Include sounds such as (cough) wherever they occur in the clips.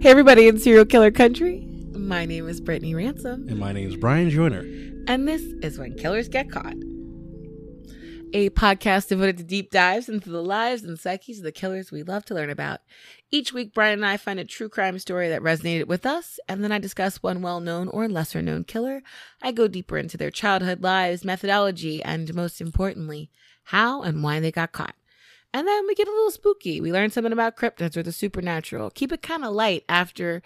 Hey, everybody in Serial Killer Country. My name is Brittany Ransom, And my name is Brian Joyner. and this is When Killers Get Caught, a podcast devoted to deep dives into the lives and psyches of the killers we love to learn about. Each week, Brian and I find a true crime story that resonated with us, and then I discuss one well known or lesser known killer. I go deeper into their childhood lives, methodology, and most importantly, how and why they got caught. And then we get a little spooky. We learn something about cryptids or the supernatural. Keep it kind of light after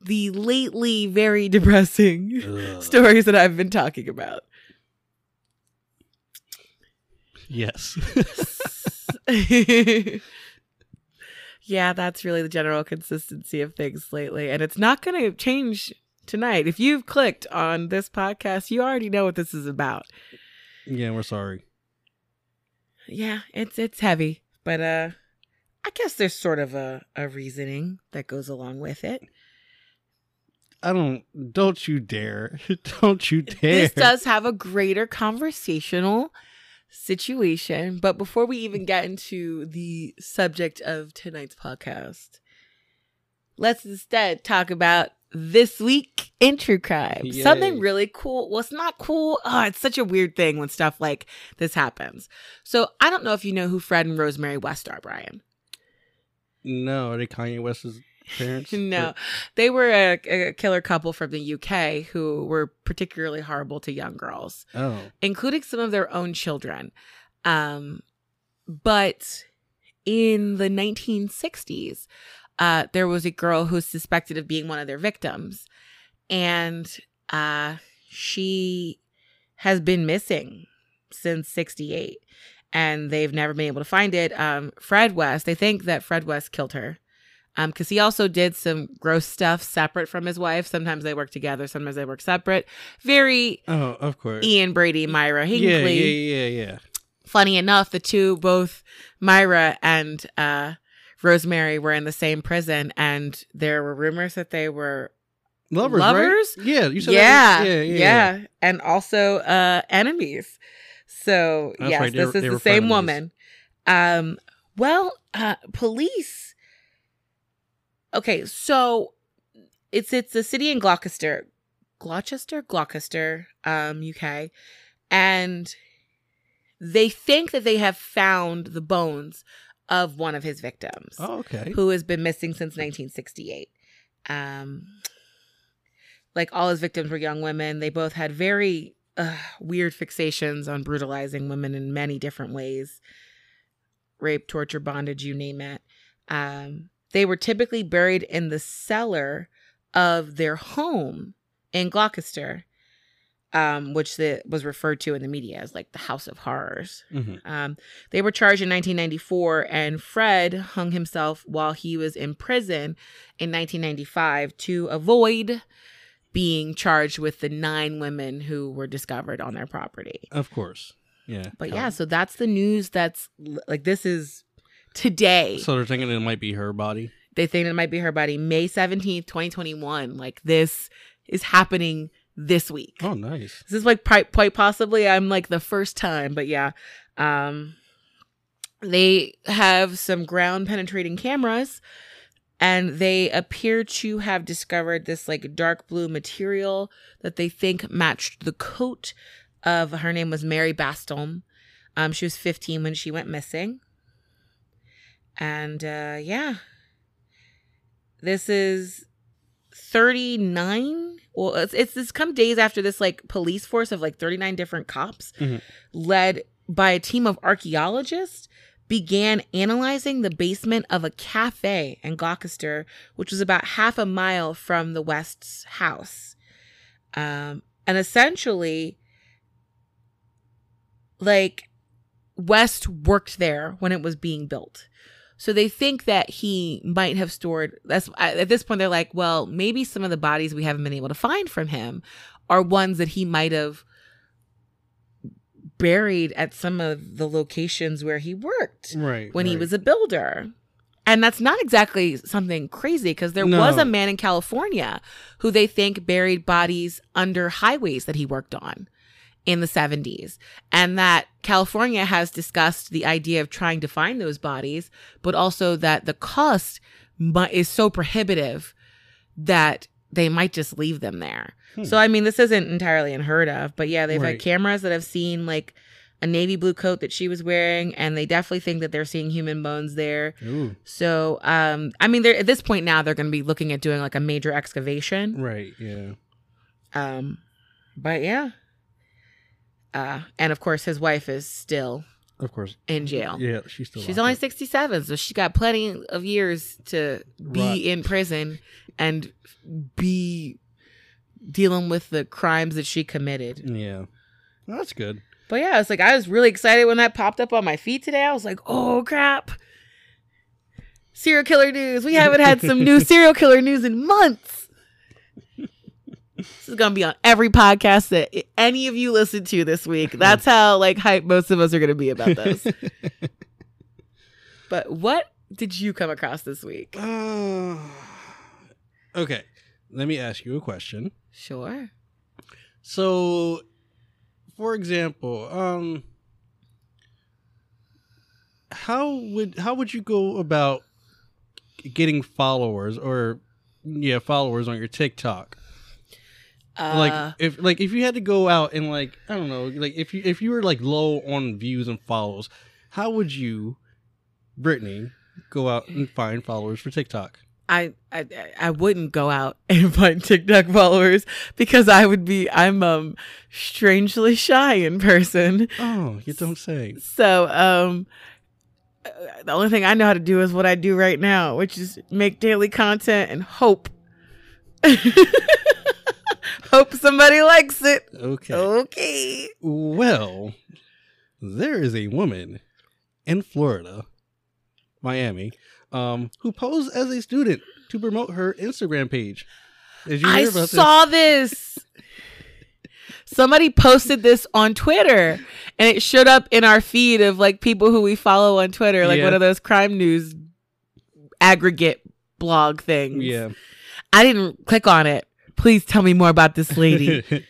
the lately very (laughs) depressing Ugh. stories that I've been talking about. Yes. (laughs) yeah, that's really the general consistency of things lately. And it's not going to change tonight. If you've clicked on this podcast, you already know what this is about. yeah, we're sorry. Yeah, it's it's heavy, but uh I guess there's sort of a, a reasoning that goes along with it. I don't. Don't you dare! (laughs) Don't you dare! This does have a greater conversational situation. But before we even get into the subject of tonight's podcast, let's instead talk about this week in true crime. Yay. Something really cool. Well, it's not cool. Oh, it's such a weird thing when stuff like this happens. So I don't know if you know who Fred and Rosemary West are, Brian. No, are they Kanye West's parents? (laughs) No, they were a, a killer couple from the UK who were particularly horrible to young girls. Oh, including some of their own children. Um, but in the 1960s, uh, there was a girl who's suspected of being one of their victims, and uh, she has been missing since 68 and they've never been able to find it. Um, fred west they think that fred west killed her because he also did some gross stuff separate from his wife. Sometimes they work together sometimes they work separate. Very oh, of course. Ian Brady, Myra yeah, yeah, yeah, yeah. Funny enough, the two, both Myra and uh, Rosemary, were in the same prison, and there were rumors that they were Lovers, Lovers? right? Yeah, you said yeah, that. Yeah, yeah, yeah, and also uh, enemies. So That's yes, right, this were- is they the same woman. Um, well, uh, police. Okay, so it's it's a city in Gloucester, Gloucester, Gloucester, um, UK, and they think that they have found the bones of one of his victims Oh, okay. who has been missing since 1968. Um, like all his victims were young women. They both had very uh, weird fixations on brutalizing women in many different ways rape, torture, bondage, you name it. Um, they were typically buried in the cellar of their home in Gloucester, um, which the, was referred to in the media as like the House of Horrors. hmm Um, they were charged in 1994, and Fred hung himself while he was in prison in 1995 to avoid being charged with the nine women who were discovered on their property. Of course. Yeah. But yeah, so that's the news that's like this is today. So they're thinking it might be her body. they think it might be her body, May 17th, 2021. Like this is happening this week. Oh, nice. This is like quite possibly I'm like the first time, but yeah. Um they have some ground penetrating cameras and they appear to have discovered this like dark blue material that they think matched the coat of her name was Mary Bastholm. Um she was 15 when she went missing. And uh yeah. This is 39 well it's, it's this come days after this like police force of like 39 different cops Mhm. led by a team of archaeologists began analyzing the basement of a cafe in Gloucester which was about half a mile from the West's house. Um and essentially like West worked there when it was being built so they think that he might have stored. That's at this point they're like, well, maybe some of the bodies we haven't been able to find from him are ones that he might have buried at some of the locations where he worked Right. when he was a builder. And that's not exactly something crazy because there No. was a man in California who they think buried bodies under highways that he worked on in the 70s. And that California has discussed the idea of trying to find those bodies, but also that the cost is so prohibitive that they might just leave them there. Hmm. So I mean, this isn't entirely unheard of, but yeah, they've Right. had cameras that have seen like a navy blue coat that she was wearing, and they definitely think that they're seeing human bones there. Ooh, So, um, I mean, they're at this point now they're going to be looking at doing like a major excavation. right. Yeah. Um, but yeah, uh, and of course his wife is still Of course. in jail. Yeah, she's still. She's only up. 67, so she got plenty of years to be Right. in prison and be dealing with the crimes that she committed. Yeah. Well, that's good. But yeah, it's like I was really excited when that popped up on my feed today. I was like, "Oh crap. Serial killer news. We haven't had some new (laughs) serial killer news in months." This is going to be on every podcast that any of you listen to this week. That's how like hype most of us are going to be about this. (laughs) But what did you come across this week? Uh, okay. Let me ask you a question. Sure. So, for example, um, how would how would you go about getting followers or yeah followers on your TikTok? Uh, like if like if you had to go out and like I don't know like if you if you were like low on views and follows, how would you, Brittany, go out and find followers for TikTok? I, I I wouldn't go out (laughs) and find TikTok followers because I would be I'm um strangely shy in person. Oh, you don't say. So um uh, the only thing I know how to do is what I do right now, which is make daily content and hope. (laughs) hope somebody likes it. Okay. Okay. Well, there is a woman in Florida, Miami, um, who posed as a student to promote her Instagram page. Did you I hear about saw this. Somebody posted this on Twitter and it showed up in our feed of like people who we follow on Twitter, like Yeah. one of those crime news aggregate blog things. Yeah. I didn't click on it. Please tell me more about this lady. (laughs)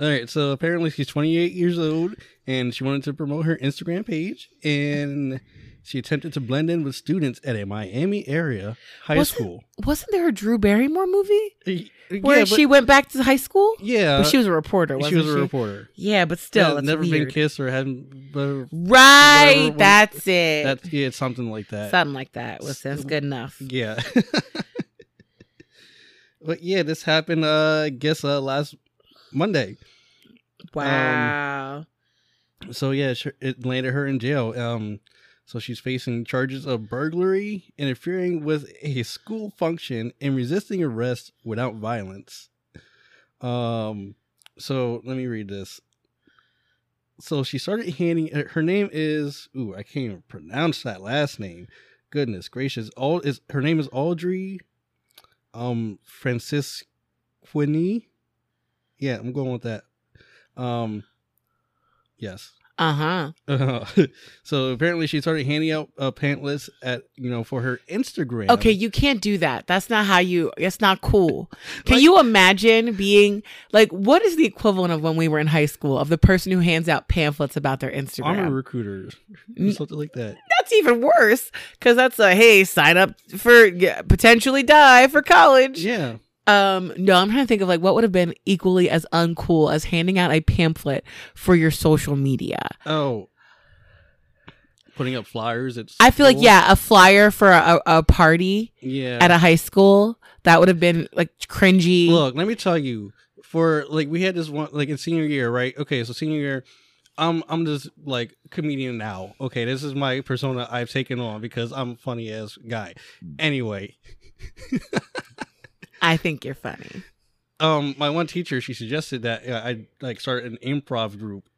All right. So apparently she's 28 years old and she wanted to promote her Instagram page and she attempted to blend in with students at a Miami area high Wasn't- school. Wasn't there a Drew Barrymore movie Yeah, where but- she went back to high school? yeah, but she was a reporter, she wasn't was she? a reporter. Yeah, but still, that's never weird. been kissed or hadn't. But Right, Whatever- that's it. that's yeah, it's something like that. Something like that. Was that's good enough. Yeah. (laughs) but yeah, this happened. Uh, I guess uh, last Monday. Wow. So yeah, it landed her in jail. Um, so she's facing charges of burglary, interfering with a school function, and resisting arrest without violence. Um, so let me read this. So she started handing. uh, Her name is. Ooh, I can't even pronounce that last name. Goodness gracious! All is her name is Audrey, um, Francis Francisquini. Yeah, I'm going with that. Um, yes. Uh huh. Uh, (laughs) so apparently she started handing out uh, pamphlets at you know for her Instagram. Okay, you can't do that. That's not how you. It's not cool. (laughs) Can Like- you imagine being like what is the equivalent of when we were in high school of the person who hands out pamphlets about their Instagram? I'm a recruiter, something like that. that's even worse because that's a hey, sign up for yeah, potentially die for college. Yeah, Um, no, I'm trying to think of like what would have been equally as uncool as handing out a pamphlet for your social media. Oh, putting up flyers. At I feel like school. yeah, a flyer for a, a party yeah. at a high school that would have been like cringy. Look, let me tell you. For like, we had this one like in senior year, right? Okay, so senior year, I'm I'm just like comedian now. Okay, this is my persona I've taken on because I'm a funny ass guy. Anyway, (laughs) I think you're funny. um my one teacher she suggested that uh, I like start an improv group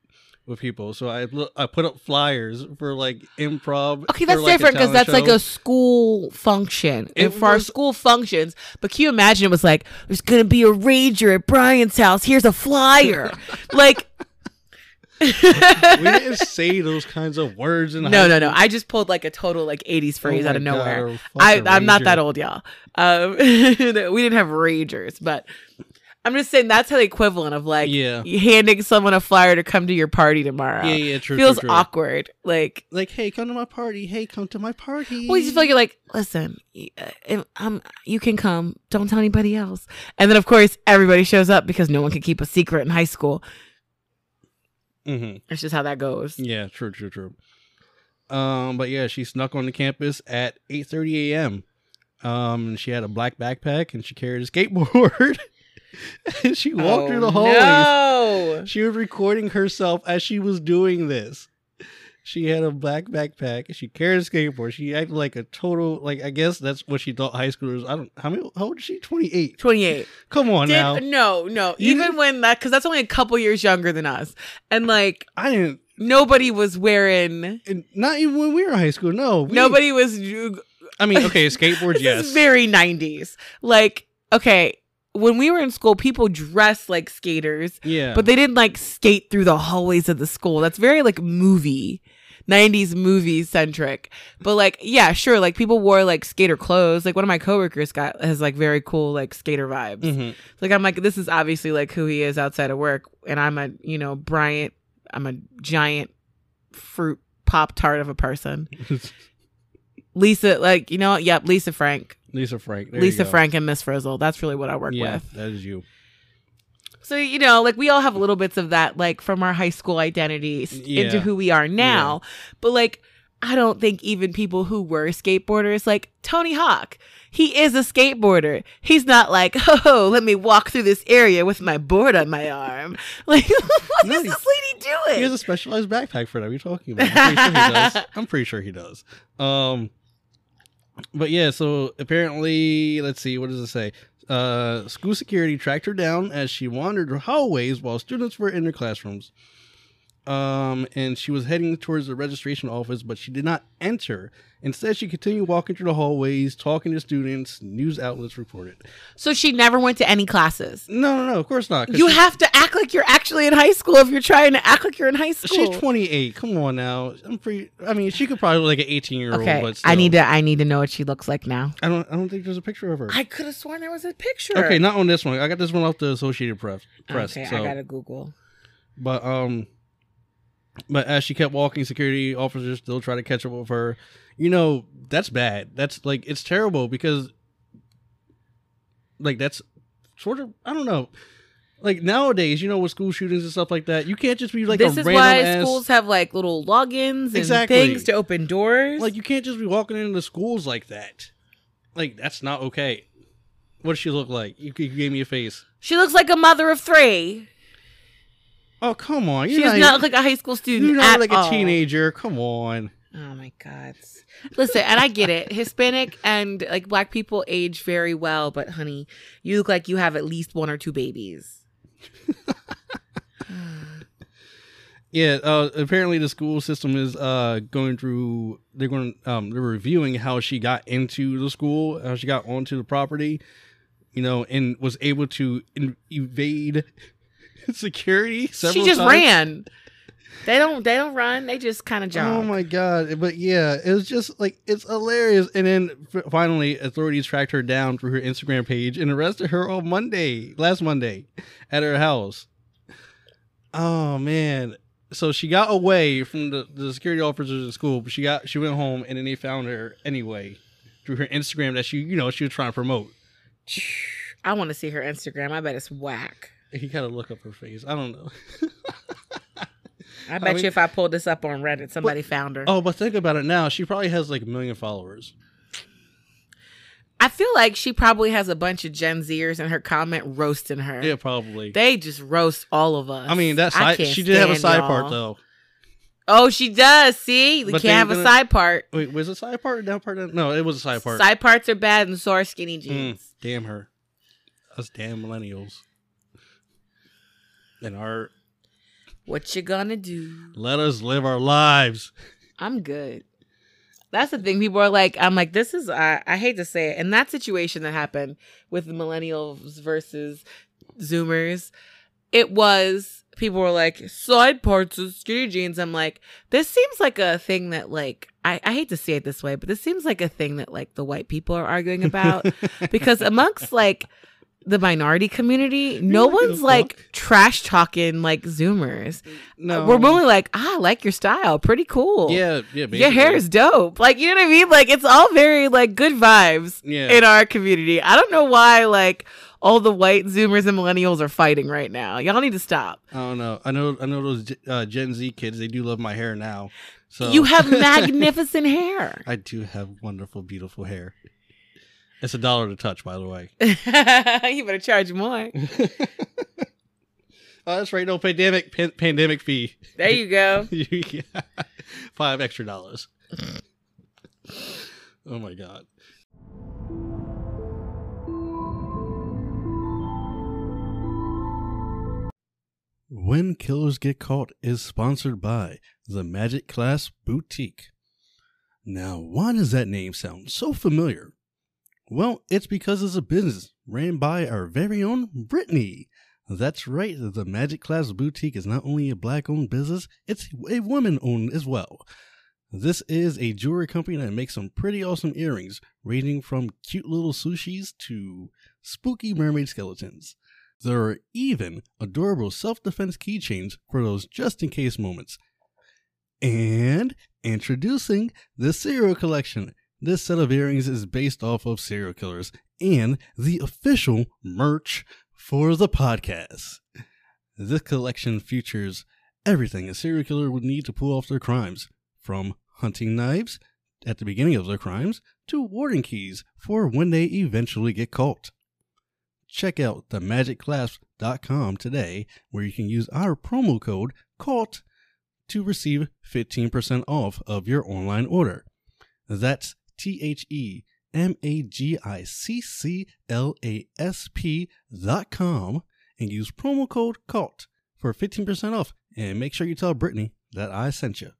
with people. So I I put up flyers for like improv. Okay, for, that's like, different because that's like a school function. It and for our school functions, but can you imagine it was like, there's gonna be a rager at Brian's house. Here's a flyer. (laughs) like we didn't say those kinds of words in No, high no, no. I just pulled like a total like 80s phrase Oh out of God, nowhere. I, I'm not that old, y'all. Um, (laughs) we didn't have ragers, but I'm just saying that's how the equivalent of like Yeah. handing someone a flyer to come to your party tomorrow. Yeah, yeah, true. Feels true, true. awkward. Like Like, hey, come to my party. Hey, come to my party. well, you just feel like you're like, listen, um, you can come. Don't tell anybody else. And then of course everybody shows up because no one can keep a secret in high school. Hmm It's just how that goes. Yeah, true, true, true. Um, but yeah, she snuck on the campus at 8:30 a.m. Um, and she had a black backpack and she carried a skateboard. (laughs) and she walked through the hallways. Oh, No. She was recording herself as she was doing this. She had a black backpack. She carried a skateboard. She acted like a total like I guess that's what she thought high schoolers. I don't how many how old is she? Twenty eight. 28. Come on Did, now. no, no. You Even when that, because that's only a couple years younger than us. And like, I didn't. nobody was wearing, Not even when we were in high school. No, nobody was, I mean, okay, skateboards. (laughs) yes. very 90s. Like, okay, when we were in school, people dressed like skaters, yeah. but they didn't like skate through the hallways of the school. That's very like movie. 90s movie centric. But like, yeah, sure, like people wore like skater clothes. Like one of my coworkers got has like very cool like skater vibes. Mhm. Like I'm like, this is obviously like who he is outside of work. And I'm a, you know, Bryant, I'm a giant fruit pop tart of a person. (laughs) Lisa, like, you know, yep, Lisa Frank. Lisa Frank. There you Lisa. Frank and Miss Frizzle. That's really what I work Yeah, with. that is you. So, you know, like we all have little bits of that, like from our high school identities Yeah. into who we are now. But like, I don't think even people who were skateboarders, like Tony Hawk, he is a skateboarder. He's not like, oh, let me walk through this area with my board on my arm. (laughs) Like, (laughs) what No, is this lady doing? He has a specialized backpack for that. You talking about? I'm pretty sure he does. (laughs) I'm pretty sure he does. Um, but yeah, so apparently, let's see, what does it say? Uh, school security tracked her down as she wandered hallways while students were in their classrooms. Um, and she was heading towards the registration office, but she did not enter. Instead, she continued walking through the hallways, talking to students. News outlets reported. so she never went to any classes. No, no, no, of course not. You she- have to act like you're actually in high school if you're trying to act like you're in high school. She's 28. Come on now. I'm pretty. I mean, she could probably look like an 18 year old. Okay, but I need to. I need to know what she looks like now. I don't. I don't think there's a picture of her. I could have sworn there was a picture. Okay, not on this one. I got this one off the Associated Press. Press. Okay, so, I gotta Google. but um, but as she kept walking, security officers still try to catch up with her. You know, that's bad. That's like it's terrible because, like, that's sort of I don't know. Like nowadays, you know, with school shootings and stuff like that, you can't just be like this is why ass, schools have like little logins and things to open doors. Like you can't just be walking into schools like that. Like that's not okay. What does she look like? You, you gave me a face. she looks like a mother of three. Oh come on! She You're does not, not look like a high school student you're not like all. a teenager. Come on. Oh my god. Listen, and I get it. Hispanic and like black people age very well, but honey, you look like you have at least one or two babies. (sighs) Yeah. Uh, apparently, the school system is uh going through. They're going. Um, they're reviewing how she got into the school, how she got onto the property. You know, and was able to in- evade (laughs) security. she just times. ran. They don't they don't run, they just kind of oh jog. Oh my god! But yeah, it was just like it's hilarious. And then finally, authorities tracked her down through her Instagram page and arrested her on Monday, last Monday, at her house. Oh man! So she got away from the, the security officers at school, but she got she went home, and then they found her anyway through her Instagram that she you know she was trying to promote. I want to see her Instagram. I bet it's whack. You gotta look up her face. I don't know. I (laughs) bet mean- you if I pulled this up on Reddit, somebody found her. oh, but think about it now. She probably has like a million followers. I feel like she probably has a bunch of Gen Zers in her comment roasting her. Yeah, probably. They just roast all of us. I mean, that I side, she did have a side y'all. part though. Oh, she does. See, we But can't have a gonna- side part. Wait, was it side part or down part? No, it was a side part. Side parts are bad and so are skinny Mm, jeans. damn her. Us damn millennials. And our What you gonna do? let us live our lives. I'm good. That's the thing. People are like, I'm like, this is, I, I hate to say it. In that situation that happened with the millennials versus Zoomers, it was, people were like, side parts of skinny jeans. I'm like, this seems like a thing that, like, I, I hate to say it this way, but this seems like a thing that, like, the white people are arguing about. (laughs) because amongst, like, the minority community, no don't give a one's like fuck. trash talking like Zoomers. No, We're really like, ah, I like your style, pretty cool. Yeah, yeah. your hair is dope. Like you know what I mean? Like it's all very like good vibes Yeah. in our community. I don't know why like all the white Zoomers and millennials are fighting right now. Y'all need to stop. I don't know. I know. I know those uh, Gen Z kids. They do love my hair now. So You have (laughs) magnificent hair. I do have wonderful, beautiful hair. It's a dollar to touch, by the way. (laughs) you better charge more. (laughs) oh, that's right. No pandemic pan- pandemic fee. There you go. (laughs) Yeah. Five extra dollars. oh my god. When Killers Get Caught is sponsored by the Magic Clasp Boutique. Now, why does that name sound so familiar? Well, it's because it's a business ran by our very own Brittany. That's right, the Magic Clasp Boutique is not only a black owned business, it's a woman owned as well. This is a jewelry company that makes some pretty awesome earrings, ranging from cute little sushis to spooky mermaid skeletons. There are even adorable self defense keychains for those just in case moments. And introducing the Serial Collection. This set of earrings is based off of serial killers and the official merch for the podcast. This collection features everything a serial killer would need to pull off their crimes, from hunting knives at the beginning of their crimes to warning keys for when they eventually get caught. Check out themagicclasp.com today where you can use our promo code CAUGHT to receive 15% off of your online order. That's T H E M A G I C C L A S P dot com and use promo code CAUGHT for 15% off. And make sure you tell Brittany that I sent you.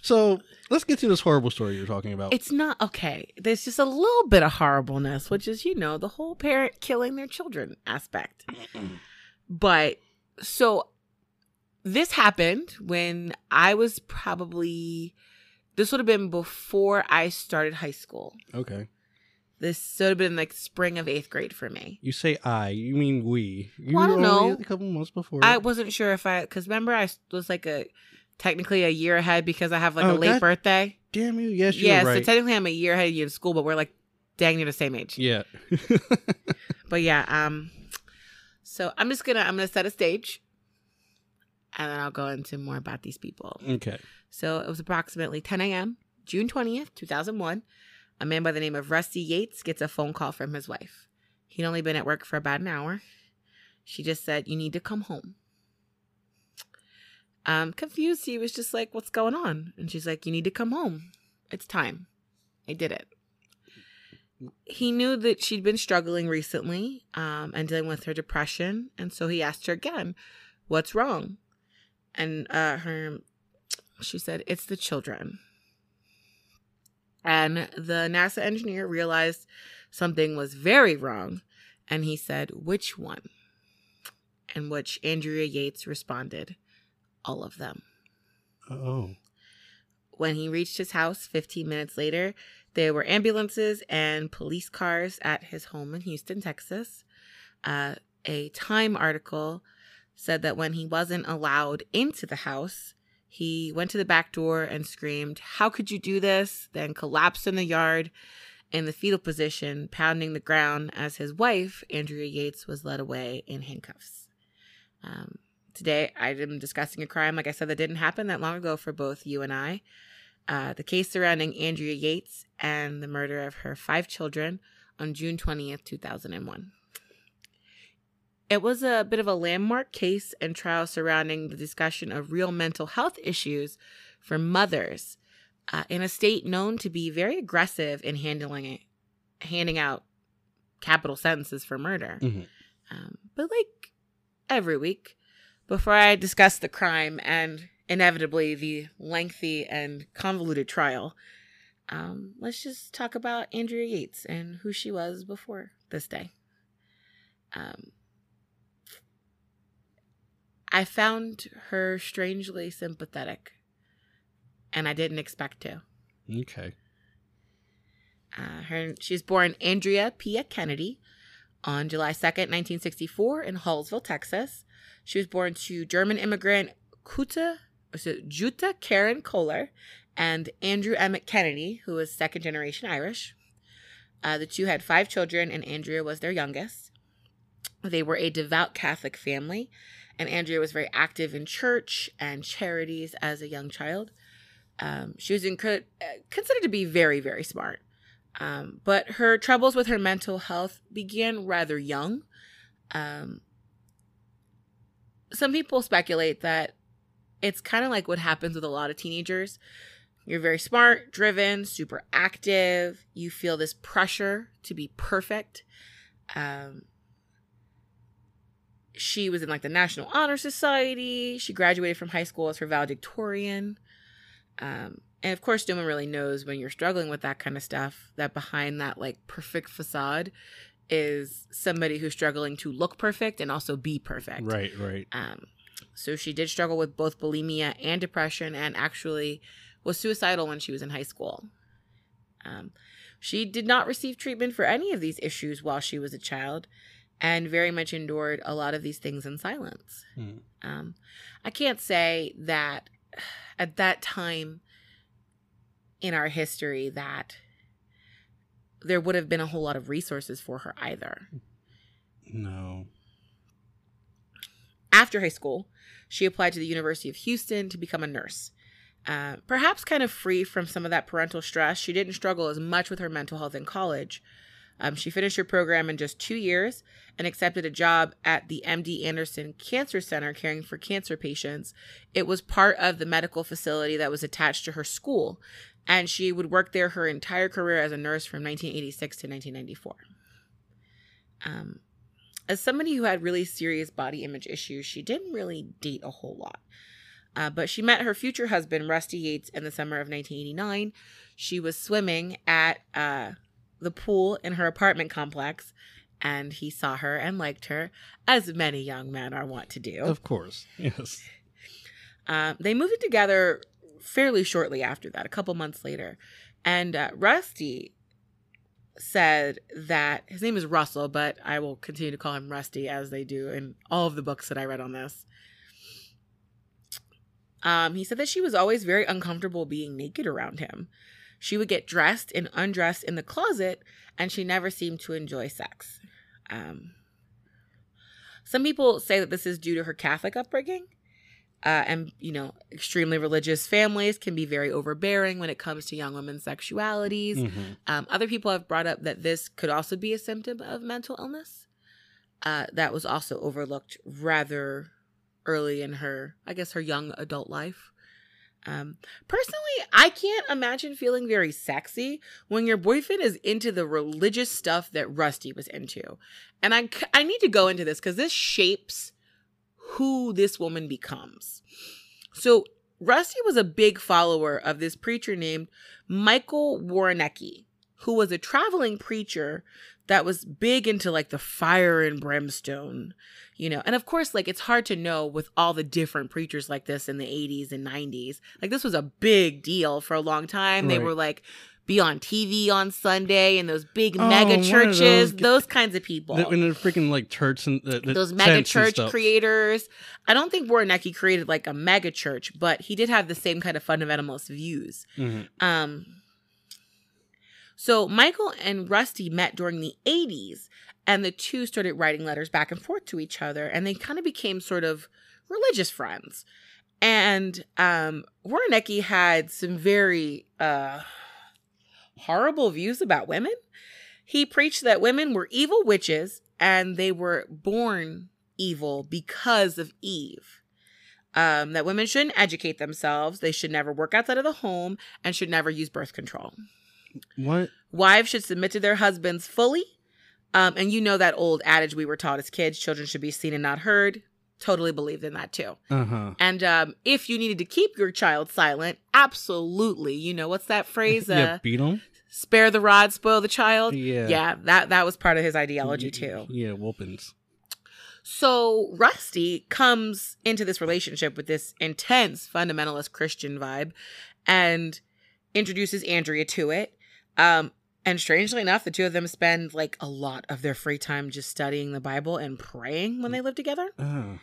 So let's get to this horrible story you're talking about. It's not okay. There's just a little bit of horribleness, which is, you know, the whole parent killing their children aspect. (clears throat) But so this happened when I was probably, this would have been before I started high school. okay. This would have been like spring of eighth grade for me. You say I, you mean we. You Well, I don't know. A couple months before. I wasn't sure if I, because remember, I was like a, technically a year ahead because I have like a Oh, late God. birthday. Damn you. Yes, Yeah, right. so technically I'm a year ahead of you in school, but we're like dang near the same age. yeah. (laughs) But yeah, um so I'm just gonna I'm gonna set a stage and then I'll go into more about these people. okay. So it was approximately 10 a.m., June 20th, 2001. A man by the name of Rusty Yates gets a phone call from his wife. He'd only been at work for about an hour. She just said, You need to come home. Um, confused, he was just like, What's going on? And she's like, You need to come home. It's time. I did it. He knew that she'd been struggling recently um, and dealing with her depression. And so he asked her again, What's wrong? And uh, her she said, It's the children. And the NASA engineer realized something was very wrong. And he said, Which one? In which Andrea Yates responded, All of them. Oh. When he reached his house 15 minutes later, there were ambulances and police cars at his home in Houston, Texas. Uh, a Time article said that when he wasn't allowed into the house, he went to the back door and screamed, How could you do this? Then collapsed in the yard in the fetal position, pounding the ground as his wife, Andrea Yates, was led away in handcuffs. Um, today, I am discussing a crime, like I said, that didn't happen that long ago for both you and I. Uh, the case surrounding Andrea Yates and the murder of her five children on June 20th, 2001. It was a bit of a landmark case and trial surrounding the discussion of real mental health issues for mothers uh, in a state known to be very aggressive in handling it, handing out capital sentences for murder. Mhm. Um, but like every week, before I discuss the crime and inevitably the lengthy and convoluted trial, um, let's just talk about Andrea Yates and who she was before this day. Um, I found her strangely sympathetic. and I didn't expect to. Okay. Uh, her, she was born Andrea Pia Kennedy on July 2nd, 1964, in Hallsville, Texas. She was born to German immigrant Kuta, so Jutta Karen Kohler and Andrew Emmett Kennedy, who was second generation Irish. Uh, the two had five children, and Andrea was their youngest. They were a devout Catholic family, and Andrea was very active in church and charities as a young child. Um, she was inc- considered to be very, very smart. Um, but her troubles with her mental health began rather young. Um, some people speculate that it's kind of like what happens with a lot of teenagers. You're very smart, driven, super active. You feel this pressure to be perfect. Um, she was in like the National Honor Society. She graduated from high school as her valedictorian. Um, and of course, no one really knows when you're struggling with that kind of stuff that behind that like perfect facade is somebody who's struggling to look perfect and also be perfect. Right, right. Um, so she did struggle with both bulimia and depression and actually was suicidal when she was in high school. Um, she did not receive treatment for any of these issues while she was a child and very much endured a lot of these things in silence. Hmm. Um, I can't say that (sighs) at that time in our history that there would have been a whole lot of resources for her either. No. After high school, she applied to the University of Houston to become a nurse. Uh, perhaps kind of free from some of that parental stress, she didn't struggle as much with her mental health in college. Um, she finished her program in just two years and accepted a job at the MD Anderson Cancer Center caring for cancer patients. It was part of the medical facility that was attached to her school, and she would work there her entire career as a nurse from 1986 to 1994. Um, as somebody who had really serious body image issues, she didn't really date a whole lot. Uh, but she met her future husband, Rusty Yates, in the summer of 1989. She was swimming at uh, the pool in her apartment complex, and he saw her and liked her, as many young men are wont to do. Of course. Yes. Uh, (laughs) they moved together fairly shortly after that, a couple months later. And uh, Rusty said that his name is Russell, but I will continue to call him Rusty as they do in all of the books that I read on this. Um, he said that she was always very uncomfortable being naked around him. She would get dressed and undressed in the closet, and she never seemed to enjoy sex. Um, some people say that this is due to her Catholic upbringing. Uh, and, you know, extremely religious families can be very overbearing when it comes to young women's sexualities. Mhm. Um, other people have brought up that this could also be a symptom of mental illness. Uh, that was also overlooked rather early in her, I guess, her young adult life. Um, personally, I can't imagine feeling very sexy when your boyfriend is into the religious stuff that Rusty was into. And i i need to go into this because this shapes who this woman becomes. So, Rusty was a big follower of this preacher named Michael Woroniecki, who was a traveling preacher that was big into like the fire and brimstone, you know. And of course, like it's hard to know with all the different preachers like this in the 80s and 90s. Like this was a big deal for a long time. They were like be on TV on Sunday and those big Oh, mega churches, those- those kinds of people The- In the freaking like church and the, the those mega church creators. I don't think Woroniecki created like a mega church, but he did have the same kind of fundamentalist views. Mhm. Um, so Michael and Rusty met during the 80s, and the two started writing letters back and forth to each other, and they kind of became sort of religious friends. And um, Woroniecki had some very uh, horrible views about women. He preached that women were evil witches and they were born evil because of Eve. Um, that women shouldn't educate themselves, they should never work outside of the home, and should never use birth control. What? Wives should submit to their husbands fully. Um, and you know that old adage we were taught as kids children should be seen and not heard. Totally believed in that too. Uh huh. And um, if you needed to keep your child silent, absolutely. You know, what's that phrase? (laughs) Uh, yeah, beat them. spare the rod, spoil the child. Yeah. Yeah, that, that was part of his ideology too. Yeah, whoopings. So Rusty comes into this relationship with this intense fundamentalist Christian vibe. and introduces Andrea to it. Um, and strangely enough, the two of them spend like a lot of their free time just studying the Bible and praying when they live together. Oh.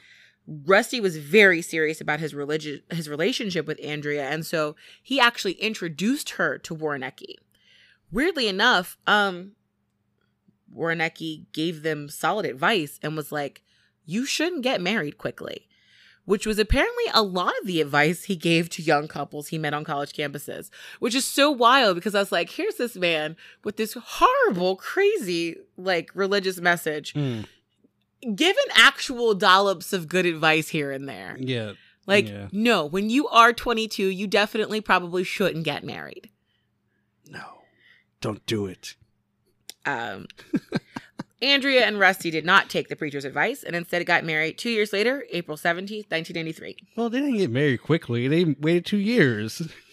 Rusty was very serious about his religion his relationship with Andrea, and so he actually introduced her to Woroniecki. Weirdly enough, um Woroniecki gave them solid advice and was like, You shouldn't get married quickly. Which was apparently a lot of the advice he gave to young couples he met on college campuses, which is so wild because I was like, here's this man with this horrible, crazy, like religious message Mm. given actual dollops of good advice here and there. Yeah. Like, Yeah. no, when you are 22, you definitely probably shouldn't get married. No. Don't do it. Um, (laughs) Andrea and Rusty did not take the preacher's advice and instead got married two years later, April 17th, 1993. Well, they didn't get married quickly. They waited two years. (laughs)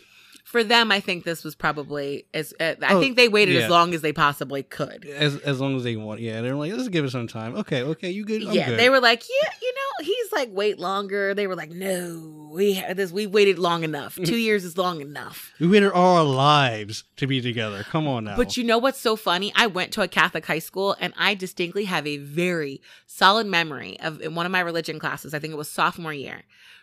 For them, I think this was probably as uh, I Oh, think they waited yeah. as long as they possibly could. As as long as they want. Yeah, they're like, let's give it some time. Okay, okay, you good? I'm yeah, good. they were like, yeah, you know, he's like, wait longer. They were like, no, we had this. We waited long enough. (laughs) Two years is long enough. we waited all our lives to be together. Come on now. But you know what's so funny? I went to a Catholic high school and I distinctly have a very solid memory of in one of my religion classes. I think it was sophomore year.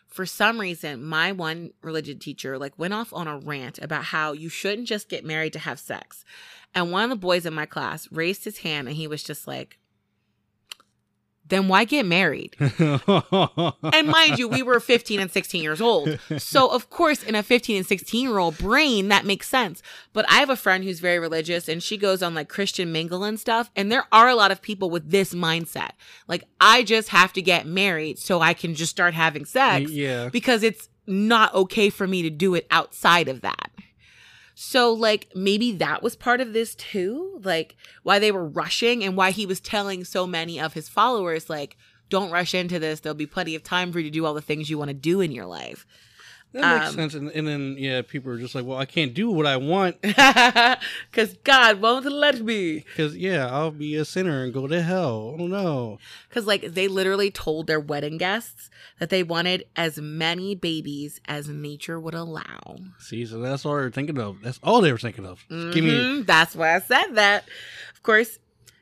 For some reason, my one religion teacher like went off on a rant about how you shouldn't just get married to have sex. And one of the boys in my class raised his hand and he was just like, then why get married? (laughs) And mind you, we were 15 and 16 years old. So, of course, in a 15 and 16 year old brain, that makes sense. But I have a friend who's very religious and she goes on like Christian mingle and stuff. And there are a lot of people with this mindset. Like, I just have to get married so I can just start having sex yeah. because it's not okay for me to do it outside of that. So, like, maybe that was part of this too. Like, why they were rushing and why he was telling so many of his followers, like, don't rush into this. There'll be plenty of time for you to do all the things you want to do in your life. That makes Um, sense. And, and then yeah, people are just like, well, I can't do what I want (laughs) Because God won't let me. because yeah, I'll be a sinner and go to hell. Oh no. Because, like, they literally told their wedding guests that they wanted as many babies as nature would allow. See, so that's all they're thinking of. That's all they were thinking of. Just Give me. Mhm, That's why I said that. Of course,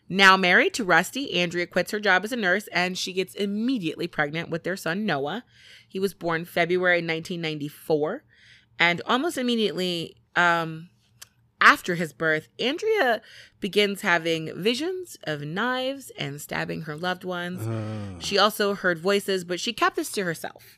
now married to Rusty, Andrea quits her job as a nurse and she gets immediately pregnant with their son Noah. He was born February 1994, and almost immediately um, after his birth, Andrea begins having visions of knives and stabbing her loved ones. Uh, She also heard voices, but she kept this to herself.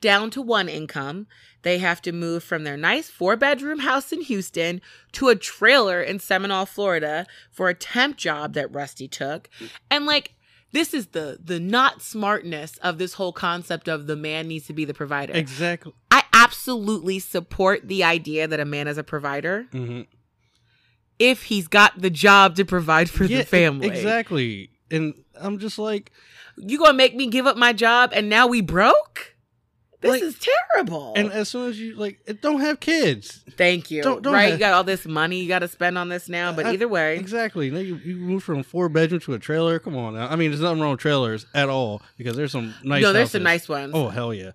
Down to one income, they have to move from their nice four bedroom house in Houston to a trailer in Seminole, Florida for a temp job that Rusty took. And like, this is the the not smartness of this whole concept of the man needs to be the provider. exactly. I absolutely support the idea that a man is a provider hmm if he's got the job to provide for Yeah, the family. Exactly. And I'm just like, You gonna make me give up my job and now we broke? This Like- is terrible. and as soon as you like, don't have kids. Thank you. Don't- don't right, have- you got all this money you got to spend on this now, but I- either way, Exactly. You, you moved from four bedroom to a trailer. Come on now. I mean, there's nothing wrong with trailers at all because there's some nice. no, there's some nice ones. Oh hell yeah.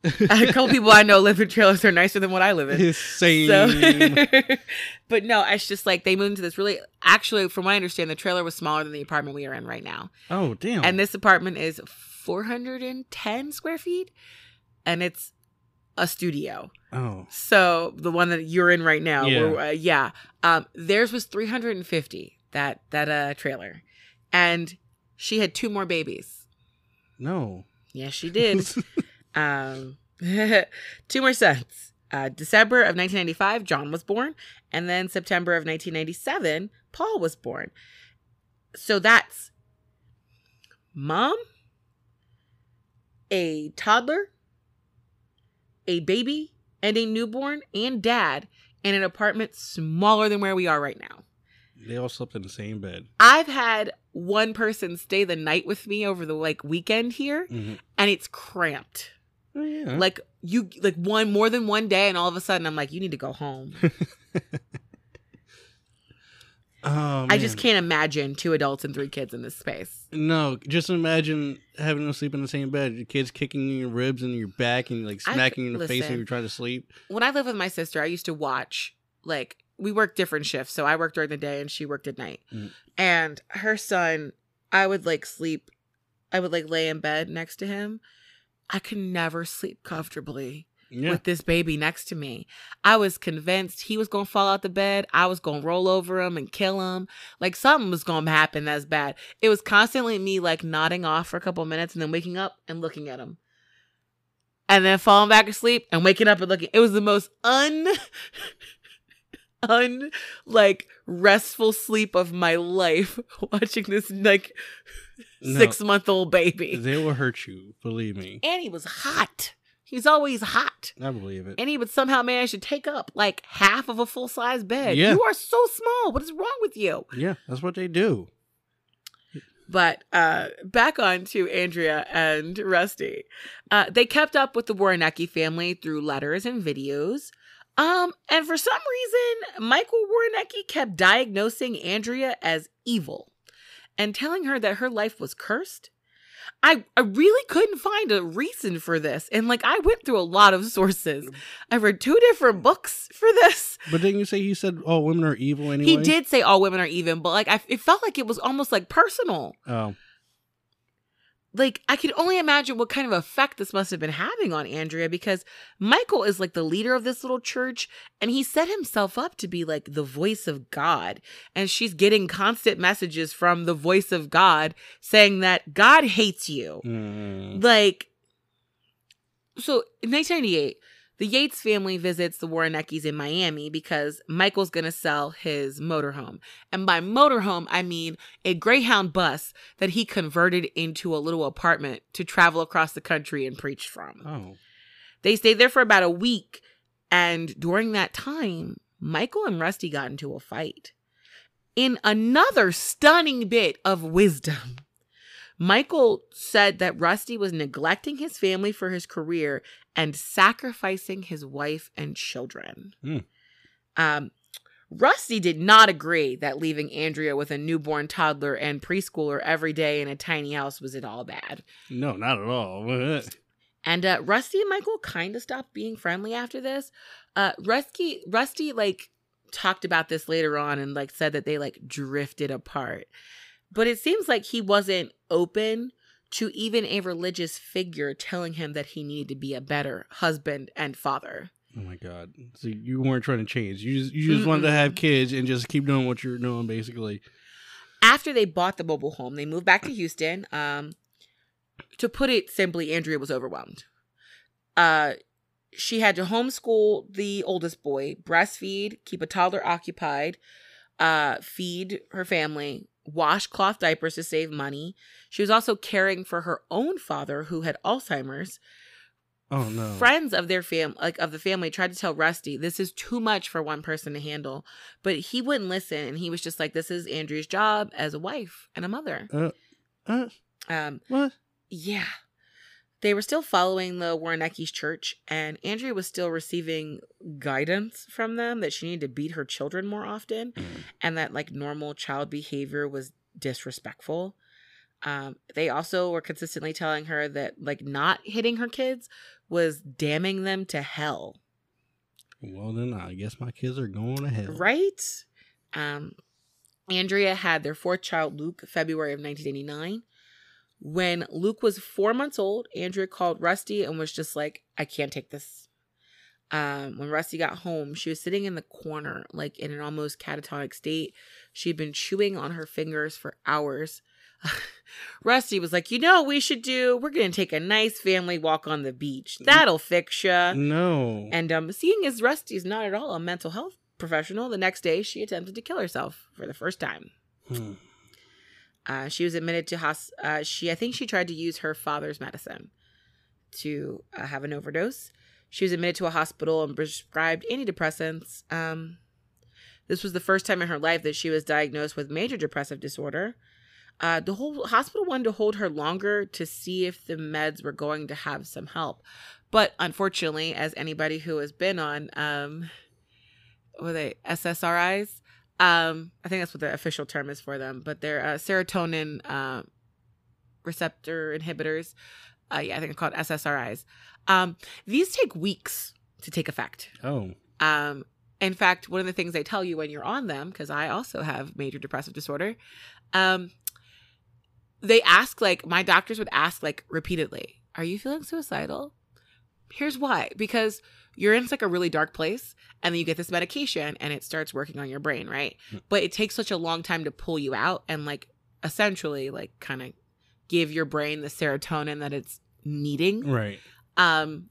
(laughs) a couple people I know live in trailers are nicer than what I live in. (laughs) Same. So, (laughs) but no, it's just like they moved into this really. Actually, from what I understand, the trailer was smaller than the apartment we are in right now, oh damn. and this apartment is 410 square feet, and it's a studio. oh So the one that you're in right now, Yeah. yeah, uh, yeah. Um, theirs was 350 that that uh trailer, and she had two more babies. no. Yes, she did. (laughs) um, (laughs) two more sons. Uh, December of 1995, John was born, and then September of 1997, Paul was born. So that's mom, a toddler, a baby, and a newborn, and dad in an apartment smaller than where we are right now. they all slept in the same bed. I've had one person stay the night with me over the like weekend here, hmm and it's cramped. Oh yeah. Like you like one more than one day and all of a sudden I'm like you need to go home. (laughs) Oh, I just can't imagine two adults and three kids in this space. No, just imagine having them sleep in the same bed. Your kids kicking your ribs and your back and like I- smacking you in the face when you're trying to sleep. When I lived with my sister, I used to watch like we worked different shifts. So I worked during the day and she worked at night. Mm. And her son, I would like sleep I would like lay in bed next to him. I could never sleep comfortably Yeah. with this baby next to me. I was convinced he was going to fall out the bed. I was going to roll over him and kill him. Like something was going to happen that's bad. It was constantly me like nodding off for a couple minutes and then waking up and looking at him. And then falling back asleep and waking up and looking. It was the most un (laughs) un like restful sleep of my life (laughs) watching this like No. 6 month old baby. They will hurt you, believe me. And he was hot. He's always hot I believe it. and he would somehow manage to take up like half of a full size bed. Yeah. You are so small. What is wrong with you? Yeah, that's what they do. But uh, back on to Andrea and Rusty. Uh, they kept up with the Woroniecki family through letters and videos. Um, and for some reason, Michael Woroniecki kept diagnosing Andrea as evil and telling her that her life was cursed. I, I really couldn't find a reason for this. And like I went through a lot of sources. I read two different books for this. But didn't you say he said, "Oh, women are evil"? Anyway, He did say all women are even, but like I, it felt like it was almost like personal. Oh, Like I could only imagine what kind of effect this must have been having on Andrea because Michael is like the leader of this little church and he set himself up to be like the voice of God. And she's getting constant messages from the voice of God saying that God hates you. Mm. Like, so in 1998, the Yates family visits the Woronieckis in Miami because Michael's going to sell his motorhome. And by motorhome, I mean a Greyhound bus that he converted into a little apartment to travel across the country and preach from. oh, They stayed there for about a week. And during that time, Michael and Rusty got into a fight. In another stunning bit of wisdom, Michael said that Rusty was neglecting his family for his career and sacrificing his wife and children. Hmm. Um, Rusty did not agree that leaving Andrea with a newborn toddler and preschooler every day in a tiny house was at all bad. no, not at all. (laughs) And uh, Rusty and Michael kind of stopped being friendly after this. Uh, Rusty, Rusty, like talked about this later on and like said that they like drifted apart. But it seems like he wasn't open to even a religious figure telling him that he needed to be a better husband and father. Oh my god! So you weren't trying to change. You just you just wanted to have kids and just keep doing what you're doing, basically. After they bought the mobile home, they moved back to Houston. Um, to put it simply, Andrea was overwhelmed. Uh, she had to homeschool the oldest boy, breastfeed, keep a toddler occupied, uh, feed her family, wash cloth diapers to save money. She was also caring for her own father, who had Alzheimer's. Oh no! Friends of their fam, like of the family, tried to tell Rusty this is too much for one person to handle, but he wouldn't listen, and he was just like, "This is Andrea's job as a wife and a mother." Uh, uh, Um, what? yeah. They were still following the Woroniecki's church, and Andrea was still receiving guidance from them that she needed to beat her children more often, and that like normal child behavior was disrespectful. Um, they also were consistently telling her that like not hitting her kids was damning them to hell. Well, then I guess my kids are going to hell. Right? Um, Andrea had their fourth child, Luke, February of 1989. When Luke was four months old, Andrea called Rusty and was just like, I can't take this. Um, when Rusty got home, she was sitting in the corner, like in an almost catatonic state. She'd been chewing on her fingers for hours. (laughs) Rusty was like, You know, what we should do. We're going to take a nice family walk on the beach. That'll fix you. No. And um, seeing as Rusty's not at all a mental health professional, the next day she attempted to kill herself for the first time. Hmm. Uh, she was admitted to hos. Uh, she, I think, she tried to use her father's medicine to uh, have an overdose. She was admitted to a hospital and prescribed antidepressants. Um, this was the first time in her life that she was diagnosed with major depressive disorder. Uh, the whole hospital wanted to hold her longer to see if the meds were going to have some help, but unfortunately, as anybody who has been on, um, are they SSRIs, Um, I think that's what the official term is for them, but they're uh, serotonin uh, receptor inhibitors. Uh, yeah, I think it's called SSRIs. Um, these take weeks to take effect. Oh. Um, in fact, one of the things they tell you when you're on them, because I also have major depressive disorder, um, they ask like my doctors would ask like repeatedly, "Are you feeling suicidal?" Here's why: because you're in like a really dark place, and then you get this medication, and it starts working on your brain, right? Hmm. But it takes such a long time to pull you out, and like essentially like kind of give your brain the serotonin that it's needing Right. um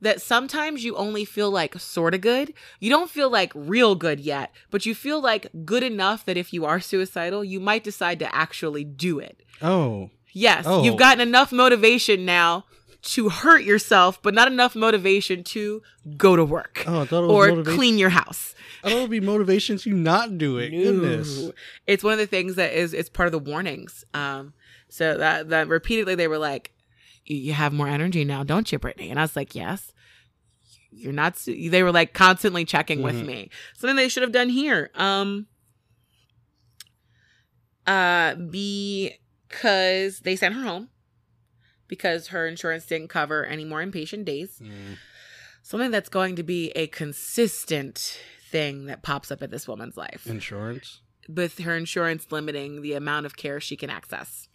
that sometimes you only feel like sort of good. You don't feel like real good yet, but you feel like good enough that if you are suicidal, you might decide to actually do it. Oh. Yes, Oh. you've gotten enough motivation now to hurt yourself, but not enough motivation to go to work Oh, I thought it was or clean your house. I thought it would be motivation to not do it. Goodness. It's one of the things that is it's part of the warnings. Um so that that repeatedly they were like you have more energy now, don't you, Brittany? And I was like, "Yes." You're not they were like constantly checking with Mhm. me. Something they should have done here. Um uh because they sent her home because her insurance didn't cover any more inpatient days Mm. something that's going to be a consistent thing that pops up in this woman's life Insurance. with her insurance limiting the amount of care she can access.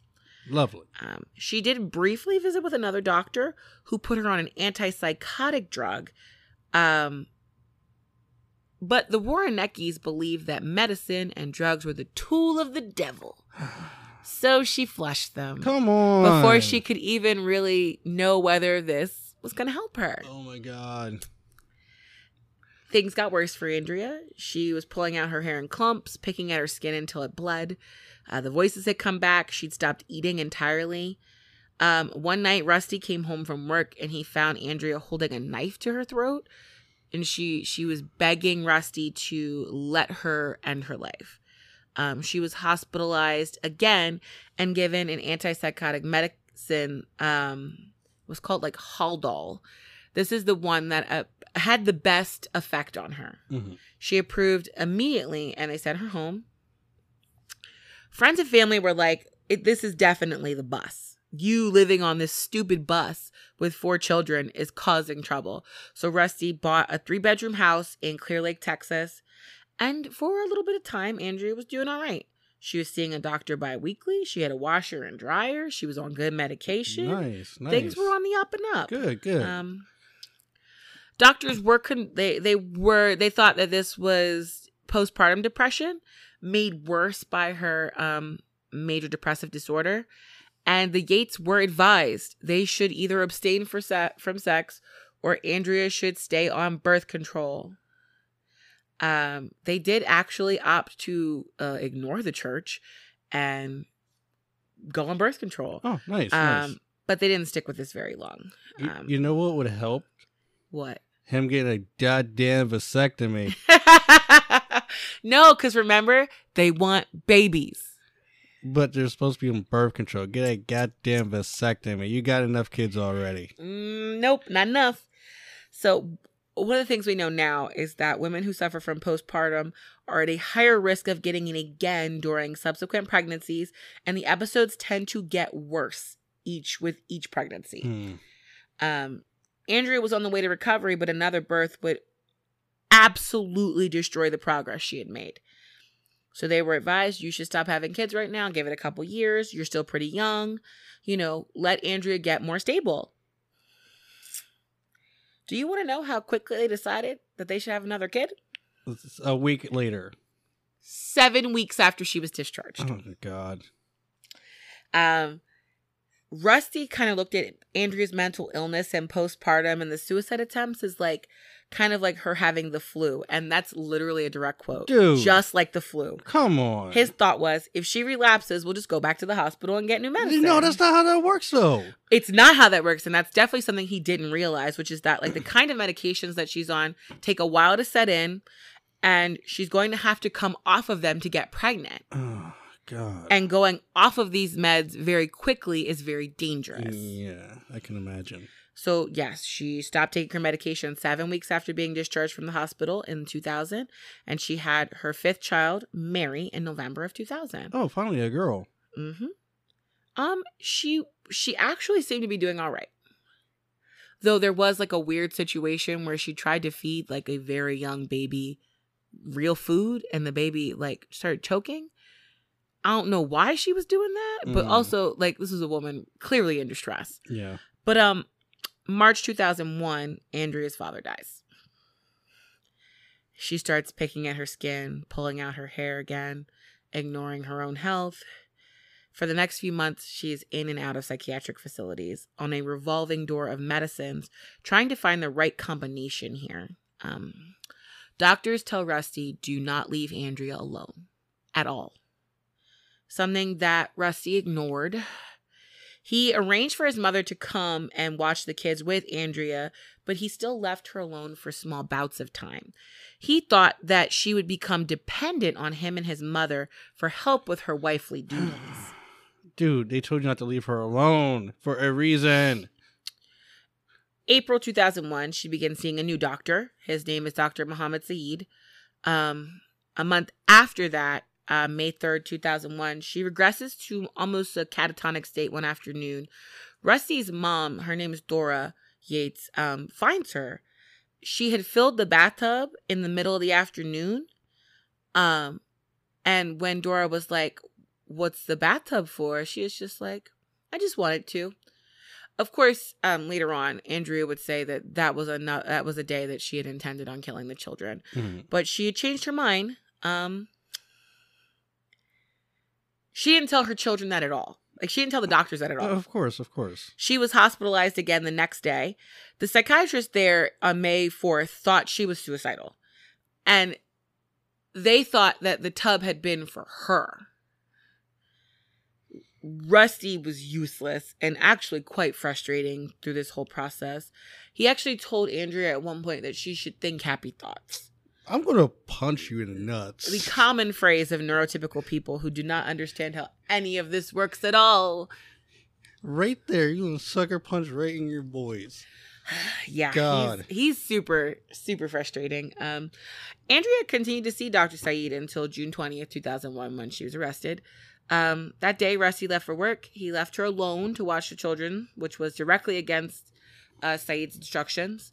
Lovely. Um, she did briefly visit with another doctor who put her on an antipsychotic drug. Um, but the Woronieckis believed that medicine and drugs were the tool of the devil. (sighs) So she flushed them Come on. before she could even really know whether this was going to help her. Oh my god. Things got worse for Andrea. She was pulling out her hair in clumps, picking at her skin until it bled. Uh, the voices had come back. She'd stopped eating entirely. Um, one night, Rusty came home from work and he found Andrea holding a knife to her throat, and she she was begging Rusty to let her end her life. Um, she was hospitalized again and given an antipsychotic medicine. Um, it was called like Haldol. This is the one that uh, had the best effect on her. Mhm. She approved immediately and they sent her home. Friends and family were like, it, This is definitely the bus. You living on this stupid bus with four children is causing trouble. So Rusty bought a three bedroom house in Clear Lake, Texas. And for a little bit of time, Andrea was doing all right. She was seeing a doctor bi weekly. She had a washer and dryer. She was on good medication. Nice. Nice. Things were on the up and up. Good. Good. Um, doctors were con- they they were they thought that this was postpartum depression made worse by her um major depressive disorder, and the Yates were advised they should either abstain for se- from sex or Andrea should stay on birth control. Um, they did actually opt to uh, ignore the church and go on birth control. oh, nice. Um, nice. but they didn't stick with this very long. You, um, you know what would help? What? Him getting a goddamn vasectomy. (laughs) no, because remember, they want babies. but they're supposed to be on birth control. Get a goddamn vasectomy. You got enough kids already. Mm, nope, not enough. So, one of the things we know now is that women who suffer from postpartum are at a higher risk of getting it again during subsequent pregnancies, and the episodes tend to get worse each with each pregnancy. Hmm. Um, Andrea was on the way to recovery, but another birth would absolutely destroy the progress she had made. So they were advised you should stop having kids right now, give it a couple years. You're still pretty young. You know, let Andrea get more stable. Do you want to know how quickly they decided that they should have another kid? A week later. Seven weeks after she was discharged. Oh my god. Um, Rusty kind of looked at Andrea's mental illness and postpartum and the suicide attempts as like kind of like her having the flu. And that's literally a direct quote. Dude. Just like the flu. Come on. His thought was if she relapses, we'll just go back to the hospital and get new medicine. No, that's not how that works though. it's not how that works. And that's definitely something he didn't realize, which is that like the kind of medications that she's on take a while to set in. And she's going to have to come off of them to get pregnant. Oh god. And going off of these meds very quickly is very dangerous. yeah, I can imagine. So, yes, she stopped taking her medication seven weeks after being discharged from the hospital in 2000. And she had her fifth child, Mary, in November of 2000. Oh, finally a girl. Mm-hmm. Um, she she actually seemed to be doing all right. Though there was like a weird situation where she tried to feed like a very young baby real food and the baby like started choking. I don't know why she was doing that, but Mm. also like this is a woman clearly in distress. Yeah. But um March 2001, Andrea's father dies. She starts picking at her skin, pulling out her hair again, ignoring her own health. For the next few months, she is in and out of psychiatric facilities on a revolving door of medicines, trying to find the right combination here. Um, doctors tell Rusty do not leave Andrea alone at all. Something that Rusty ignored. He arranged for his mother to come and watch the kids with Andrea, but he still left her alone for small bouts of time. He thought that she would become dependent on him and his mother for help with her wifely (sighs) duties. Dude, they told you not to leave her alone for a reason. April 2001, she began seeing a new doctor. His name is Dr. Muhammad Saeed. Um, a month after that, uh, May 3rd, 2001, she regresses to almost a catatonic state one afternoon. Rusty's mom, her name is Dora Yates, um, finds her. She had filled the bathtub in the middle of the afternoon. Um, and when Dora was like, What's the bathtub for? She is just like, I just wanted to. Of course, um, later on, Andrea would say that that was a that was a day that she had intended on killing the children, Mhm. but she had changed her mind. Um, she didn't tell her children that at all. Like she didn't tell the doctors that at all. Of course, of course. She was hospitalized again the next day. The psychiatrist there on May 4th thought she was suicidal. And they thought that the tub had been for her. Rusty was useless and actually quite frustrating through this whole process. He actually told Andrea at one point that she should think happy thoughts. I'm gonna punch you in the nuts. The common phrase of neurotypical people who do not understand how any of this works at all. right there, you gonna sucker punch right in your boys. (sighs) yeah God. He's, he's super super frustrating um andrea continued to see dr saeed until june 20th 2001 when she was arrested um that day rusty left for work he left her alone to watch the children which was directly against uh saeed's instructions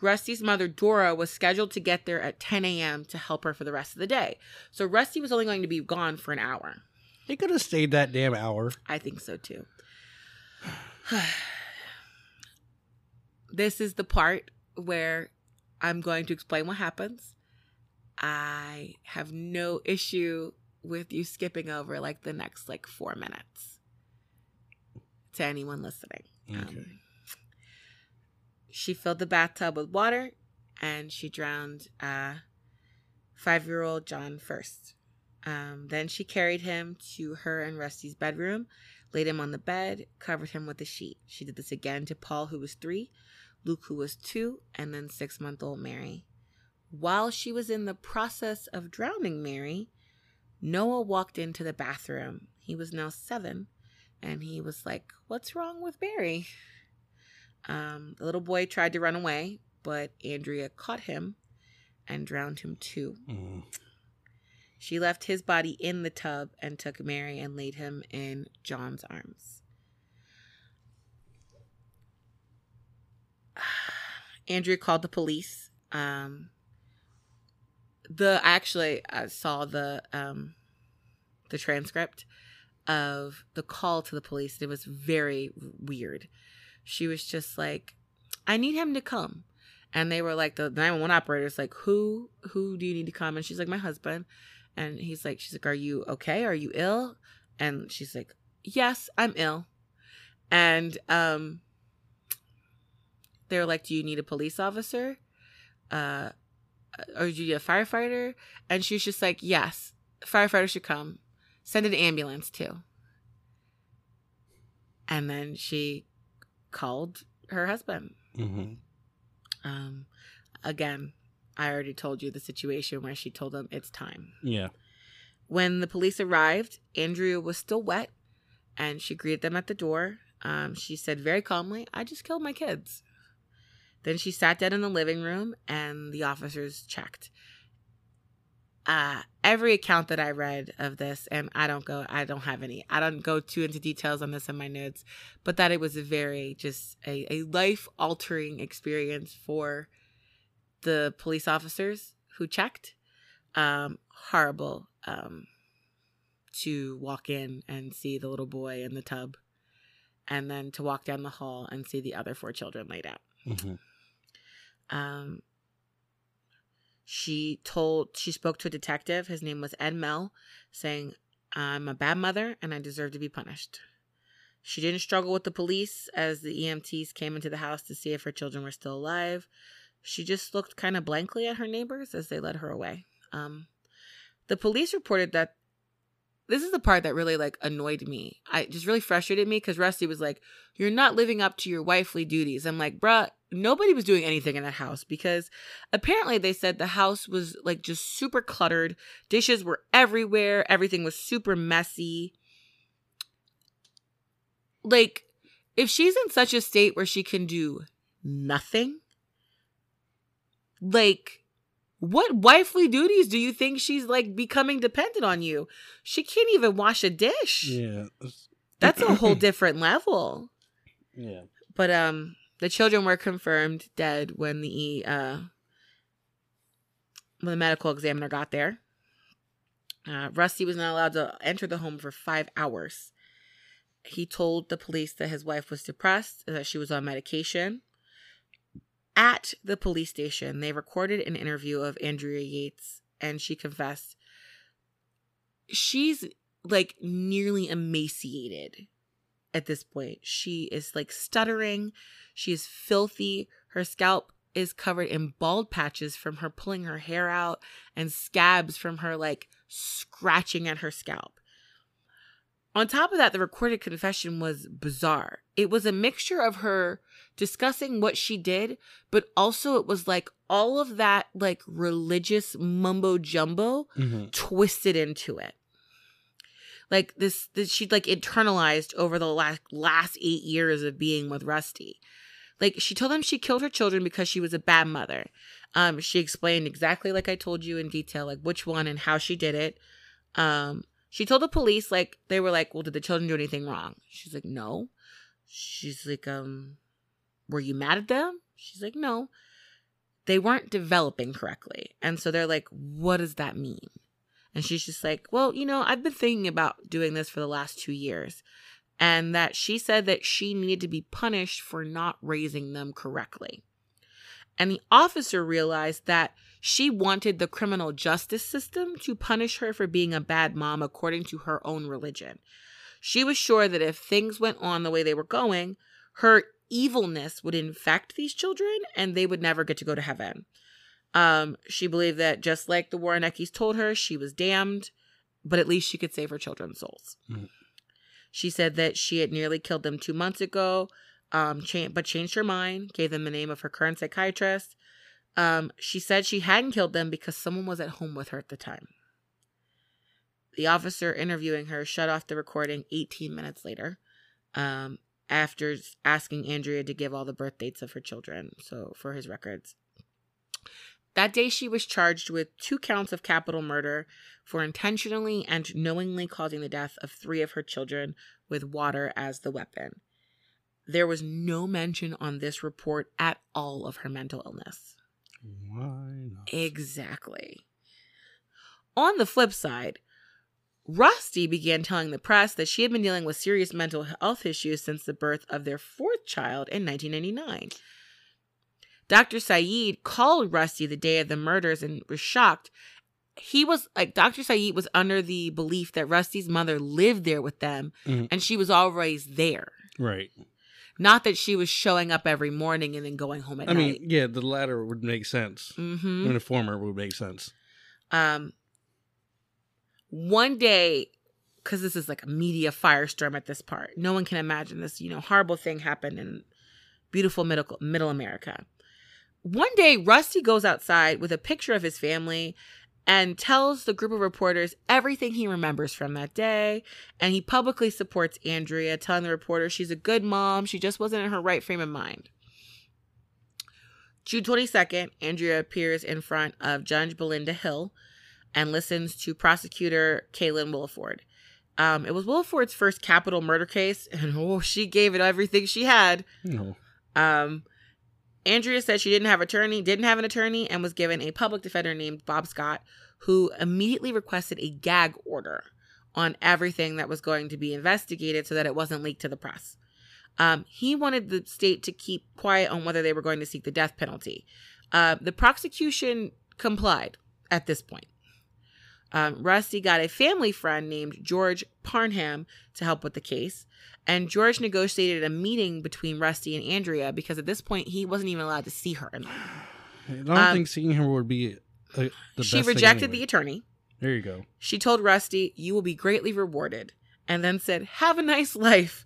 rusty's mother dora was scheduled to get there at 10 a.m to help her for the rest of the day so rusty was only going to be gone for an hour He could have stayed that damn hour. I think so too. (sighs) this is the part where I'm going to explain what happens. I have no issue with you skipping over like the next like four minutes to anyone listening. Okay. Um, she filled the bathtub with water and she drowned uh, five year old John first. Um, then she carried him to her and Rusty's bedroom, laid him on the bed, covered him with a sheet. She did this again to Paul, who was three, Luke, who was two, and then six month old Mary. While she was in the process of drowning Mary, Noah walked into the bathroom. He was now seven, and he was like, What's wrong with Mary? Um, the little boy tried to run away, but Andrea caught him and drowned him too. Mm. She left his body in the tub and took Mary and laid him in John's arms. (sighs) Andrea called the police. Um, the I actually I saw the um, the transcript of the call to the police. It was very weird. She was just like, "I need him to come," and they were like, the nine one one operator's like, "Who who do you need to come?" And she's like, "My husband." And he's like, she's like, Are you okay? Are you ill? And she's like, Yes, I'm ill. And um they're like, Do you need a police officer? Uh or do you need a firefighter? And she's just like, Yes, firefighter should come. Send an ambulance too. And then she called her husband. hmm Um again, I already told you the situation where she told him it's time. Yeah. When the police arrived, Andrea was still wet and she greeted them at the door. Um, she said very calmly, I just killed my kids. Then she sat down in the living room and the officers checked. Uh, every account that I read of this, and I don't go, I don't have any, I don't go too into details on this in my notes, but that it was a very, just a, a life altering experience for the police officers who checked. Um, horrible um, to walk in and see the little boy in the tub, and then to walk down the hall and see the other four children laid out. Mhm. Um, she told she spoke to a detective. His name was Ed mel saying, "I'm a bad mother and I deserve to be punished." She didn't struggle with the police as the EMTs came into the house to see if her children were still alive. She just looked kind of blankly at her neighbors as they led her away. Um, the police reported that this is the part that really like annoyed me. I just really frustrated me because Rusty was like, "You're not living up to your wifely duties." I'm like, "Bruh, nobody was doing anything in that house because apparently they said the house was like just super cluttered. Dishes were everywhere. Everything was super messy. Like, if she's in such a state where she can do nothing, like, what wifely duties do you think she's like becoming dependent on you? She can't even wash a dish. Yeah. That's a whole (clears throat) different level. Yeah. But um the children were confirmed dead when the uh when the medical examiner got there. Uh, Rusty was not allowed to enter the home for five hours. He told the police that his wife was depressed, that she was on medication. At the police station, they recorded an interview of Andrea Yates, and she confessed she's like nearly emaciated at this point. She is like stuttering. She is filthy. Her scalp is covered in bald patches from her pulling her hair out and scabs from her like scratching at her scalp. On top of that, the recorded confession was bizarre. It was a mixture of her discussing what she did, but also it was like all of that like religious mumbo jumbo Mhm. twisted into it. Like this, this she'd like internalized over the last last eight years of being with Rusty. Like she told them she killed her children because she was a bad mother. Um, she explained exactly like I told you in detail, like which one and how she did it. Um, she told the police like they were like, "Well, did the children do anything wrong?" She's like, "No." She's like, "Um, were you mad at them?" She's like, "No." They weren't developing correctly, and so they're like, "What does that mean?" And she's just like, Well, you know, I've been thinking about doing this for the last two years. And that she said that she needed to be punished for not raising them correctly. And the officer realized that she wanted the criminal justice system to punish her for being a bad mom according to her own religion. She was sure that if things went on the way they were going, her evilness would infect these children and they would never get to go to heaven. Um, she believed that just like the Woronieckis told her, she was damned, but at least she could save her children's souls. Mhm. She said that she had nearly killed them two months ago, um, cha- but changed her mind, gave them the name of her current psychiatrist. Um, she said she hadn't killed them because someone was at home with her at the time. The officer interviewing her shut off the recording 18 minutes later, um, after asking Andrea to give all the birth dates of her children, so for his records. That day, she was charged with two counts of capital murder for intentionally and knowingly causing the death of three of her children with water as the weapon. There was no mention on this report at all of her mental illness. Why not? Exactly. On the flip side, Rusty began telling the press that she had been dealing with serious mental health issues since the birth of their fourth child in 1999. Dr. Saeed called Rusty the day of the murders and was shocked. He was like, Dr. Saeed was under the belief that Rusty's mother lived there with them Mhm. and she was always there. Right. Not that she was showing up every morning and then going home at I night. I mean, yeah, the latter would make sense. mm-hmm. And the former would make sense. Um, one day, because this is like a media firestorm at this part, no one can imagine this. You know, horrible thing happened in beautiful middle middle America. One day, Rusty goes outside with a picture of his family, and tells the group of reporters everything he remembers from that day. And he publicly supports Andrea, telling the reporter she's a good mom. She just wasn't in her right frame of mind. June 22nd, Andrea appears in front of Judge Belinda Hill and listens to prosecutor Kaylynn Williford. Um, it was Williford's first capital murder case, and (laughs) oh, she gave it everything she had. No. Um, Andrea said she didn't have attorney, didn't have an attorney, and was given a public defender named Bob Scott, who immediately requested a gag order on everything that was going to be investigated so that it wasn't leaked to the press. Um, he wanted the state to keep quiet on whether they were going to seek the death penalty. Uh, the prosecution complied at this point. Um, Rusty got a family friend named George Parnham to help with the case. And George negotiated a meeting between Rusty and Andrea because at this point he wasn't even allowed to see her. I don't Um, think seeing her would be uh, the she rejected anyway. the attorney. There you go. She told Rusty, You will be greatly rewarded. And then said, Have a nice life.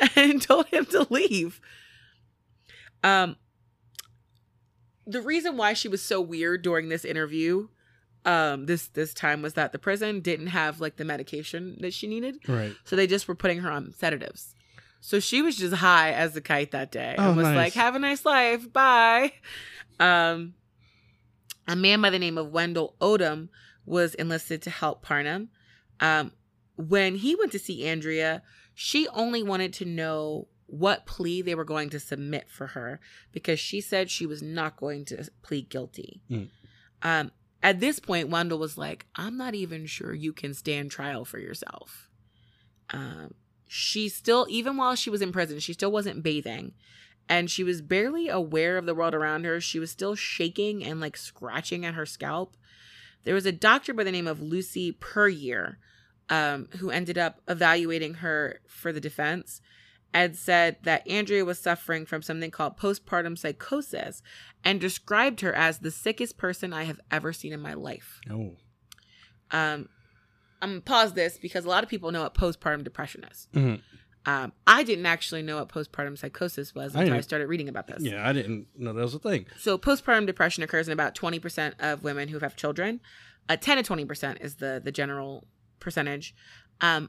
(laughs) And told him to leave. Um, the reason why she was so weird during this interview, um, this this time was that the prison didn't have like the medication that she needed. Right. So they just were putting her on sedatives. So she was just high as a kite that day Oh, and was nice. like, "Have a nice life, bye." Um, a man by the name of Wendell Odom was enlisted to help Parnham. Um, when he went to see Andrea, she only wanted to know what plea they were going to submit for her because she said she was not going to plead guilty. Mm. Um, at this point, Wendell was like, I'm not even sure you can stand trial for yourself. Um, she still, even while she was in prison, she still wasn't bathing and she was barely aware of the world around her. She was still shaking and like scratching at her scalp. There was a doctor by the name of Lucy Puryear um, who ended up evaluating her for the defense and said that Andrea was suffering from something called postpartum psychosis and described her as the sickest person I have ever seen in my life. Oh. Um, I'm gonna pause this because a lot of people know what postpartum depression is. Mhm. Um, I didn't actually know what postpartum psychosis was until I, didn't. started reading about this. Yeah, I didn't know that was a thing. So postpartum depression occurs in about 20% of women who have children. Uh, 10 to 20% is the the general percentage. Um,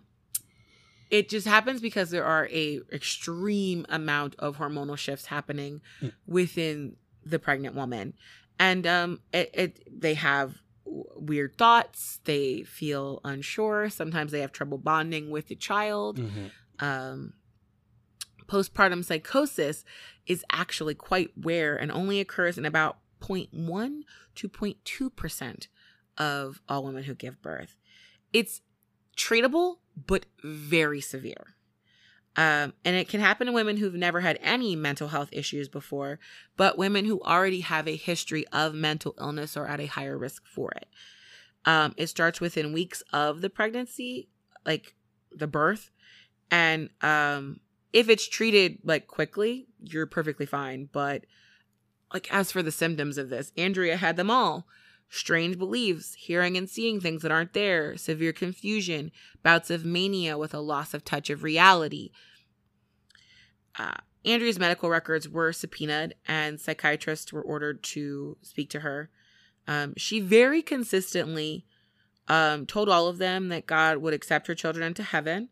it just happens because there are a extreme amount of hormonal shifts happening Mm. within the pregnant woman, and um, it, it they have weird thoughts. They feel unsure. Sometimes they have trouble bonding with the child Mhm. um, postpartum psychosis is actually quite rare and only occurs in about 0.1 to 0.2% of all women who give birth. It's treatable, but very severe. Um, and it can happen to women who've never had any mental health issues before, but women who already have a history of mental illness are at a higher risk for it. Um, it starts within weeks of the pregnancy, like the birth, and um if it's treated like quickly you're perfectly fine but like as for the symptoms of this andrea had them all strange beliefs hearing and seeing things that aren't there severe confusion bouts of mania with a loss of touch of reality. Uh, andrea's medical records were subpoenaed and psychiatrists were ordered to speak to her. Um, she very consistently um, told all of them that god would accept her children into heaven.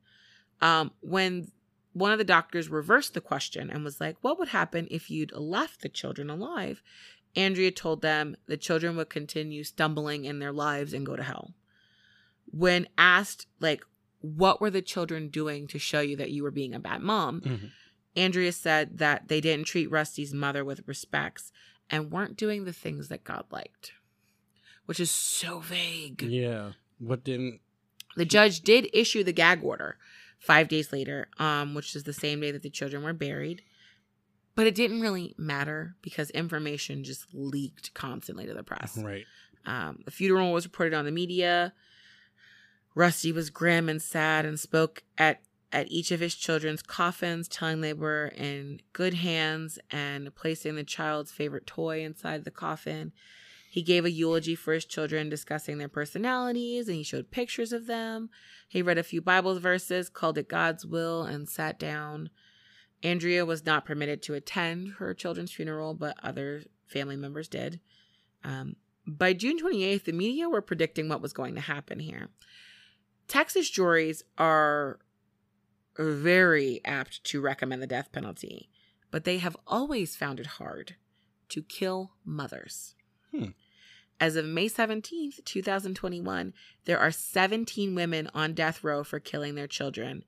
Um, when one of the doctors reversed the question and was like, What would happen if you'd left the children alive? Andrea told them the children would continue stumbling in their lives and go to hell. When asked, like, what were the children doing to show you that you were being a bad mom? Mhm. Andrea said that they didn't treat Rusty's mother with respects and weren't doing the things that God liked, which is so vague. Yeah. What didn't? The judge did issue the gag order five days later, um, which is the same day that the children were buried. But it didn't really matter because information just leaked constantly to the press. Right. Um, the funeral was reported on the media. Rusty was grim and sad and spoke at, at each of his children's coffins, telling they were in good hands and placing the child's favorite toy inside the coffin. He gave a eulogy for his children, discussing their personalities, and he showed pictures of them. He read a few Bible verses, called it God's will, and sat down. Andrea was not permitted to attend her children's funeral, but other family members did. Um, by June 28th, the media were predicting what was going to happen here. Texas juries are very apt to recommend the death penalty, but they have always found it hard to kill mothers. Hmm. As of May 17th, 2021, there are 17 women on death row for killing their children,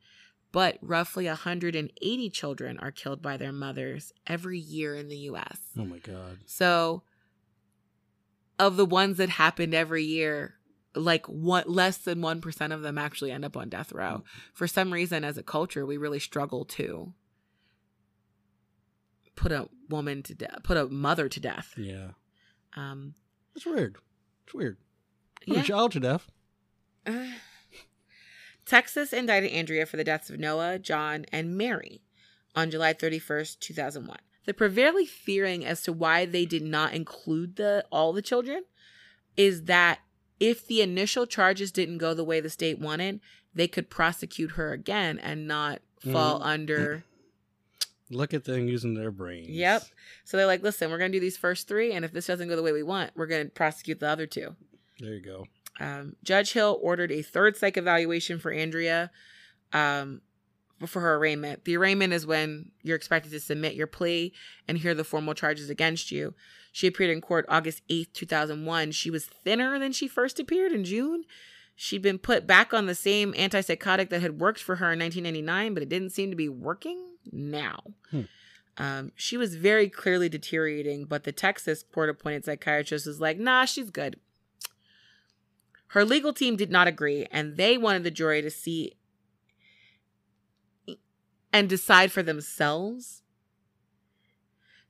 but roughly 180 children are killed by their mothers every year in the US. Oh my god. So, of the ones that happened every year, like one less than 1% of them actually end up on death row. For some reason as a culture, we really struggle to put a woman to death, put a mother to death. Yeah. Um It's weird. It's weird. Put yeah. a child to death. Texas indicted Andrea for the deaths of Noah, John, and Mary on July 31st, 2001. The prevailing theory as to why they did not include the all the children is that if the initial charges didn't go the way the state wanted, they could prosecute her again and not fall Mhm. under. Look at them using their brains. Yep. So they're like, listen, we're going to do these first three, and if this doesn't go the way we want, we're going to prosecute the other two. There you go. Um, Judge Hill ordered a third psych evaluation for Andrea um, for her arraignment. The arraignment is when you're expected to submit your plea and hear the formal charges against you. She appeared in court August 8th, 2001. She was thinner than she first appeared in June. She'd been put back on the same antipsychotic that had worked for her in 1999, but it didn't seem to be working now. Hmm. Um, she was very clearly deteriorating, but the Texas court appointed psychiatrist was like, nah, she's good. Her legal team did not agree, and they wanted the jury to see and decide for themselves.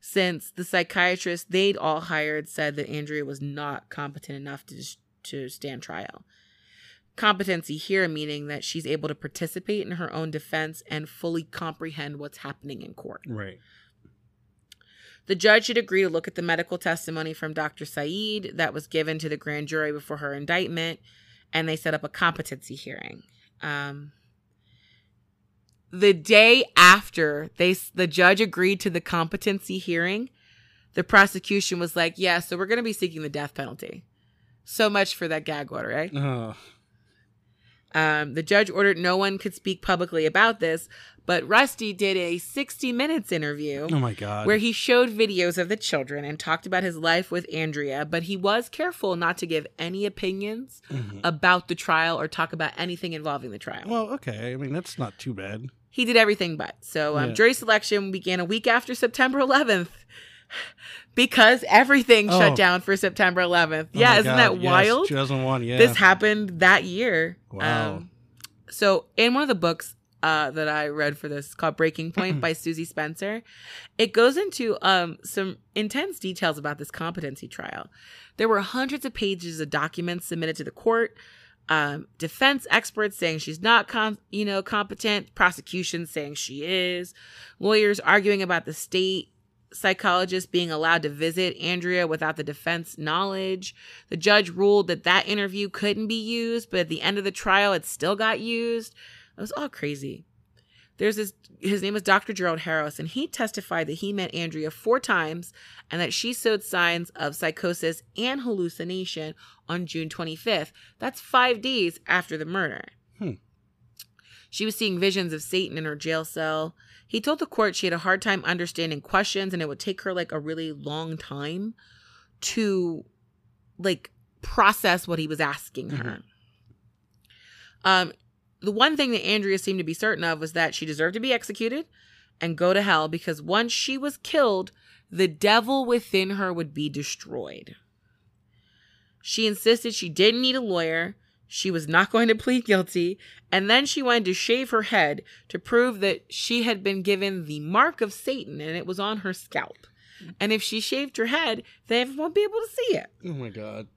Since the psychiatrist they'd all hired said that Andrea was not competent enough to to stand trial. Competency here meaning that she's able to participate in her own defense and fully comprehend what's happening in court. Right. The judge should agree to look at the medical testimony from Dr. Saeed that was given to the grand jury before her indictment, and they set up a competency hearing. Um, the day after they, the judge agreed to the competency hearing, the prosecution was like, "Yeah, so we're going to be seeking the death penalty." So much for that gag order, right? Oh, Um, the judge ordered no one could speak publicly about this, but Rusty did a 60 Minutes interview oh my god. where he showed videos of the children and talked about his life with Andrea, but he was careful not to give any opinions Mhm. about the trial or talk about anything involving the trial. Well, okay. I mean, that's not too bad. he did everything but. So, um, Yeah. jury selection began a week after September 11th (laughs) because everything Oh. shut down for September 11th. Oh yeah, isn't God, that yes, wild? 2001, yeah. This happened that year. Wow. Um, so, in one of the books uh, that I read for this called Breaking Point (clears throat) by Suzy Spencer, it goes into um, some intense details about this competency trial. There were hundreds of pages of documents submitted to the court. Um, defense experts saying she's not, com- you know, competent. Prosecution saying she is. Lawyers arguing about the state psychologist being allowed to visit Andrea without the defense knowledge. The judge ruled that that interview couldn't be used, but at the end of the trial, it still got used. It was all crazy. There's this, his name is Dr. Gerald Harris, and he testified that he met Andrea four times and that she showed signs of psychosis and hallucination on June 25th. That's five days after the murder. Hmm. She was seeing visions of Satan in her jail cell. He told the court she had a hard time understanding questions and it would take her like a really long time to like process what he was asking her. Um the one thing that Andrea seemed to be certain of was that she deserved to be executed and go to hell because once she was killed, the devil within her would be destroyed. She insisted she didn't need a lawyer. She was not going to plead guilty. And then she wanted to shave her head to prove that she had been given the mark of Satan and it was on her scalp. And if she shaved her head, they won't be able to see it. Oh my god.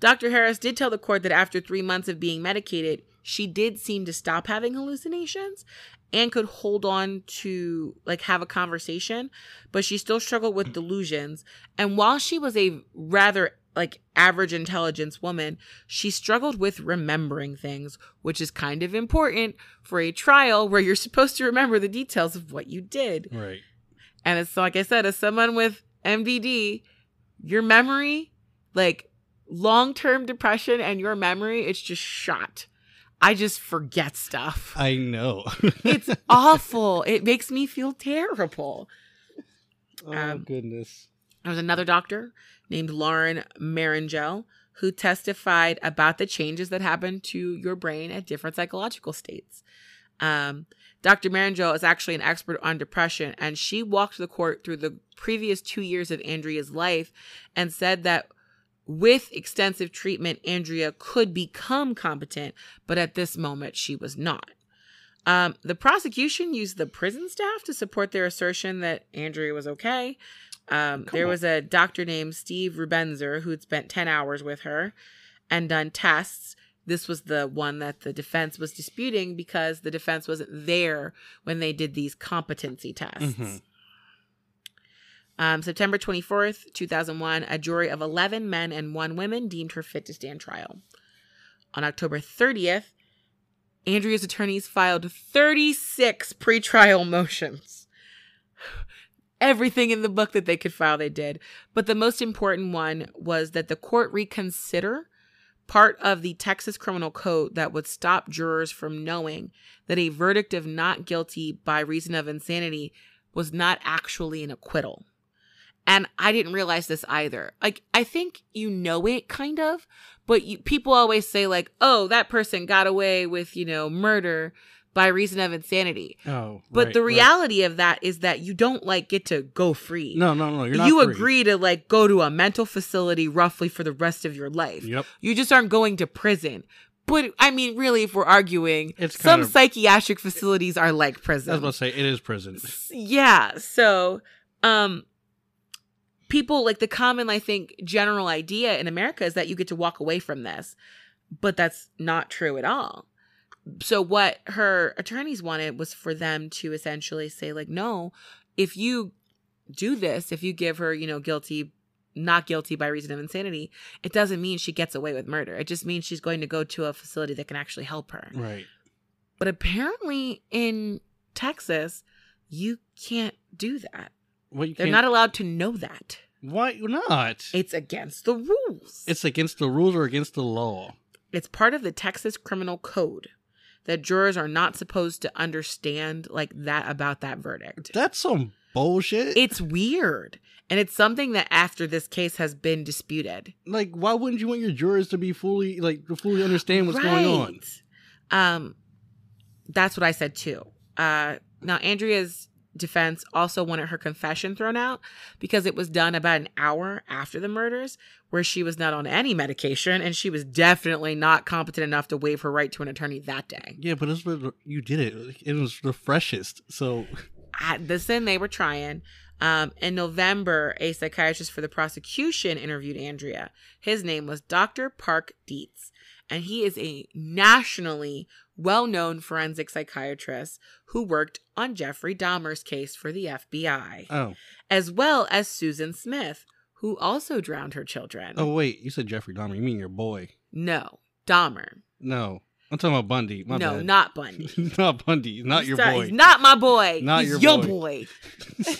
Dr. Harris did tell the court that after three months of being medicated, she did seem to stop having hallucinations and could hold on to like have a conversation, but she still struggled with delusions. And while she was a rather like average intelligence woman, she struggled with remembering things, which is kind of important for a trial where you're supposed to remember the details of what you did. Right. And it's like I said, as someone with MDD, your memory, like long term depression and your memory, it's just shot. I just forget stuff. I know. (laughs) It's awful. It makes me feel terrible. oh Um, goodness. There was another doctor named Lauren Marangell who testified about the changes that happen to your brain at different psychological states. Um, Dr. Marangell is actually an expert on depression, and she walked the court through the previous two years of Andrea's life and said that with extensive treatment, Andrea could become competent, but at this moment, she was not. Um, the prosecution used the prison staff to support their assertion that Andrea was okay. Um, there was a doctor named Steve Rubenzer who'd spent 10 hours with her and done tests. This was the one that the defense was disputing because the defense wasn't there when they did these competency tests. Mhm. Um, September 24th, 2001, a jury of 11 men and one woman deemed her fit to stand trial. On October 30th, Andrea's attorneys filed 36 pretrial (laughs) motions. Everything in the book that they could file, they did. But the most important one was that the court reconsider part of the Texas criminal code that would stop jurors from knowing that a verdict of not guilty by reason of insanity was not actually an acquittal. And I didn't realize this either. Like, I think you know it kind of, but you, people always say, like, oh, that person got away with, you know, murder by reason of insanity. Oh, But right, the right. reality of that is that you don't like get to go free. No, no, no. You're not you free. agree to like go to a mental facility roughly for the rest of your life. Yep. You just aren't going to prison. But I mean, really, if we're arguing, It's some of- psychiatric facilities are like prison. I was about to say it is prison. yeah. So, um, people like the common, I think, general idea in America is that you get to walk away from this, but that's not true at all. So, what her attorneys wanted was for them to essentially say, like, no, if you do this, if you give her, you know, guilty, not guilty by reason of insanity, it doesn't mean she gets away with murder. It just means she's going to go to a facility that can actually help her. Right. But apparently in Texas, you can't do that. You They're not allowed to know that. Why not? It's against the rules. It's against the rules or against the law. it's part of the Texas criminal code that jurors are not supposed to understand like that about that verdict. That's some bullshit. It's weird. And it's something that after this case has been disputed. like, why wouldn't you want your jurors to be fully like to fully understand what's going on? Right. Um, that's what I said too. Uh, now Andrea's defense also wanted her confession thrown out because it was done about an hour after the murders, where she was not on any medication and she was definitely not competent enough to waive her right to an attorney that day. Yeah, but you did it. It was the freshest. So At the sin they were trying. Um, in November, a psychiatrist for the prosecution interviewed Andrea. His name was Dr. Park Dietz, and he is a nationally well known forensic psychiatrist who worked on Jeffrey Dahmer's case for the FBI, oh as well as Susan Smith, who also drowned her children. oh wait, you said Jeffrey Dahmer. You mean your boy? No, Dahmer. No, I'm talking about Bundy. My no, bad. not (laughs) Bundy. not Bundy. Not He's your not- boy. He's not my boy. Not He's your your boy. boy. (laughs) (laughs)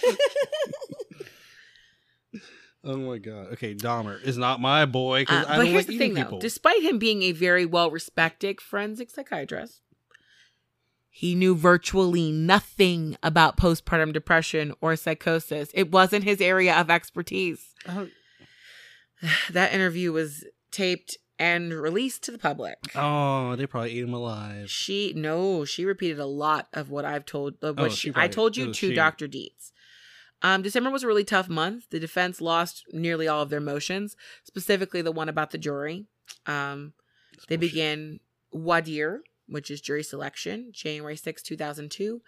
Oh my god. Okay, Dahmer is not my boy Uh, I but don't here's like the thing, people. though. Despite him being a very well respected forensic psychiatrist, he knew virtually nothing about postpartum depression or psychosis. It wasn't his area of expertise. Oh, (sighs) That interview was taped and released to the public. oh, they probably ate him alive. She no, she repeated a lot of what I've told. Uh, what Oh, she, she I told you was to she. Dr. Dietz. Um, December was a really tough month. The defense lost nearly all of their motions, specifically the one about the jury. Um, they began voir dire, which is jury selection, January 6, 2002.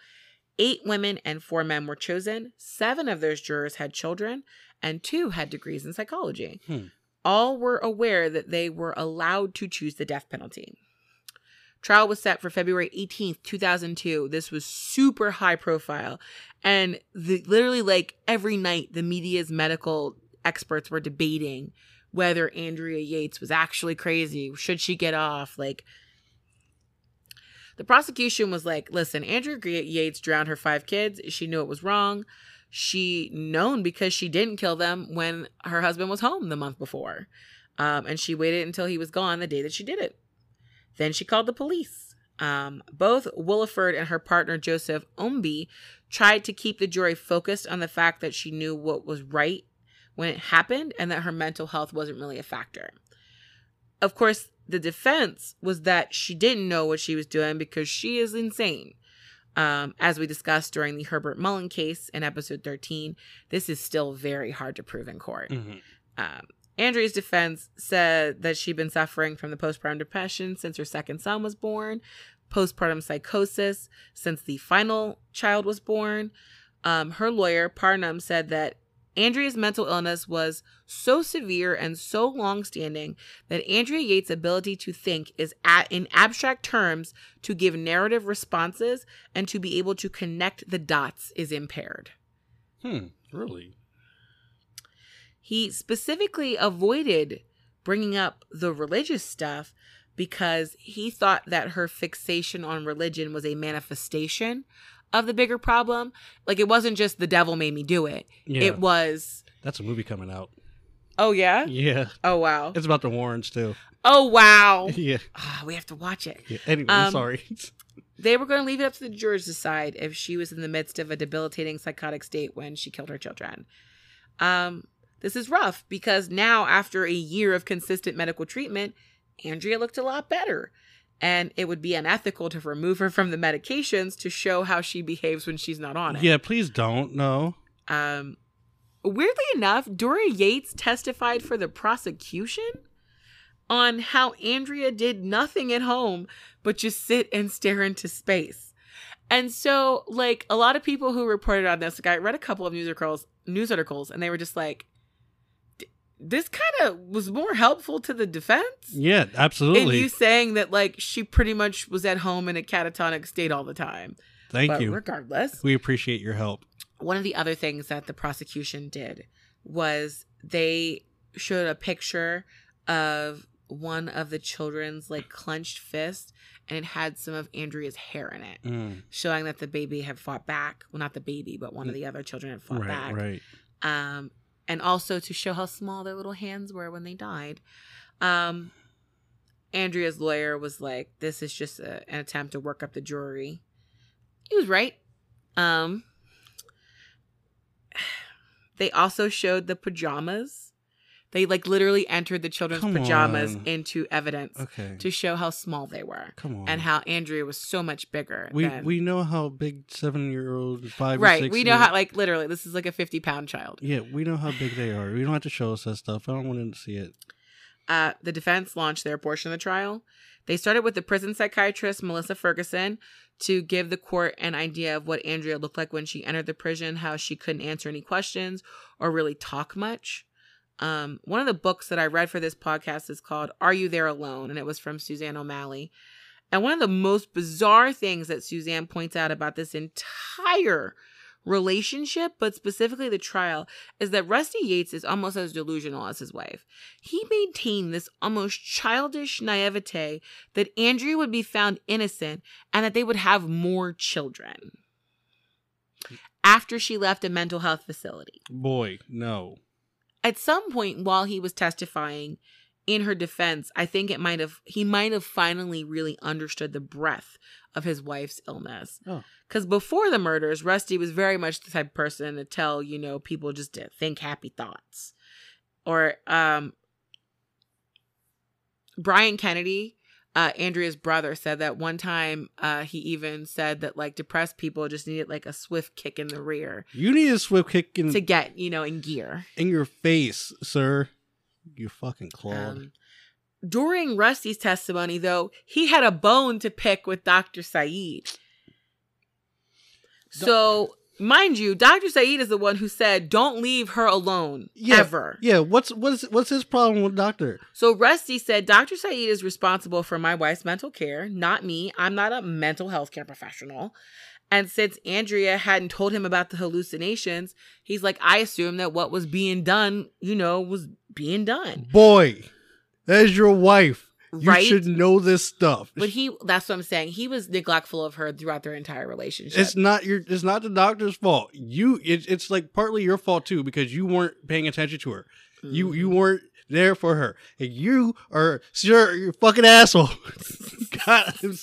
Eight women and four men were chosen. Seven of those jurors had children, and two had degrees in psychology. Hmm. All were aware that they were allowed to choose the death penalty. Trial was set for February 18th, 2002. This was super high profile. And the, literally, like every night, the media's medical experts were debating whether Andrea Yates was actually crazy. Should she get off? Like, the prosecution was like, listen, Andrea Yates drowned her five kids. She knew it was wrong. She known because she didn't kill them when her husband was home the month before. Um, and she waited until he was gone the day that she did it. Then she called the police. Um, both Williford and her partner Joseph Owmby tried to keep the jury focused on the fact that she knew what was right when it happened and that her mental health wasn't really a factor. Of course, the defense was that she didn't know what she was doing because she is insane. Um, as we discussed during the Herbert Mullen case in episode 13, this is still very hard to prove in court. Mhm. Um, Andrea's defense said that she'd been suffering from the postpartum depression since her second son was born, postpartum psychosis since the final child was born. Um, her lawyer, Parnham, said that Andrea's mental illness was so severe and so long-standing that Andrea Yates' ability to think is at, in abstract terms to give narrative responses and to be able to connect the dots is impaired. Hmm. Really? He specifically avoided bringing up the religious stuff because he thought that her fixation on religion was a manifestation of the bigger problem. Like it wasn't just the devil made me do it. Yeah. It was, That's a movie coming out. oh yeah? Yeah. Oh wow. It's about the Warrens too. Oh wow. (laughs) Yeah. Ah, we have to watch it. yeah. Anyway, Um, sorry. (laughs) They were going to leave it up to the jurors to decide if she was in the midst of a debilitating psychotic state when she killed her children. Um, this is rough because now, after a year of consistent medical treatment, Andrea looked a lot better. And it would be unethical to remove her from the medications to show how she behaves when she's not on it. yeah, please don't. No. Um, weirdly enough, Dora Yates testified for the prosecution on how Andrea did nothing at home but just sit and stare into space. And so, like a lot of people who reported on this, like I read a couple of news articles, news articles, and they were just like, "D- "This kind of was more helpful to the defense." Yeah, absolutely. And you saying that like she pretty much was at home in a catatonic state all the time. Thank but you. regardless, We appreciate your help. one of the other things that the prosecution did was they showed a picture of one of the children's like clenched fist and it had some of Andrea's hair in it, Mm, showing that the baby had fought back. Well, not the baby, but one of the other children had fought right, back. right. Um, and also to show how small their little hands were when they died. Um, Andrea's lawyer was like, "This is just a, an attempt to work up the jury." He was right. Um, (sighs) they also showed the pajamas. They like literally entered the children's Come pajamas on. into evidence Okay. to show how small they were Come on. and how Andrea was so much bigger. we than, we know how big seven year old, five, or right. We know how like literally this is like a fifty pound child. Yeah, we know how big they are. We don't have to show us that stuff. I don't want to see it. uh, the defense launched their portion of the trial. They started with the prison psychiatrist, Melissa Ferguson, to give the court an idea of what Andrea looked like when she entered the prison, how she couldn't answer any questions or really talk much. Um, one of the books that I read for this podcast is called Are You There Alone? And it was from Suzanne O'Malley. And one of the most bizarre things that Suzanne points out about this entire relationship, but specifically the trial, is that Rusty Yates is almost as delusional as his wife. He maintained this almost childish naivete that Andrea would be found innocent and that they would have more children after she left a mental health facility. Boy, no. At some point while he was testifying in her defense, I think it might have he might have finally really understood the breadth of his wife's illness. Oh. Because before the murders, Rusty was very much the type of person to tell, you know, people just to think happy thoughts. Or um Brian Kennedy, uh, Andrea's brother, said that one time uh, he even said that like depressed people just needed like a swift kick in the rear You need a swift kick in, to get, you know, in gear. in your face, sir. You fucking clawed. Um, during Rusty's testimony, though, he had a bone to pick with Dr. Saeed. So, mind you, Dr. Saeed is the one who said, "Don't leave her alone Yeah. ever." yeah, what's what's what's his problem with doctor? So Rusty said, "Dr. Saeed is responsible for my wife's mental care, not me. I'm not a mental health care professional." And since Andrea hadn't told him about the hallucinations, he's like, "I assume that what was being done, you know, was being done." Boy, that is your wife. You right? should know this stuff. But he that's what I'm saying. He was neglectful of her throughout their entire relationship. it's not your it's not the doctor's fault. You it's it's like partly your fault too because you weren't paying attention to her. You Mhm. you weren't there for her. And you are, sir, you're a fucking asshole. (laughs) God, I'm,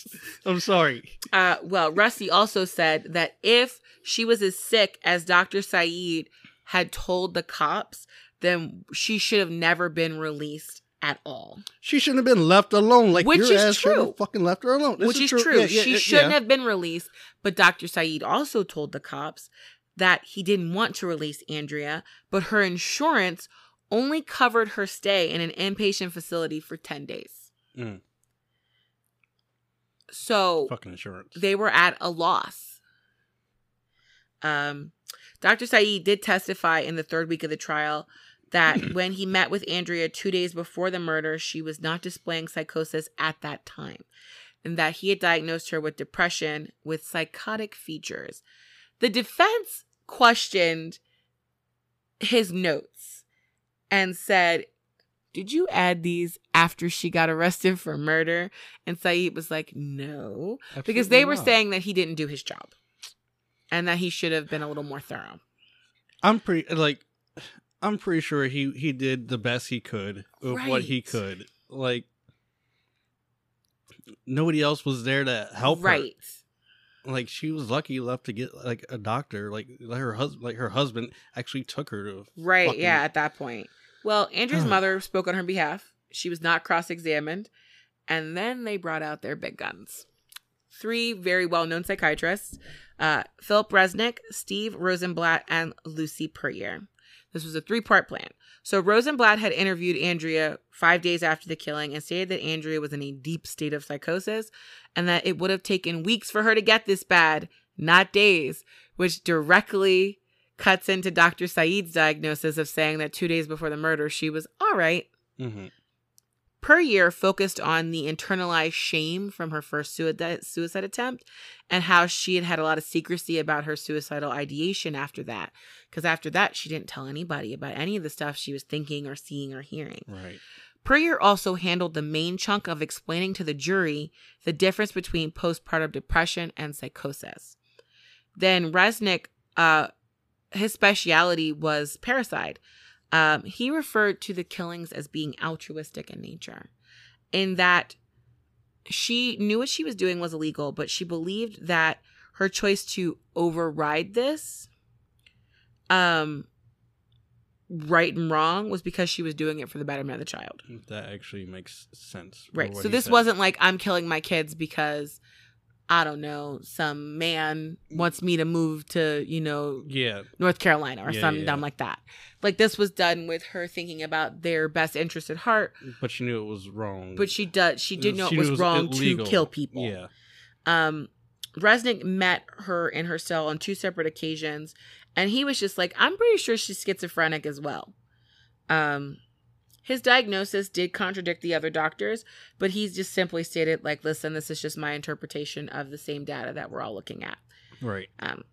I'm sorry. Uh, well, Rusty also said that if she was as sick as Dr. Saeed had told the cops, then she should have never been released at all. She shouldn't have been left alone. Like Which your is ass true. fucking left her alone. This Which is true. Yeah, yeah, she yeah, shouldn't have been released. But Dr. Saeed also told the cops that he didn't want to release Andrea, but her insurance only covered her stay in an inpatient facility for 10 days. Mm. So Fucking insurance. they were at a loss. Um, Dr. Saeed did testify in the third week of the trial that mm-hmm. when he met with Andrea two days before the murder, she was not displaying psychosis at that time, and that he had diagnosed her with depression with psychotic features. The defense questioned his notes and said, Did you add these after she got arrested for murder? And Saeed was like, No because they were not. saying that he didn't do his job and that he should have been a little more thorough. I'm pretty like I'm pretty sure he he did the best he could with what he could. Like nobody else was there to help her. right. Like she was lucky enough to get like a doctor. Like her husband, like her husband actually took her to. Right. fucking- Yeah, at that point. Well, Andrea's mother spoke on her behalf. She was not cross examined. And then they brought out their big guns. Three very well known psychiatrists uh, Philip Resnick, Steve Rosenblatt, and Lucy Puryear. This was a three part plan. So Rosenblatt had interviewed Andrea five days after the killing and stated that Andrea was in a deep state of psychosis and that it would have taken weeks for her to get this bad, not days, which directly cuts into Dr. Saeed's diagnosis of saying that two days before the murder, she was all right. mm-hmm. Puryear, focused on the internalized shame from her first suicide, suicide attempt and how she had had a lot of secrecy about her suicidal ideation after that. Because after that, she didn't tell anybody about any of the stuff she was thinking or seeing or hearing. Right. Puryear also handled the main chunk of explaining to the jury the difference between postpartum depression and psychosis. Then Resnick, uh, his speciality was parricide. Um, he referred to the killings as being altruistic in nature, in that she knew what she was doing was illegal, but she believed that her choice to override this, um, right and wrong, was because she was doing it for the betterment of the child. That actually makes sense. Right. So this said. wasn't like I'm killing my kids because I don't know, some man wants me to move to, you know, Yeah. North Carolina or Yeah, something yeah. dumb like that. Like this was done with her thinking about their best interest at heart, But she knew it was wrong. but she does she did know She it was knew wrong illegal. to kill people. Yeah. Um Resnick met her in her cell on two separate occasions and he was just like, I'm pretty sure she's schizophrenic as well. Um his diagnosis did contradict the other doctors, but he's just simply stated like, listen, this is just my interpretation of the same data that we're all looking at. Right. Um,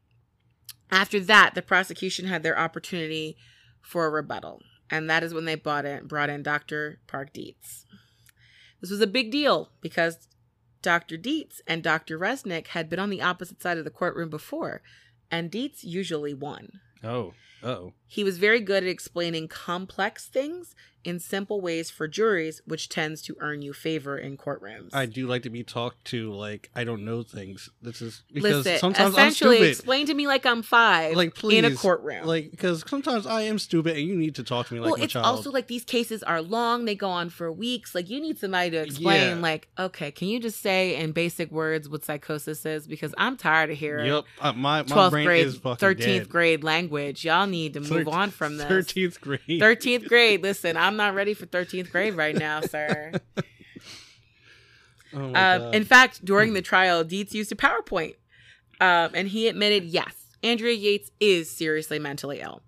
after that, the prosecution had their opportunity for a rebuttal, and that is when they brought in brought in Dr. Park Dietz. This was a big deal because Dr. Dietz and Dr. Resnick had been on the opposite side of the courtroom before, and Dietz usually won. Oh. Oh. He was very good at explaining complex things in simple ways for juries, which tends to earn you favor in courtrooms. I do like to be talked to like I don't know things. This is because Listen, sometimes I'm stupid. essentially, explain to me like I'm five Like please, in a courtroom. Like because sometimes I am stupid, and you need to talk to me like well, my it's child. also like these cases are long; they go on for weeks. Like you need somebody to explain. Yeah. Like, okay, can you just say in basic words what psychosis is? Because I'm tired of hearing yep. Uh, my my twelfth brain grade, is fucking thirteenth dead. grade language. Y'all need to move on from this. Thirteenth grade. Thirteenth grade. Listen, I'm not ready for thirteenth grade right now, (laughs) sir. Oh Um, in fact, during the trial, Dietz used a PowerPoint, um, and he admitted, yes, Andrea Yates is seriously mentally ill.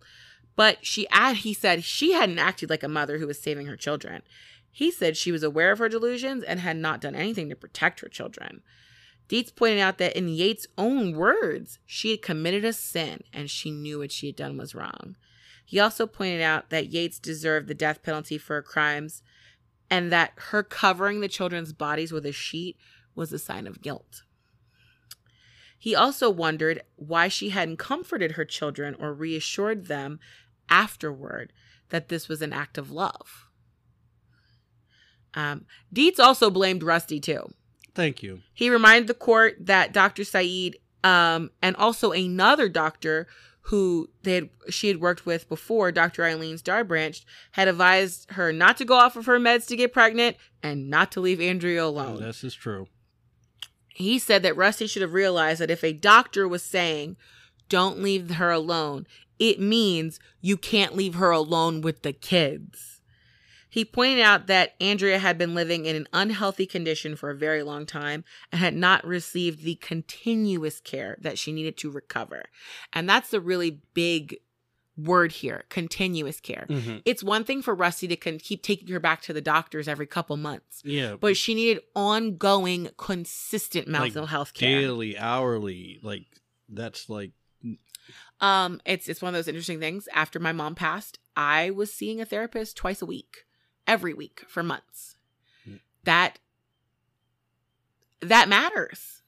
But she, ad- he said, she hadn't acted like a mother who was saving her children. He said she was aware of her delusions and had not done anything to protect her children. Dietz pointed out that in Yates' own words, she had committed a sin and she knew what she had done was wrong. He also pointed out that Yates deserved the death penalty for her crimes and that her covering the children's bodies with a sheet was a sign of guilt. He also wondered why she hadn't comforted her children or reassured them afterward that this was an act of love. Um, Dietz also blamed Rusty too. Thank you. He reminded the court that Dr. Saeed um, and also another doctor who they had, she had worked with before, Dr. Eileen Starbranch, had advised her not to go off of her meds to get pregnant and not to leave Andrea alone. This is true. He said that Rusty should have realized that if a doctor was saying, don't leave her alone, it means you can't leave her alone with the kids. He pointed out that Andrea had been living in an unhealthy condition for a very long time and had not received the continuous care that she needed to recover. And that's the really big word here continuous care. Mhm. It's one thing for Rusty to con- keep taking her back to the doctors every couple months, Yeah. but she needed ongoing, consistent mental Like, health care. daily, hourly, like that's like Um, it's it's one of those interesting things. After my mom passed, I was seeing a therapist twice a week, every week for months. Mm. That that matters.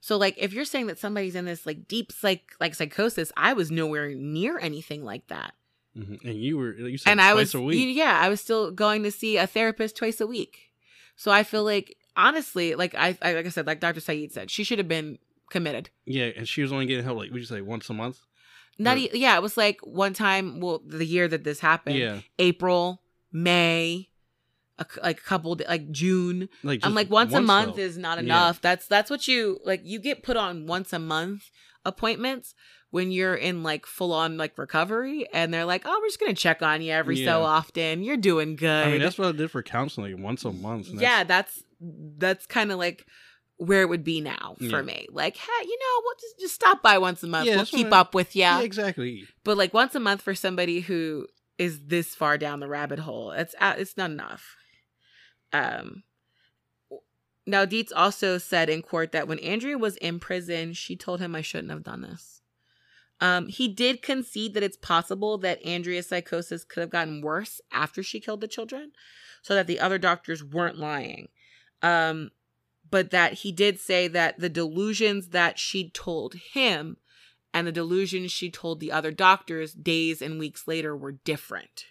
So like if you're saying that somebody's in this like deep psych like psychosis, I was nowhere near anything like that. mhm. and you were you said and I was a week. yeah, I was still going to see a therapist twice a week. So I feel like honestly, like I, I like I said, like Dr. Saeed said, she should have been committed. yeah, and she was only getting help like would you say once a month? Not e- yeah, it was like one time. Well, the year that this happened, Yeah. April, May, a, like a couple, like June. Like I'm like once, a month though. is not Yeah. enough. That's that's what you like. You get put on once a month appointments when you're in like full on like recovery, and they're like, oh, we're just gonna check on you every Yeah. so often. You're doing good. I mean that's what I did for counseling once a month. yeah, that's- that's that's kind of like where it would be now for Yeah. me. Like, hey, you know, we'll just just stop by once a month. Yeah, we'll keep I- up with you. yeah, exactly. But like once a month for somebody who is this far down the rabbit hole, it's uh, it's not enough. Um. Now Dietz also said in court that when Andrea was in prison, she told him I shouldn't have done this. Um, he did concede that it's possible that Andrea's psychosis could have gotten worse after she killed the children, so that the other doctors weren't lying. Um, but that he did say that the delusions that she told him and the delusions she told the other doctors days and weeks later were different.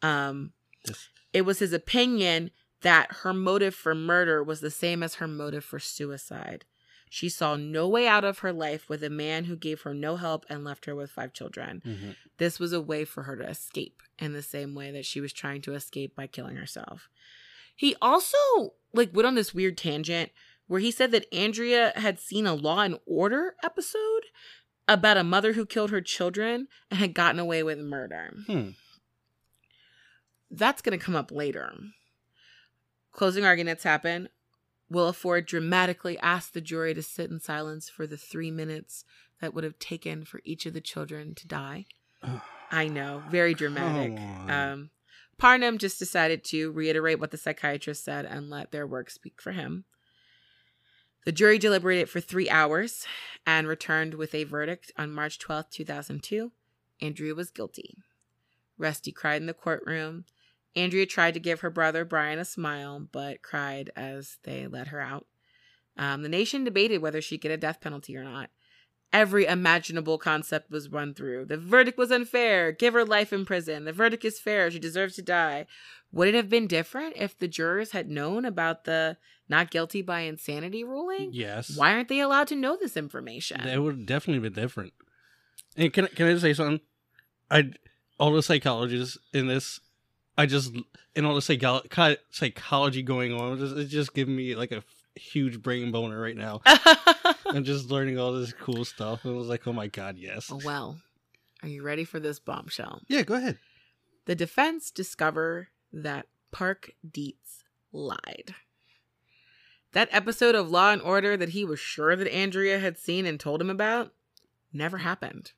Um, This- it was his opinion that her motive for murder was the same as her motive for suicide. She saw no way out of her life with a man who gave her no help and left her with five children. Mhm. This was a way for her to escape in the same way that she was trying to escape by killing herself. He also like went on this weird tangent where he said that Andrea had seen a Law and Order episode about a mother who killed her children and had gotten away with murder. Hmm. That's going to come up later. Closing arguments happen. Williford dramatically asked the jury to sit in silence for the three minutes that would have taken for each of the children to die. (sighs) I know, very dramatic. Um, Parnham just decided to reiterate what the psychiatrist said and let their work speak for him. The jury deliberated for three hours and returned with a verdict on March 12, 2002. Andrea was guilty. Rusty cried in the courtroom. Andrea tried to give her brother Brian a smile, but cried as they let her out. Um, the nation debated whether she'd get a death penalty or not. Every imaginable concept was run through. The verdict was unfair. Give her life in prison. The verdict is fair. She deserves to die. Would it have been different if the jurors had known about the not guilty by insanity ruling? Yes. Why aren't they allowed to know this information? That would definitely be different. And can I- can I just say something? I all the psychologists in this, I just and all the ki- psychology going on, just, it's just giving me like a huge brain boner right now. (laughs) I'm just learning all this cool stuff, and I was like, oh my god, yes. Oh, well, are you ready for this bombshell? Yeah, go ahead. The defense discover that Park Dietz lied. That episode of Law and Order that he was sure that Andrea had seen and told him about never happened.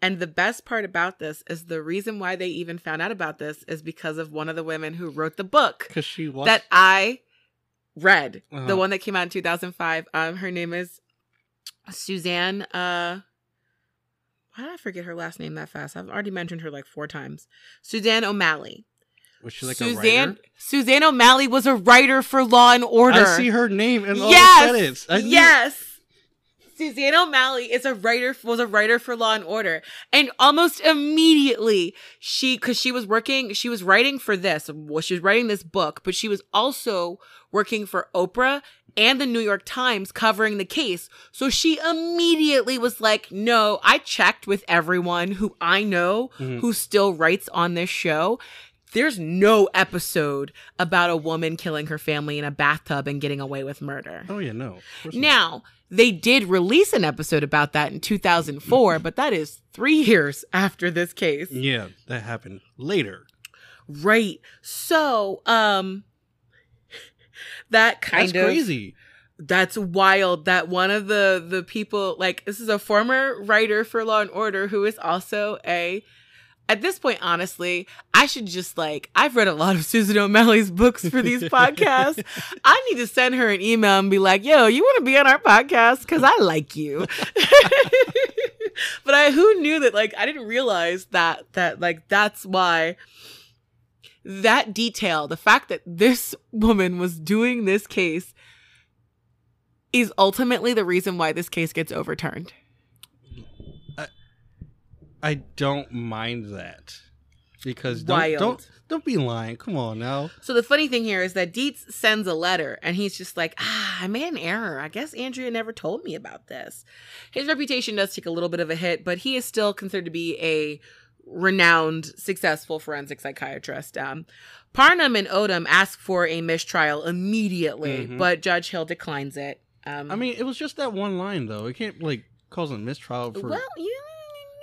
And the best part about this is the reason why they even found out about this is because of one of the women who wrote the book Because she that I read, the Uh-huh. one that came out in 2005. Um, her name is Suzanne. Uh, why did I forget her last name that fast? I've already mentioned her like four times. Suzanne O'Malley. Was she like a Suzanne writer? Suzanne O'Malley was a writer for Law and Order. I see her name in all yes, the credits. I yes. Susanna O'Malley is a writer was a writer for Law and Order, and almost immediately she because she was working she was writing for this well she was writing this book, but she was also working for Oprah and the New York Times covering the case. So she immediately was like, "No, I checked with everyone who I know Mhm. who still writes on this show." There's no episode about a woman killing her family in a bathtub and getting away with murder. Oh yeah, no. not. Now, they did release an episode about that in 2004, but that is three years after this case. Yeah, that happened later. Right. So, um, (laughs) that kind That's of crazy. that's wild that one of the the people like this is a former writer for Law and Order who is also a at this point honestly I should just like I've read a lot of Susan O'Malley's books for these (laughs) podcasts. I need to send her an email and be like yo you want to be on our podcast? Cuz I like you. (laughs) But I who knew that like I didn't realize that that like that's why that detail the fact that this woman was doing this case is ultimately the reason why this case gets overturned. I don't mind that because don't, Wild. don't don't be lying. Come on now. So the funny thing here is that Dietz sends a letter and he's just like, ah, I made an error. I guess Andrea never told me about this. His reputation does take a little bit of a hit, but he is still considered to be a renowned, successful forensic psychiatrist. Um, Parnham and Odom ask for a mistrial immediately, Mhm. but Judge Hill declines it. Um, I mean, it was just that one line though. It can't like cause a mistrial for. well,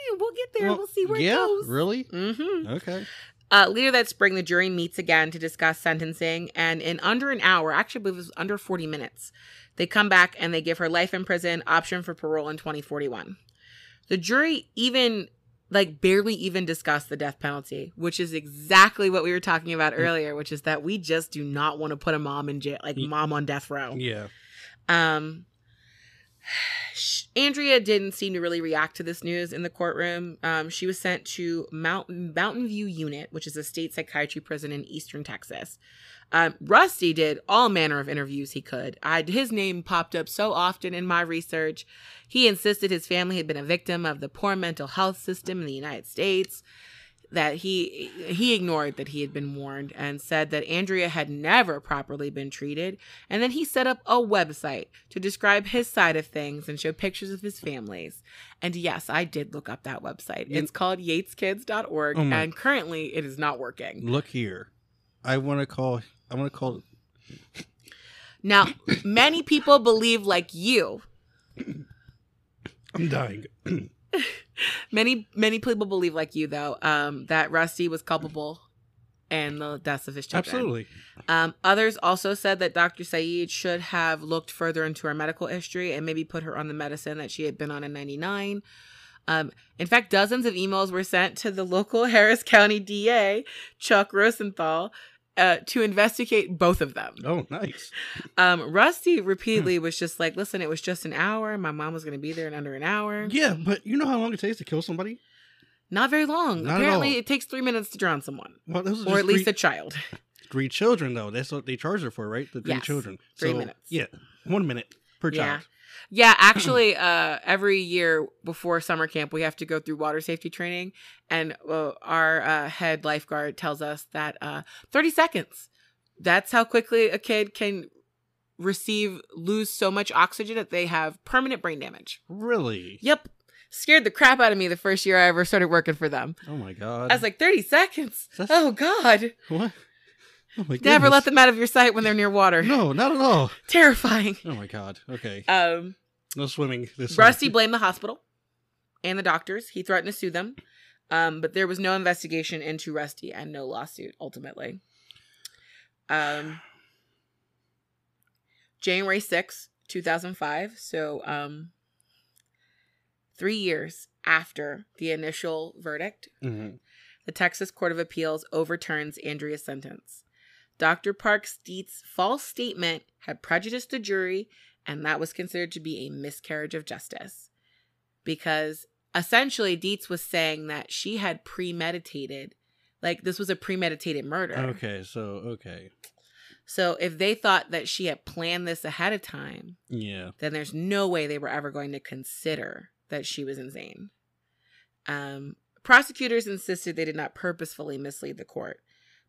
yeah, we'll get there. Well, we'll see where yeah, it goes. really. Mm-hmm. Okay. Uh, later that spring, the jury meets again to discuss sentencing, and in under an hour, actually, I believe it was under 40 minutes, they come back and they give her life in prison, option for parole in 2041. The jury even, like, barely even discussed the death penalty, which is exactly what we were talking about Mm. earlier, which is that we just do not want to put a mom in jail, like, mom on death row. Yeah. Um, sh- Andrea didn't seem to really react to this news in the courtroom. Um, she was sent to Mountain Mountain View Unit, which is a state psychiatry prison in eastern Texas. Um, Rusty did all manner of interviews he could. I, his name popped up so often in my research. He insisted his family had been a victim of the poor mental health system in the United States that he he ignored that he had been warned and said that Andrea had never properly been treated and then he set up a website to describe his side of things and show pictures of his families and yes I did look up that website it's called yateskids.org Oh and currently it is not working Look here. I want to call. I want to call. now many people believe like you (coughs) I'm dying. (laughs) many many people believe like you though um that Rusty was culpable in the deaths of his children Absolutely. Um, others also said that Dr. Saeed should have looked further into her medical history and maybe put her on the medicine that she had been on in 99. Um, in fact, dozens of emails were sent to the local (laughs) Harris County DA, Chuck Rosenthal, uh, to investigate both of them. Oh, nice. Um, Rusty repeatedly was just like, listen, it was just an hour. My mom was going to be there in under an hour. Yeah, but you know how long it takes to kill somebody? Not very long. Not Apparently, it takes three minutes to drown someone, Well, those or at least three, a child. (laughs) three children, though. That's what they charge her for, right? The three Yes, children. three So, minutes. Yeah, one minute per Yeah. child. Yeah, actually, uh, every year before summer camp, we have to go through water safety training, and uh, our uh, head lifeguard tells us that uh, 30 seconds. That's how quickly a kid can receive lose so much oxygen that they have permanent brain damage. Really? Yep, scared the crap out of me the first year I ever started working for them. Oh my god. I was like, 30 seconds. That's- Oh God! what? Oh my Never let them out of your sight when they're near water. No, not at all. Terrifying. Oh my god. Okay. Um. no swimming this. Rusty blamed the hospital and the doctors. He threatened to sue them. Um, but there was no investigation into Rusty and no lawsuit ultimately. Um, January 6, 2005. So, um, three years after the initial verdict, Mhm. the Texas Court of Appeals overturns Andrea's sentence. Dr. Parks Dietz' false statement had prejudiced the jury, and that was considered to be a miscarriage of justice. Because essentially, Dietz was saying that she had premeditated, like this was a premeditated murder. Okay, so okay. So if they thought that she had planned this ahead of time, Yeah. then there's no way they were ever going to consider that she was insane. Um, prosecutors insisted they did not purposefully mislead the court,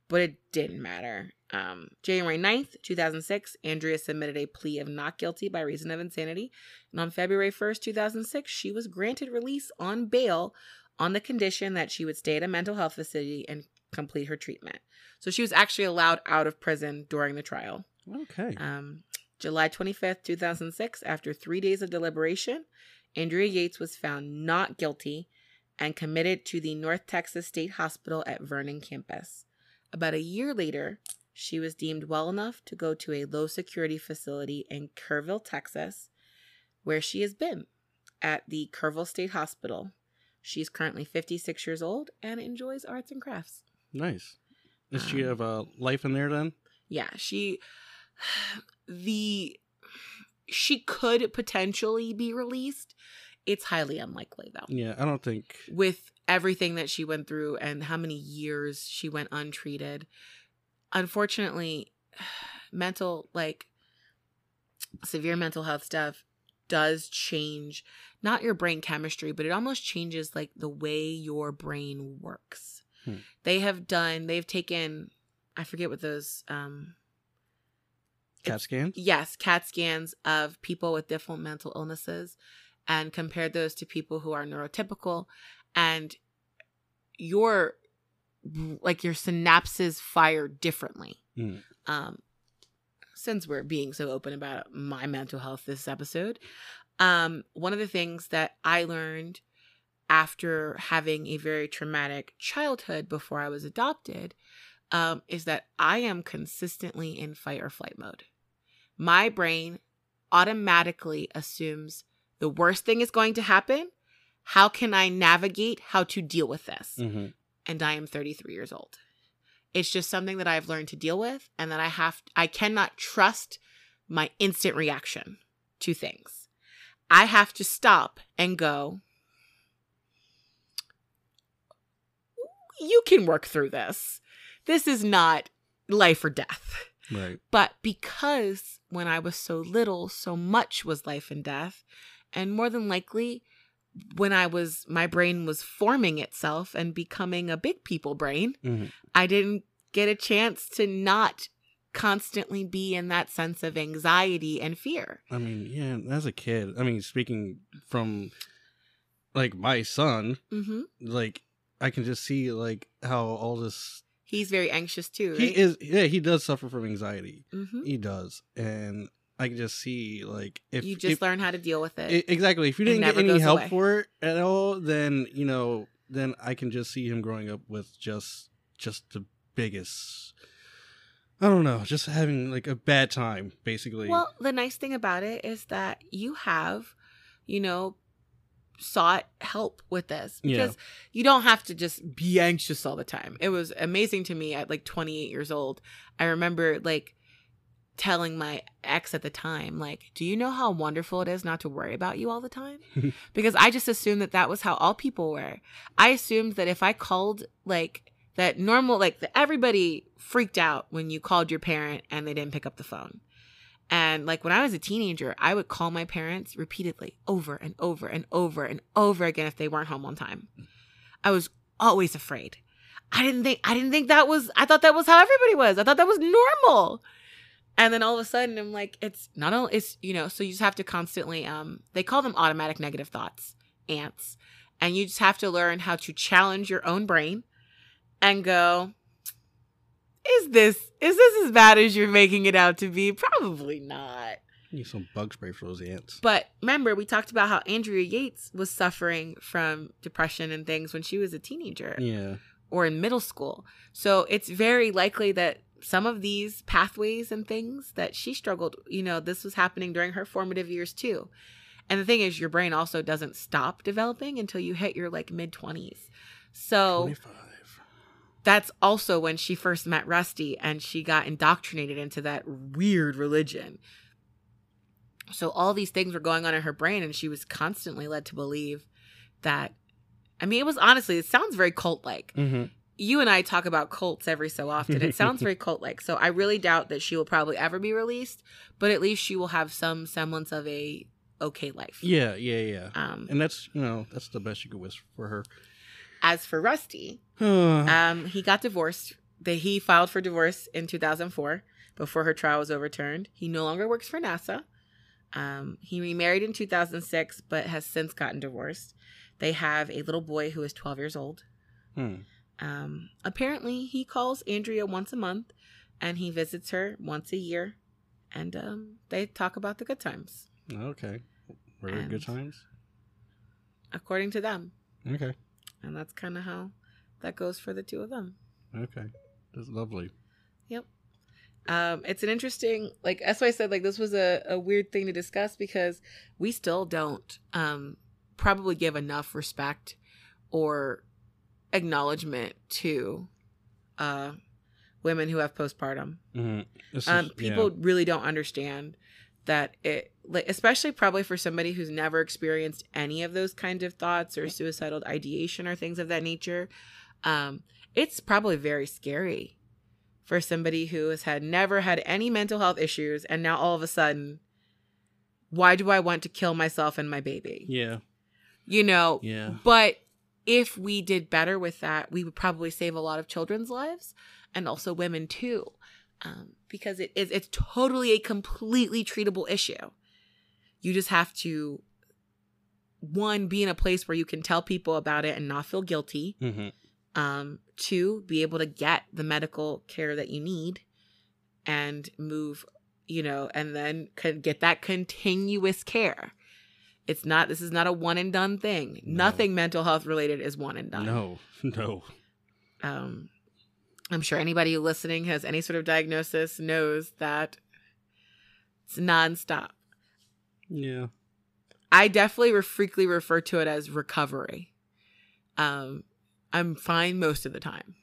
but it didn't matter. Um, January 9th, 2006, Andrea submitted a plea of not guilty by reason of insanity. And on February 1st, 2006, she was granted release on bail on the condition that she would stay at a mental health facility and complete her treatment. So she was actually allowed out of prison during the trial. Okay. Um, July 25th, 2006, after three days of deliberation, Andrea Yates was found not guilty and committed to the North Texas State Hospital at Vernon campus. About a year later, she was deemed well enough to go to a low security facility in Kerrville, Texas, where she has been at the Kerrville State Hospital. She's currently 56 years old and enjoys arts and crafts. nice. Does she Um, have a life in there then? yeah she (sighs) the she could potentially be released it's highly unlikely though Yeah, I don't think. with everything that she went through and how many years she went untreated unfortunately (sighs) mental like severe mental health stuff does change not your brain chemistry but it almost changes like the way your brain works Hmm. they have done they've taken i forget what those um Cat scans? yes, CAT scans of people with different mental illnesses and compared those to people who are neurotypical and your like your synapses fire differently. Mm. Um since we're being so open about my mental health this episode, um one of the things that I learned after having a very traumatic childhood before I was adopted um, is that I am consistently in fight or flight mode. My brain automatically assumes the worst thing is going to happen. How can I navigate how to deal with this? hmm And I am 33 years old. It's just something that I've learned to deal with and that I have I cannot trust my instant reaction to things. I have to stop and go you can work through this. This is not life or death. Right. But because when I was so little, so much was life and death, and more than likely, when I was, my brain was forming itself and becoming a big people brain, Mhm. I didn't get a chance to not constantly be in that sense of anxiety and fear. I mean, yeah, as a kid, I mean, speaking from like my son, hmm like I can just see like how all this He's very anxious too, right? he is yeah, he does suffer from anxiety. hmm He does. And I can just see like if you just if, learn how to deal with it. E- exactly. If you didn't get any help away. for it at all, then you know, then I can just see him growing up with just just the biggest. I don't know, just having like a bad time, basically. Well, the nice thing about it is that you have, you know, sought help with this Yeah. because you don't have to just be anxious all the time. It was amazing to me at like 28 years old. I remember like telling my ex at the time like do you know how wonderful it is not to worry about you all the time? (laughs) Because i just assumed that that was how all people were. I assumed that if i called like that normal like the, everybody freaked out when you called your parent and they didn't pick up the phone. And like when i was a teenager i would call my parents repeatedly over and over and over and over again if they weren't home on time. I was always afraid. I didn't think i didn't think that was i thought that was how everybody was. I thought that was normal and then all of a sudden i'm like it's not only it's you know so you just have to constantly um they call them automatic negative thoughts ants and you just have to learn how to challenge your own brain and go is this is this as bad as you're making it out to be probably not You Need some bug spray for those ants. but remember we talked about how andrea yates was suffering from depression and things when she was a teenager Yeah. or in middle school. So it's very likely that some of these pathways and things that she struggled, you know, this was happening during her formative years too. And the thing is, your brain also doesn't stop developing until you hit your like mid 20s. So 25. that's also when she first met Rusty and she got indoctrinated into that weird religion. So all these things were going on in her brain and she was constantly led to believe that I mean it was honestly it sounds very cult like hmm you and I talk about cults every so often. It sounds very (laughs) cult like. So I really doubt that she will probably ever be released, but at least she will have some semblance of a okay life. Yeah, yeah, yeah. Um, And that's you know that's the best you could wish for her. as for Rusty, (sighs) um, he got divorced. That he filed for divorce in 2004 before her trial was overturned. He no longer works for NASA. Um, he remarried in 2006, but has since gotten divorced. They have a little boy who is 12 years old. hmm. Um, apparently, he calls Andrea once a month, and he visits her once a year, and um, they talk about the good times, Okay. Very And- good times. according to them. Okay. And that's kind of how that goes for the two of them. Okay. That's lovely. Yep. Um, it's an interesting, like that's why I said like this was a, a weird thing to discuss because we still don't um, probably give enough respect or acknowledgement to uh, women who have postpartum. hmm um, people really don't understand that it like especially probably for somebody who's never experienced any of those kind of thoughts or suicidal ideation or things of that nature um, it's probably very scary for somebody who has had never had any mental health issues and now all of a sudden why do i want to kill myself and my baby Yeah. you know Yeah. but if we did better with that, we would probably save a lot of children's lives and also women too, um, because it is it's totally a completely treatable issue. You just have to one be in a place where you can tell people about it and not feel guilty. hmm Um, two, be able to get the medical care that you need and move, you know, and then get that continuous care. It's not this is not a one and done thing. No. Nothing mental health related is one and done. No. (laughs) No. Um I'm sure anybody listening has any sort of diagnosis knows that it's nonstop. Yeah. I definitely re- frequently refer to it as recovery. Um, I'm fine most of the time.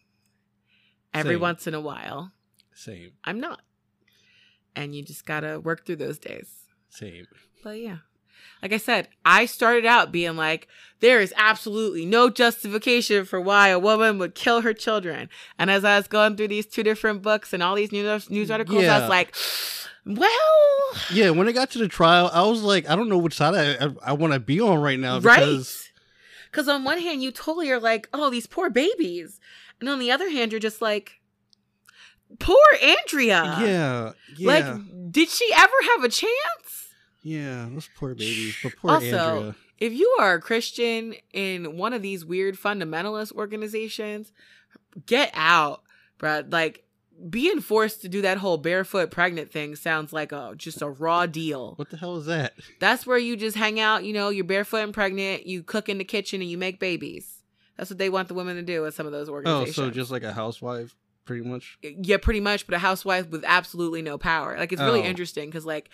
Every Same. once in a while, Same. I'm not. And you just gotta work through those days. Same. But yeah. Like I said, I started out being like, there is absolutely no justification for why a woman would kill her children. And as I was going through these two different books and all these news, news articles, I was like, well, Yeah. When it got to the trial, I was like, I don't know which side I I, I want to be on right now right? because Because on one hand, you totally are like, oh, these poor babies. And on the other hand, you're just like, poor Andrea. yeah, yeah, Like, did she ever have a chance? Yeah, those poor babies. But poor Also, Andrea. If you are a Christian in one of these weird fundamentalist organizations, get out, bruh. Like, being forced to do that whole barefoot pregnant thing sounds like a just a raw deal. What the hell is that? That's where you just hang out, you know, you're barefoot and pregnant, you cook in the kitchen and you make babies. That's what they want the women to do at some of those organizations. Oh, so just like a housewife, pretty much. yeah, pretty much, but a housewife with absolutely no power. Like it's really Oh. interesting because like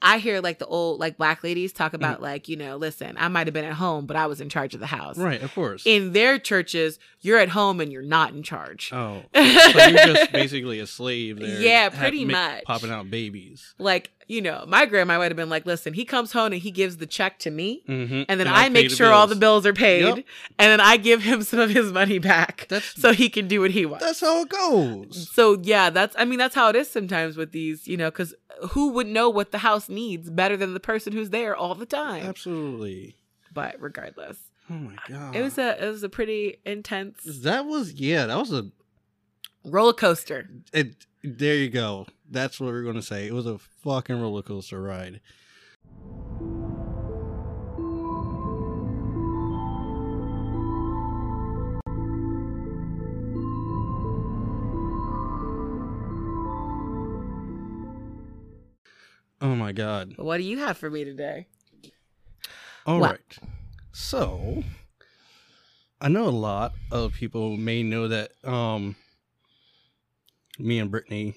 I hear like the old like black ladies talk Mm. about like you know, listen, I might have been at home, but I was in charge of the house. Right, of course. In their churches, you're at home and you're not in charge. oh, so you're just basically a slave there. (laughs) Yeah, pretty ma- much. Popping out babies. like you know, my grandma might have been like, listen, he comes home and he gives the check to me. Mm-hmm. And then I, make sure all the bills are paid, Yep. and then I give him (laughs) some of his money back, That's so he can do what he wants. that's how it goes. So yeah, that's I mean that's how it is sometimes with these, you know, because who would know what the house needs better than the person who's there all the time? Absolutely. But regardless, Oh my god. it was a it was a pretty intense That was yeah. That was a. roller coaster. It, there you go. That's what we're gonna say. It was a fucking roller coaster ride. Oh my god. What do you have for me today? All What? right. So, I know a lot of people may know that um me and Brittany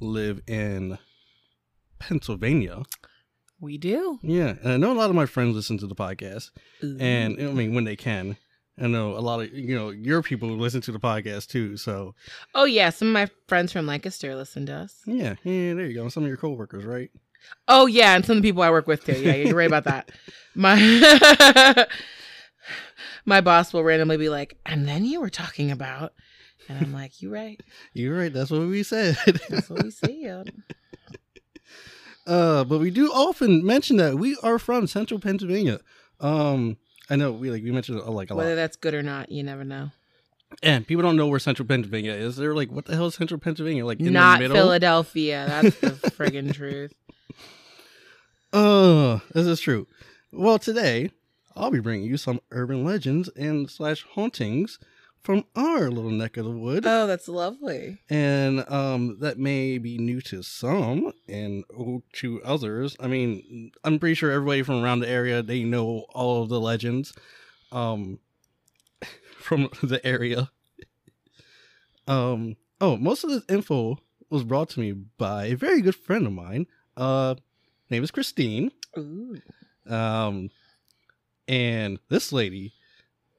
live in Pennsylvania. We do. Yeah, and I know a lot of my friends listen to the podcast, and I mean when they can. I know a lot of you know your people listen to the podcast too. So oh yeah, some of my friends from Lancaster listen to us. yeah, yeah, there you go. Some of your coworkers, right? Oh yeah, and some of the people I work with too. Yeah, you're right about that. (laughs) My (laughs) My boss will randomly be like, and then you were talking about, and I'm like, you right. (laughs) You're right. That's what we said. That's what we said. (laughs) uh, but we do often mention that we are from Central Pennsylvania. Um, I know we like we mentioned uh, like a lot. Whether lot, that's good or not, you never know. and people don't know where Central Pennsylvania is. They're like, "What the hell is Central Pennsylvania?" Like in not the middle. Philadelphia. That's the (laughs) friggin' truth. Oh, this is true. Well, today I'll be bringing you some urban legends and slash hauntings from our little neck of the wood, Oh, that's lovely. and um, that may be new to some and old to others. I mean, I'm pretty sure everybody from around the area they know all of the legends, um, (laughs) from the area. Um. Oh, most of this info was brought to me by a very good friend of mine. Uh, name is Christine. Ooh. Um, and this lady,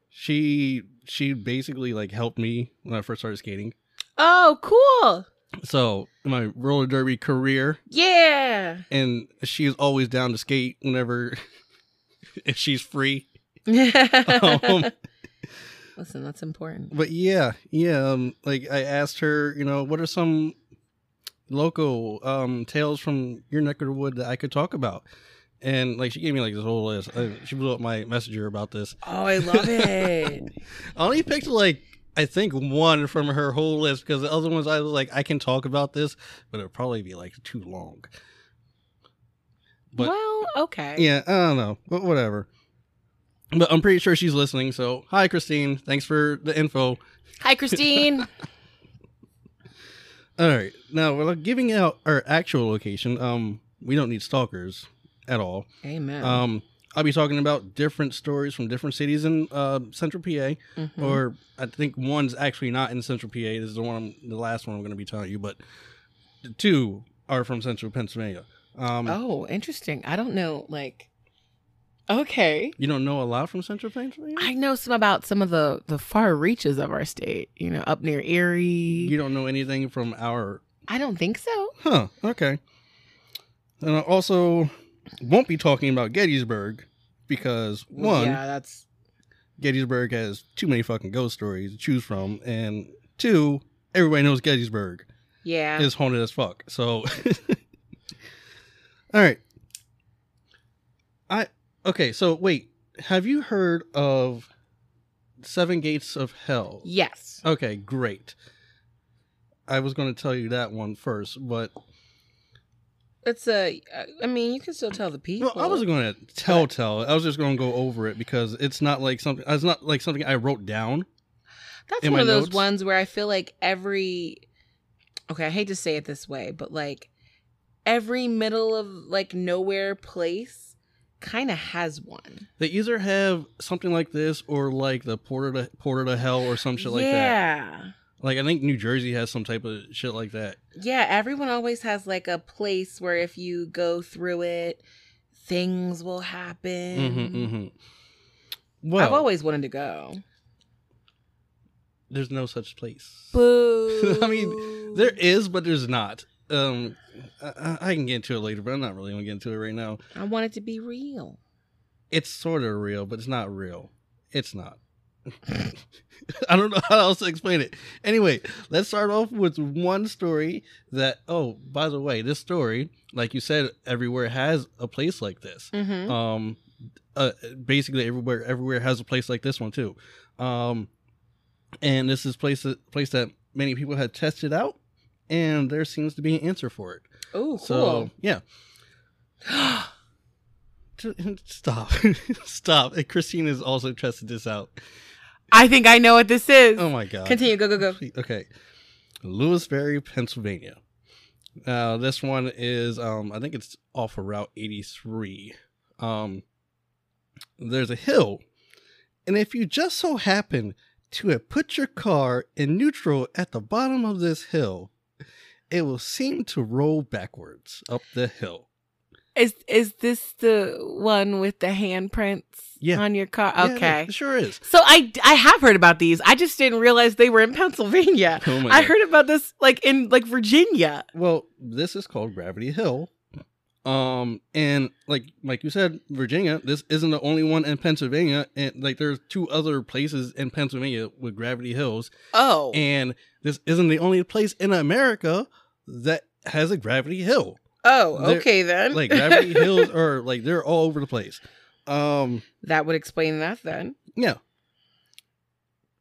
she she basically like helped me when I first started skating. Oh, cool. So my roller derby career, Yeah. and she's always down to skate whenever (laughs) if she's free. (laughs) Um, Listen, that's important. But yeah, yeah. Um, like I asked her, you know, what are some local um tales from your neck of the wood that I could talk about? And like she gave me like this whole list. Uh, she blew up my messenger about this. Oh, I love (laughs) it. I only picked like I think one from her whole list because the other ones I was like I can talk about this, but it'll probably be like too long. But well, okay. yeah, I don't know, but whatever. But I'm pretty sure she's listening. So hi, Christine. Thanks for the info. Hi, Christine. (laughs) All right, now we're giving out our actual location. Um, we don't need stalkers at all. Amen. Um, I'll be talking about different stories from different cities in uh, Central PA. Mhm. or I think one's actually not in Central PA. This is the one, I'm, the last one I'm going to be telling you, but the two are from Central Pennsylvania. Um, oh, interesting. I don't know. Like, okay. You don't know a lot from Central Pennsylvania. I know some about some of the the far reaches of our state. You know, up near Erie. you don't know anything from our. I don't think so. Huh. Okay. And also won't be talking about Gettysburg because one, Yeah, that's Gettysburg has too many fucking ghost stories to choose from, and two, everybody knows Gettysburg. yeah. is haunted as fuck. So, (laughs) all right. I okay. So wait, have you heard of Seven Gates of Hell? yes. Okay, great. I was going to tell you that one first, but It's a. I mean, you can still tell the people. well, I wasn't going to tell tell. I was just going to go over it because it's not like something. It's not like something I wrote down. That's one of those notes. ones where I feel like every okay, I hate to say it this way, but like every middle of like nowhere place kind of has one. They either have something like this or like the Porter to Porter to Hell or some shit like that. yeah. Like I think New Jersey has some type of shit like that. Yeah, everyone always has like a place where if you go through it, things will happen. Mm-hmm, mm-hmm. Well, I've always wanted to go. there's no such place. Boo. (laughs) I mean, There is, but there's not. Um, I, I can get into it later, but I'm not really gonna get into it right now. I want it to be real. It's sort of real, but it's not real. It's not. (laughs) I don't know how else to explain it. Anyway, let's start off with one story that. Oh, by the way, this story, like you said, everywhere has a place like this. Mm-hmm. um uh, basically everywhere everywhere has a place like this one too um and this is place that place that many people had tested out and there seems to be an answer for it oh, cool. so yeah (gasps) (laughs) stop (laughs) stop and christine has also tested this out I think I know what this is. oh my god. Continue. Go, go, go. okay. Lewisberry pennsylvania. Uh this one is um i think it's off of route 83 um there's a hill. And if you just so happen to have put your car in neutral at the bottom of this hill it will seem to roll backwards up the hill Is is this the one with the handprints Yeah. on your car? Yeah, Okay. it sure is So I I have heard about these. I just didn't realize they were in Pennsylvania. (laughs) oh I heard about this like in like Virginia. well this is called gravity hill Um, and like like you said, Virginia, this isn't the only one in Pennsylvania, and like there's two other places in Pennsylvania with Gravity Hills, Oh. and this isn't the only place in America that has a Gravity Hill. Oh, okay then. Like Gravity (laughs) Hills are like they're all over the place. Um, that would explain that then. yeah.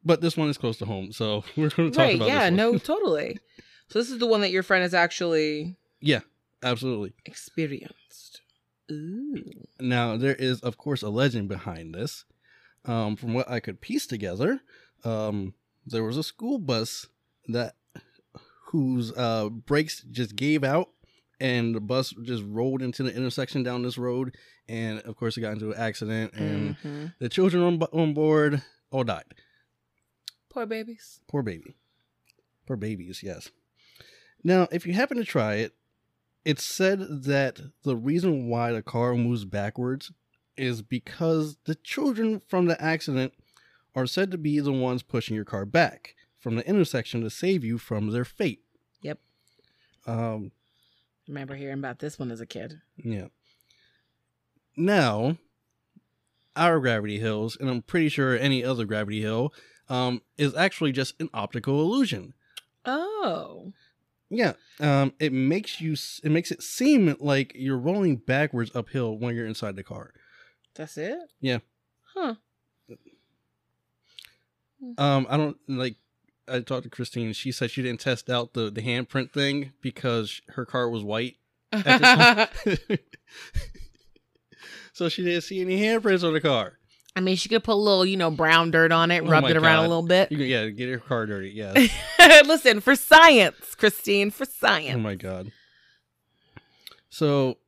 But this one is close to home, so (laughs) we're going to talk Right, about yeah, no, (laughs) totally. So this is the one that your friend has actually yeah, absolutely. experienced. Ooh. Now there is, of course, a legend behind this. Um, from what I could piece together, um, there was a school bus that whose uh, brakes just gave out, and the bus just rolled into the intersection down this road, and of course, it got into an accident, and Mhm. the children on, on board all died. Poor babies. Poor baby. Poor babies, yes. Now, if you happen to try it, it's said that the reason why the car moves backwards is because the children from the accident are said to be the ones pushing your car back from the intersection to save you from their fate. Yep. Um, Remember hearing about this one as a kid. yeah. Now, our Gravity Hills, and I'm pretty sure any other Gravity Hill, um, is actually just an optical illusion. Oh. Yeah, um, it makes you it makes it seem like you're rolling backwards uphill when you're inside the car. That's it? Yeah. Huh. Um, I don't like. I talked to Christine. She said she didn't test out the the handprint thing because her car was white at the time. (laughs) (laughs) so she didn't see any handprints on the car. I mean, she could put a little, you know, brown dirt on it, Oh my it around God. a little bit. You yeah, get your car dirty. Yeah. (laughs) Listen, for science, Christine, for science. oh my god. So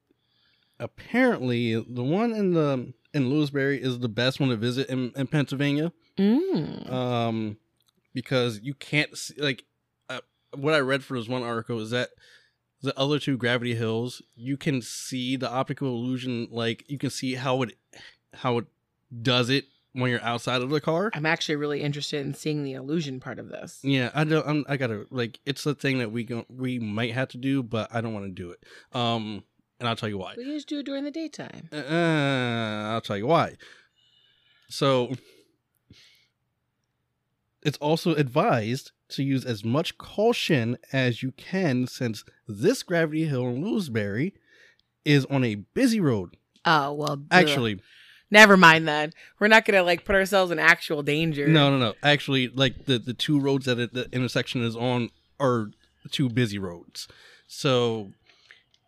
apparently, the one in the in Lewisberry is the best one to visit in, in Pennsylvania. Mm. um because you can't see like uh, what i read for this one article is that the other two gravity hills you can see the optical illusion like you can see how it how it does it when you're outside of the car I'm actually really interested in seeing the illusion part of this. yeah i don't I'm, i gotta like it's the thing that we go, we might have to do but i don't want to do it um and i'll tell you why We just do it during the daytime. Uh, I'll tell you why. So, it's also advised to use as much caution as you can since this Gravity Hill in Lewisberry is on a busy road. Oh well. Actually, never mind then. We're not gonna like put ourselves in actual danger. no, no, no. Actually, like the, the two roads that it, the intersection is on are two busy roads. So,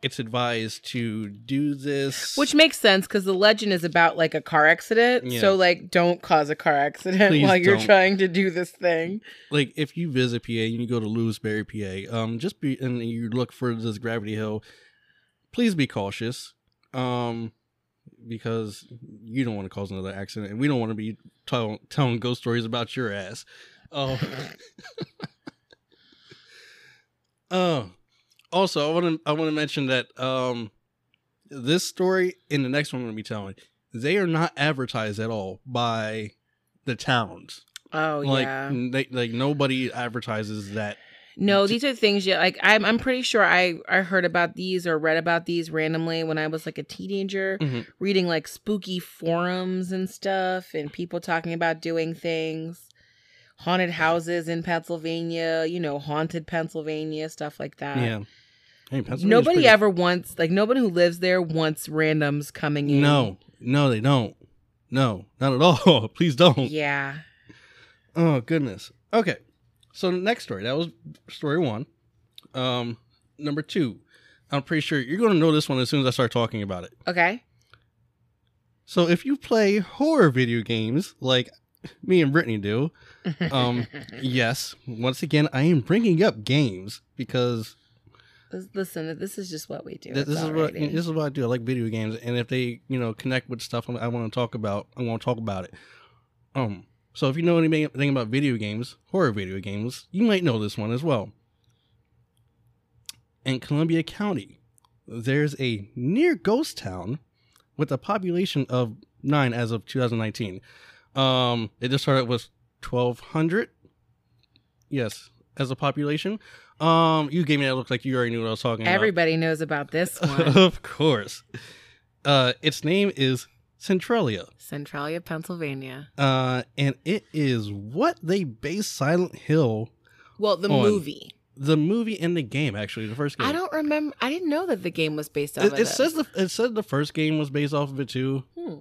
it's advised to do this. Which makes sense because the legend is about like a car accident. Yeah. So like, don't cause a car accident Please while you're don't. trying to do this thing. like if you visit PA and you go to Lewisberry, PA, um, just be and you look for this Gravity Hill, please be cautious, um, because you don't want to cause another accident, and we don't want to be tell, telling ghost stories about your ass. Oh, (laughs) oh. Also, I want to I want to mention that um, this story and the next one I'm going to be telling, they are not advertised at all by the towns Oh like yeah. they, like nobody advertises that No, these are things you like. I'm I'm pretty sure I I heard about these or read about these randomly when I was like a teenager, Mhm. reading like spooky forums and stuff, and people talking about doing things, haunted houses in Pennsylvania, you know, haunted Pennsylvania, stuff like that. yeah hey, Nobody pretty- ever wants like nobody who lives there wants randoms coming in. no. No they don't. No not at all. (laughs) Please don't. Yeah. oh goodness. Okay. So next story. That was story one. Um number two. I'm pretty sure you're going to know this one as soon as i start talking about it. Okay. so if you play horror video games like me and brittany do um (laughs) yes once again i am bringing up games because Listen, this is just what we do. Th- It's this is what alrighty. this is what I do. I like video games, and if they you know connect with stuff I want to talk about, I want to talk about it. Um, so if you know anything anything about video games, horror video games, you might know this one as well. In Columbia County, there's a near ghost town with a population of nine as of 2019. Um, it just started with 1,200. Yes, as a population. Um, you gave me that look like you already knew what I was talking about. Everybody knows about this (laughs) one. of course. Uh, its name is Centralia. Centralia, Pennsylvania. Uh, and it is what they base Silent Hill, Well, the On. movie. the movie and the game. Actually, the first game. I don't remember. I didn't know that the game was based off It, of it says the it said the first game was based off of it too. Hmm.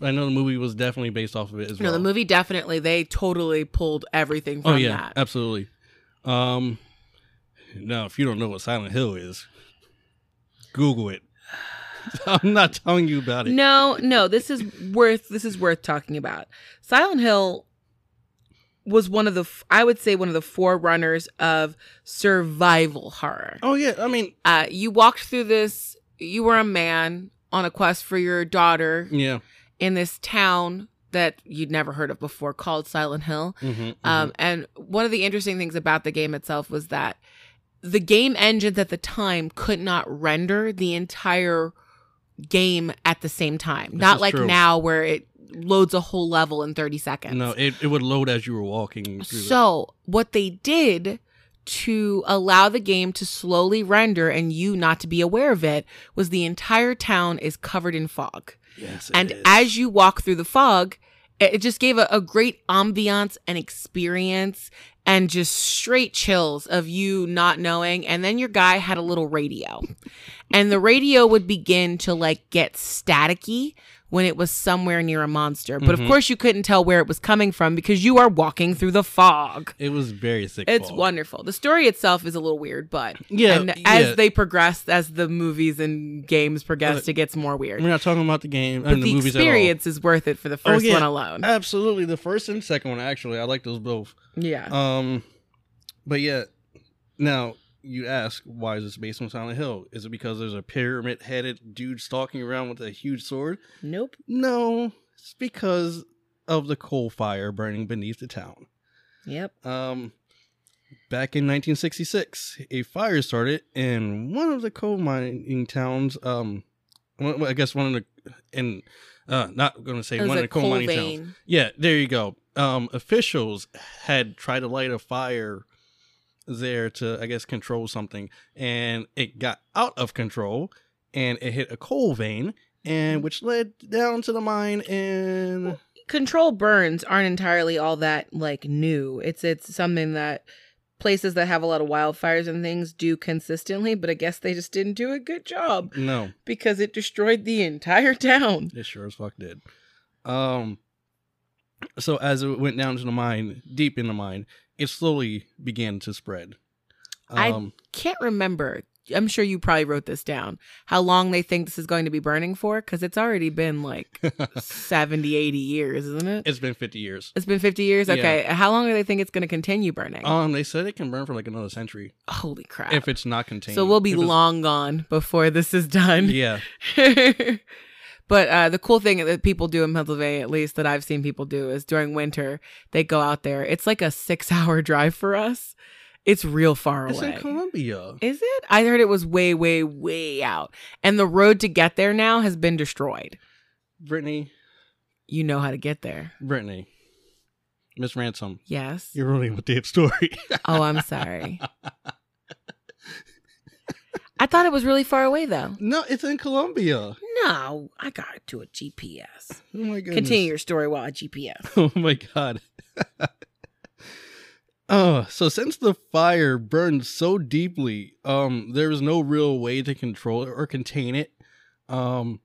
I know the movie was definitely based off of it as No, well. the movie definitely. They totally pulled everything from Oh yeah, that. absolutely. Um, now if you don't know what Silent Hill is, Google it. (sighs) I'm not telling you about it. No, no, this is worth this is worth talking about. Silent Hill was one of the I would say one of the forerunners of survival horror. Oh yeah, I mean, Uh, you walked through this. You were a man on a quest for your daughter yeah. in this town that you'd never heard of before called Silent Hill. hmm Um, and one of the interesting things about the game itself was that the game engines at the time could not render the entire game at the same time. Not like true. now where it loads a whole level in 30 seconds. no, it, it would load as you were walking So, what they did to allow the game to slowly render and you not to be aware of it was the entire town is covered in fog. yes, And is. as you walk through the fog, it it just gave a, a great ambiance and experience and just straight chills of you not knowing. And then your guy had a little radio. And the radio would begin to like get staticky when it was somewhere near a monster. But Mhm. of course, you couldn't tell where it was coming from because you are walking through the fog. it was very sick. It's fog. wonderful. The story itself is a little weird, but Yeah, and as they progress, as the movies and games progress, it gets more weird We're not talking about the game but and the, the, movies at all. experience is worth it for the first yeah. one alone. Absolutely, the first and second one actually. I like those both. yeah. Um, but yeah, now you ask, why is this based on Silent Hill? Is it because there's a pyramid-headed dude stalking around with a huge sword? nope. No, it's because of the coal fire burning beneath the town. Yep. Um, back in 1966, a fire started in one of the coal mining towns. Um, I guess one of the, and uh, not going to say one of the coal, coal mining towns. Yeah, there you go. Um, officials had tried to light a fire there to, I guess, control something, and it got out of control, and it hit a coal vein, and which led down to the mine. And Control burns aren't entirely all that like new. It's it's something that places that have a lot of wildfires and things do consistently, but I guess they just didn't do a good job no, because it destroyed the entire town. it sure as fuck did. Um, so as it went down to the mine, deep in the mine, it slowly began to spread. I- Um, Can't remember. I'm sure you probably wrote this down. How long they think this is going to be burning for cuz it's already been like (laughs) 70, 80 years, isn't it? it's been 50 years. It's been 50 years? Yeah. Okay. How long do they think it's going to continue burning? Um, they said it can burn for like another century Holy crap. if it's not contained. so we'll be long gone before this is done. Yeah, (laughs) but uh, the cool thing that people do in Pennsylvania, at least that I've seen people do, is during winter, they go out there. It's like a six hour (laughs) drive for us. It's real far it's away. It's in Columbia. Is it? I heard it was way, way, way out. And the road to get there now has been destroyed. Brittany, You know how to get there. Brittany, Miss Ransom, Yes. you're ruining the damn story. Oh, I'm (laughs) sorry. I thought it was really far away, though. no, it's in Columbia. No, I got it to a GPS. Oh my goodness. Continue your story while I GPS. (laughs) Oh my god. Oh, (laughs) so since the fire burned so deeply, um, there was no real way to control it or contain it. Um,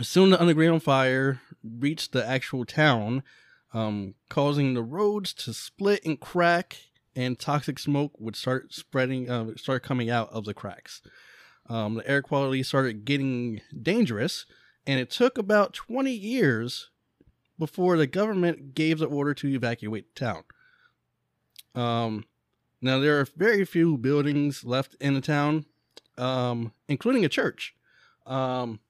soon the underground fire reached the actual town, um, causing the roads to split and crack, and toxic smoke would start spreading, uh, start coming out of the cracks. Um, the air quality started getting dangerous, and it took about 20 years before the government gave the order to evacuate the town. Um, now there are very few buildings left in the town, um, including a church, um,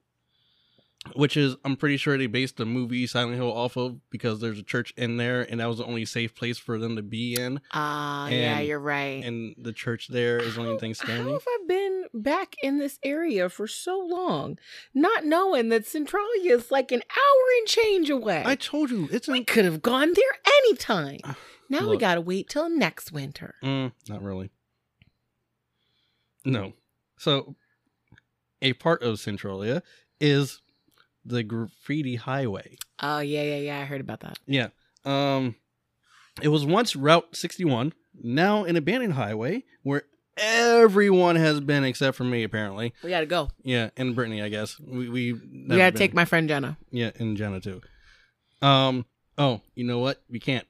which is I'm pretty sure they based the movie Silent Hill off of because there's a church in there, and that was the only safe place for them to be in. Ah, yeah, you're right. And the church there is the only thing standing. How have I been back in this area for so long, not knowing that Centralia is like an hour and change away. I told you it's we could have gone there anytime. Now we gotta wait till next winter. Mm, not really. No. So, a part of Centralia is the graffiti highway. Oh yeah, yeah, yeah. I heard about that. Yeah. Um, it was once Route 61, now an abandoned highway where everyone has been except for me, apparently. We gotta go. Yeah, and Brittany, I guess. We we we gotta take my friend Jenna. yeah, and Jenna too. Um. Oh, you know what? We can't.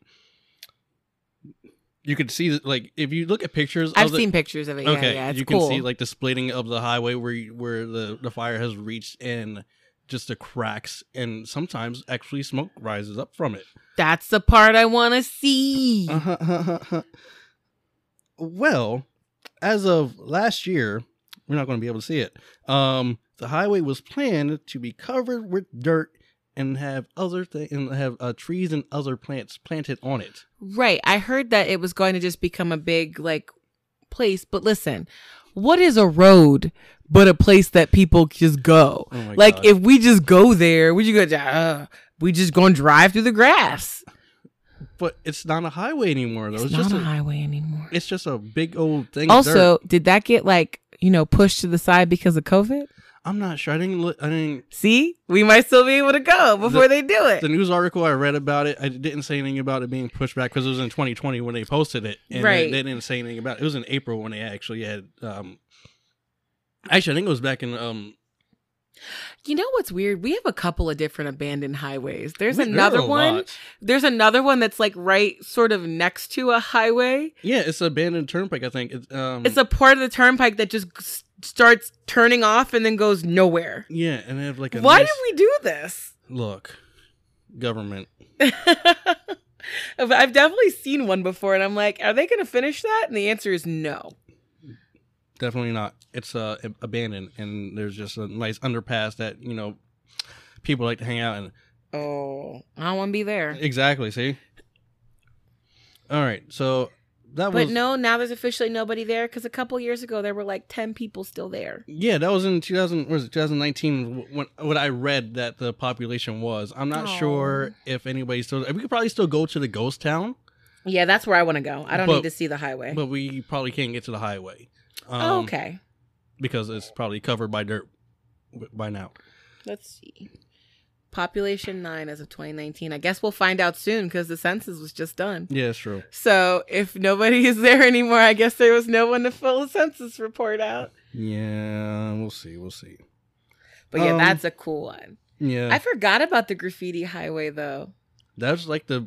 You could see like, if you look at pictures. I've of the, seen pictures of it. Okay, yeah, it's you cool. can see like the splitting of the highway where you, where the the fire has reached and just the cracks, and sometimes actually smoke rises up from it. That's the part I want to see. Uh-huh. well, as of last year, we're not going to be able to see it. Um, the highway was planned to be covered with dirt and have other th- and have uh, trees and other plants planted on it. Right. I heard that it was going to just become a big like place, but listen, what is a road but a place that people just go? Oh like God. if we just go there, we just go uh, we just to drive through the grass. But it's not a highway anymore, though. It's, It's, not just a a, highway anymore. it's just a big old thing. Also, did that get like, you know, pushed to the side because of COVID? I'm not sure. I didn't. Look, I didn't. See? We might still be able to go before they do it. The news article I read about it, I didn't say anything about it being pushed back because it was in 2020 when they posted it, and Right. they, they didn't say anything about it. It was in April when they actually had. um Actually, I think it was back in. um You know what's weird? We have a couple of different abandoned highways. There's there are another one. lot. There's another one that's like right sort of next to a highway. Yeah, it's an abandoned turnpike. I think it's. Um, It's a part of the turnpike that just s- starts turning off and then goes nowhere. yeah, and they have like a. Why nice, did we do this? look? Government. (laughs) I've definitely seen one before and I'm like, are they going to finish that? And the answer is no. Definitely not. It's uh abandoned, and there's just a nice underpass that you know people like to hang out in. Oh, I don't want to be there. Exactly. See. All right. So that But was But no, now there's officially nobody there because a couple years ago there were like 10 people still there. Yeah, that was in 2000. Was it 2019? When what I read that the population was. I'm not Aw. sure if anybody still. We could probably still go to the ghost town, Yeah, that's where I want to go. I don't But- need to see the highway. but we probably can't get to the highway. Um, oh, okay. Because it's probably covered by dirt by now. Let's see. Population 9 as of 2019. I guess we'll find out soon because the census was just done. Yeah, it's true. So if nobody is there anymore, I guess there was no one to fill a census report out. Yeah, we'll see. We'll see. But yeah, Um, that's a cool one. Yeah, I forgot about the graffiti highway though. that's like the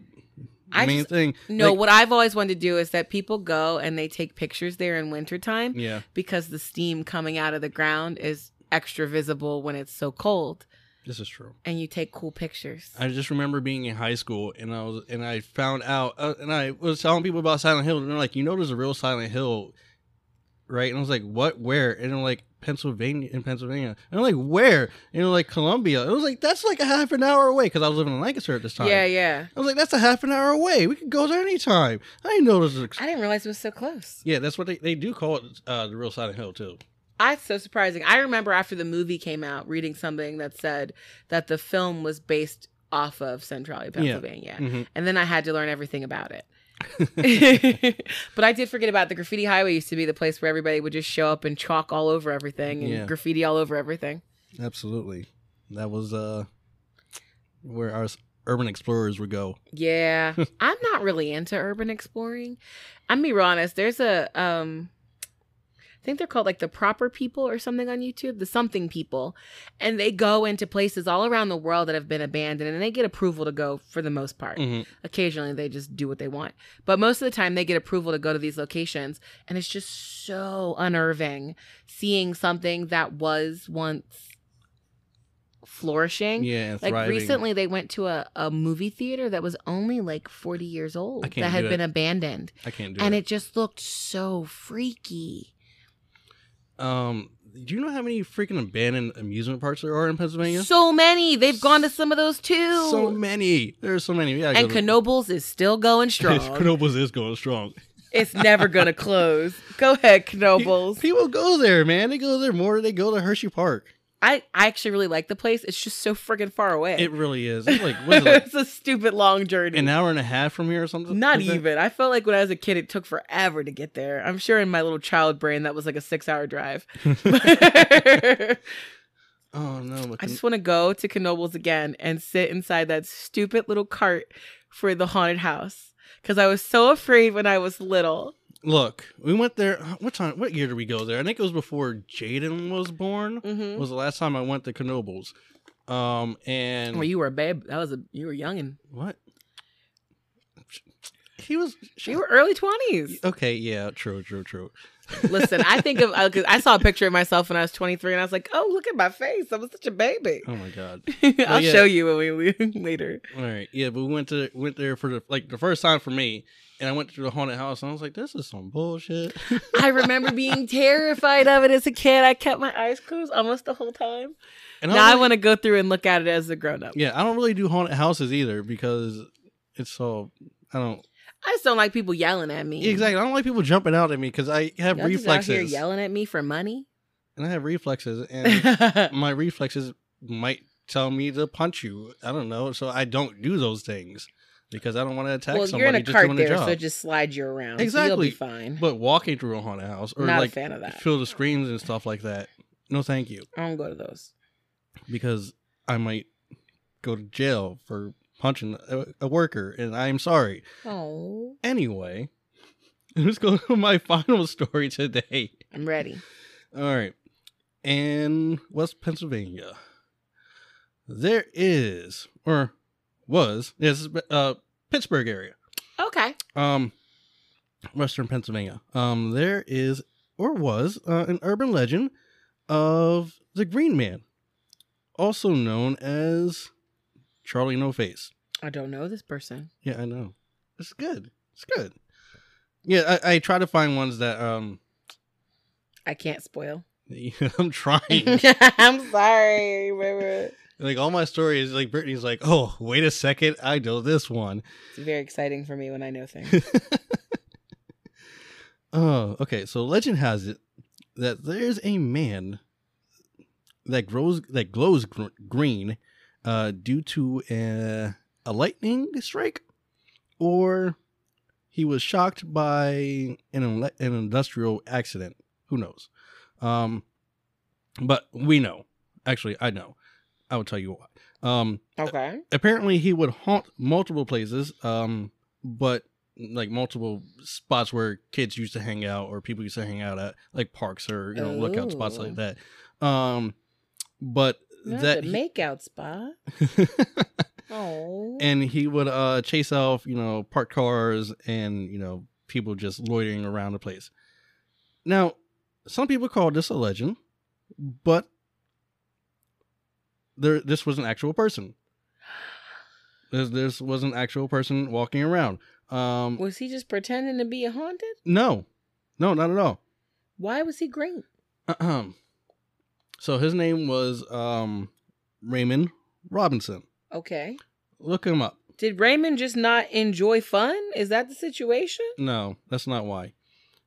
I main just- thing. No, Like- what I've always wanted to do is that people go and they take pictures there in wintertime Yeah, because the steam coming out of the ground is extra visible when it's so cold this is true. and you take cool pictures. I just remember being in high school and I was and I found out uh, and I was telling people about Silent Hill and they're like, you know, there's a real Silent Hill, right? And I was like, what? Where? And I'm like, Pennsylvania in Pennsylvania. And I'm like, where? You they're like, Columbia. It was like, that's like a half an hour away because I was living in Lancaster at this time. Yeah, yeah. I was like, that's a half an hour away. We could go there anytime. I didn't know this was. I didn't realize it was so close. yeah, that's what they, they do call it, uh, the real Silent Hill too. That's so surprising. I remember after the movie came out reading something that said that the film was based off of Centralia, Pennsylvania. Mhm. And then I had to learn everything about it. (laughs) but I did forget about the graffiti highway used to be the place where everybody would just show up and chalk all over everything and Yeah. graffiti all over everything. Absolutely. That was uh, where our urban explorers would go. Yeah. (laughs) I'm not really into urban exploring. I'm be real honest. There's a um think they're called like the proper people or something on YouTube, the something people. And they go into places all around the world that have been abandoned and they get approval to go for the most part. Mhm. Occasionally they just do what they want. But most of the time they get approval to go to these locations and it's just so unnerving seeing something that was once flourishing. Yeah, Like thriving. recently, they went to a, a movie theater that was only like 40 years old that had do been abandoned. I can't do And it. it just looked so freaky. Um, do you know how many freaking abandoned amusement parks there are in Pennsylvania? So many. They've gone to some of those too. So many. There's so many. Yeah, and Knoebels is still going (laughs) strong. Knoebels is going strong. It's never gonna (laughs) close. Go ahead, Knoebels. People go there, man. They go there more than they go to Hershey Park. I, I actually really like the place. It's just so friggin' far away. It really is. It's like, what is it, (laughs) like it's a stupid long journey. an hour and a half from here or something? Not like that? even. I felt like when I was a kid, it took forever to get there. I'm sure in my little child brain that was like a six hour drive. (laughs) (laughs) Oh no! but just want to go to Knoebels again and sit inside that stupid little cart for the haunted house because I was so afraid when I was little. Look, we went there. What time? What year did we go there? I think it was before Jaden was born. Mm-hmm. Was the last time I went to Knoebels. Um, and Well, you were a babe. That was a you were young and what? He was. you were early twenties. Okay, yeah, true, true, true. Listen, I think of uh, I saw a picture of myself when I was 23, and I was like, "Oh, look at my face! I was such a baby." Oh my god. (laughs) I'll yeah. show you when we leave (laughs) later. All right, yeah, but we went to went there for the like the first time for me, and I went to the haunted house, and I was like, "This is some bullshit." (laughs) I remember being terrified of it as a kid. I kept my eyes closed almost the whole time. And now I don't want to go through and look at it as a grown up. Yeah, I don't really do haunted houses either because it's so I don't I just don't like people yelling at me. exactly. I don't like people jumping out at me because I have Y'all just out here yelling at me for money. and I have reflexes, and (laughs) my reflexes might tell me to punch you. I don't know, so I don't do those things because I don't want to attack well, somebody you're in a cart there, so just slides you around. So you'll Exactly. be fine. But walking through a haunted house or Not like a fan of that. feel the screams and stuff like that. No, thank you, I don't go to those. because I might go to jail for punching a, a worker, and I am sorry. Oh, Anyway, (laughs) let's go to my (laughs) final story today. I'm ready. All right. In West Pennsylvania, there is, or was, yes, uh, Pittsburgh area, Okay. um, Western Pennsylvania. Um, there is, or was, uh, an urban legend of the Green Man, also known as Charlie No Face. I don't know this person. Yeah, I know. It's good. It's good. Yeah, I, I try to find ones that um I can't spoil. (laughs) (laughs) I'm trying. (laughs) I'm sorry. like all my stories, like Brittany's like, oh, wait a second, I know this one. It's very exciting for me when I know things. oh, okay. So legend has it that there's a man that grows that glows gr- green uh, due to a, a lightning strike, or he was shocked by an an industrial accident. Who knows? Um, but we know. Actually, I know. I will tell you why. Um, Okay. apparently he would haunt multiple places um but like multiple spots where kids used to hang out or people used to hang out at like parks or you know lookout spots Oh. like that um but Not that the he- makeout spot. (laughs) Oh. and he would uh chase off you know parked cars and you know people just loitering around the place now some people call this a legend but there this was an actual person this, this was an actual person walking around um was he just pretending to be a haunted? no no not at all Why was he green? Ahem. So his name was um raymond robinson Okay. look him up Did Raymond just not enjoy fun? Is that the situation? No, that's not why.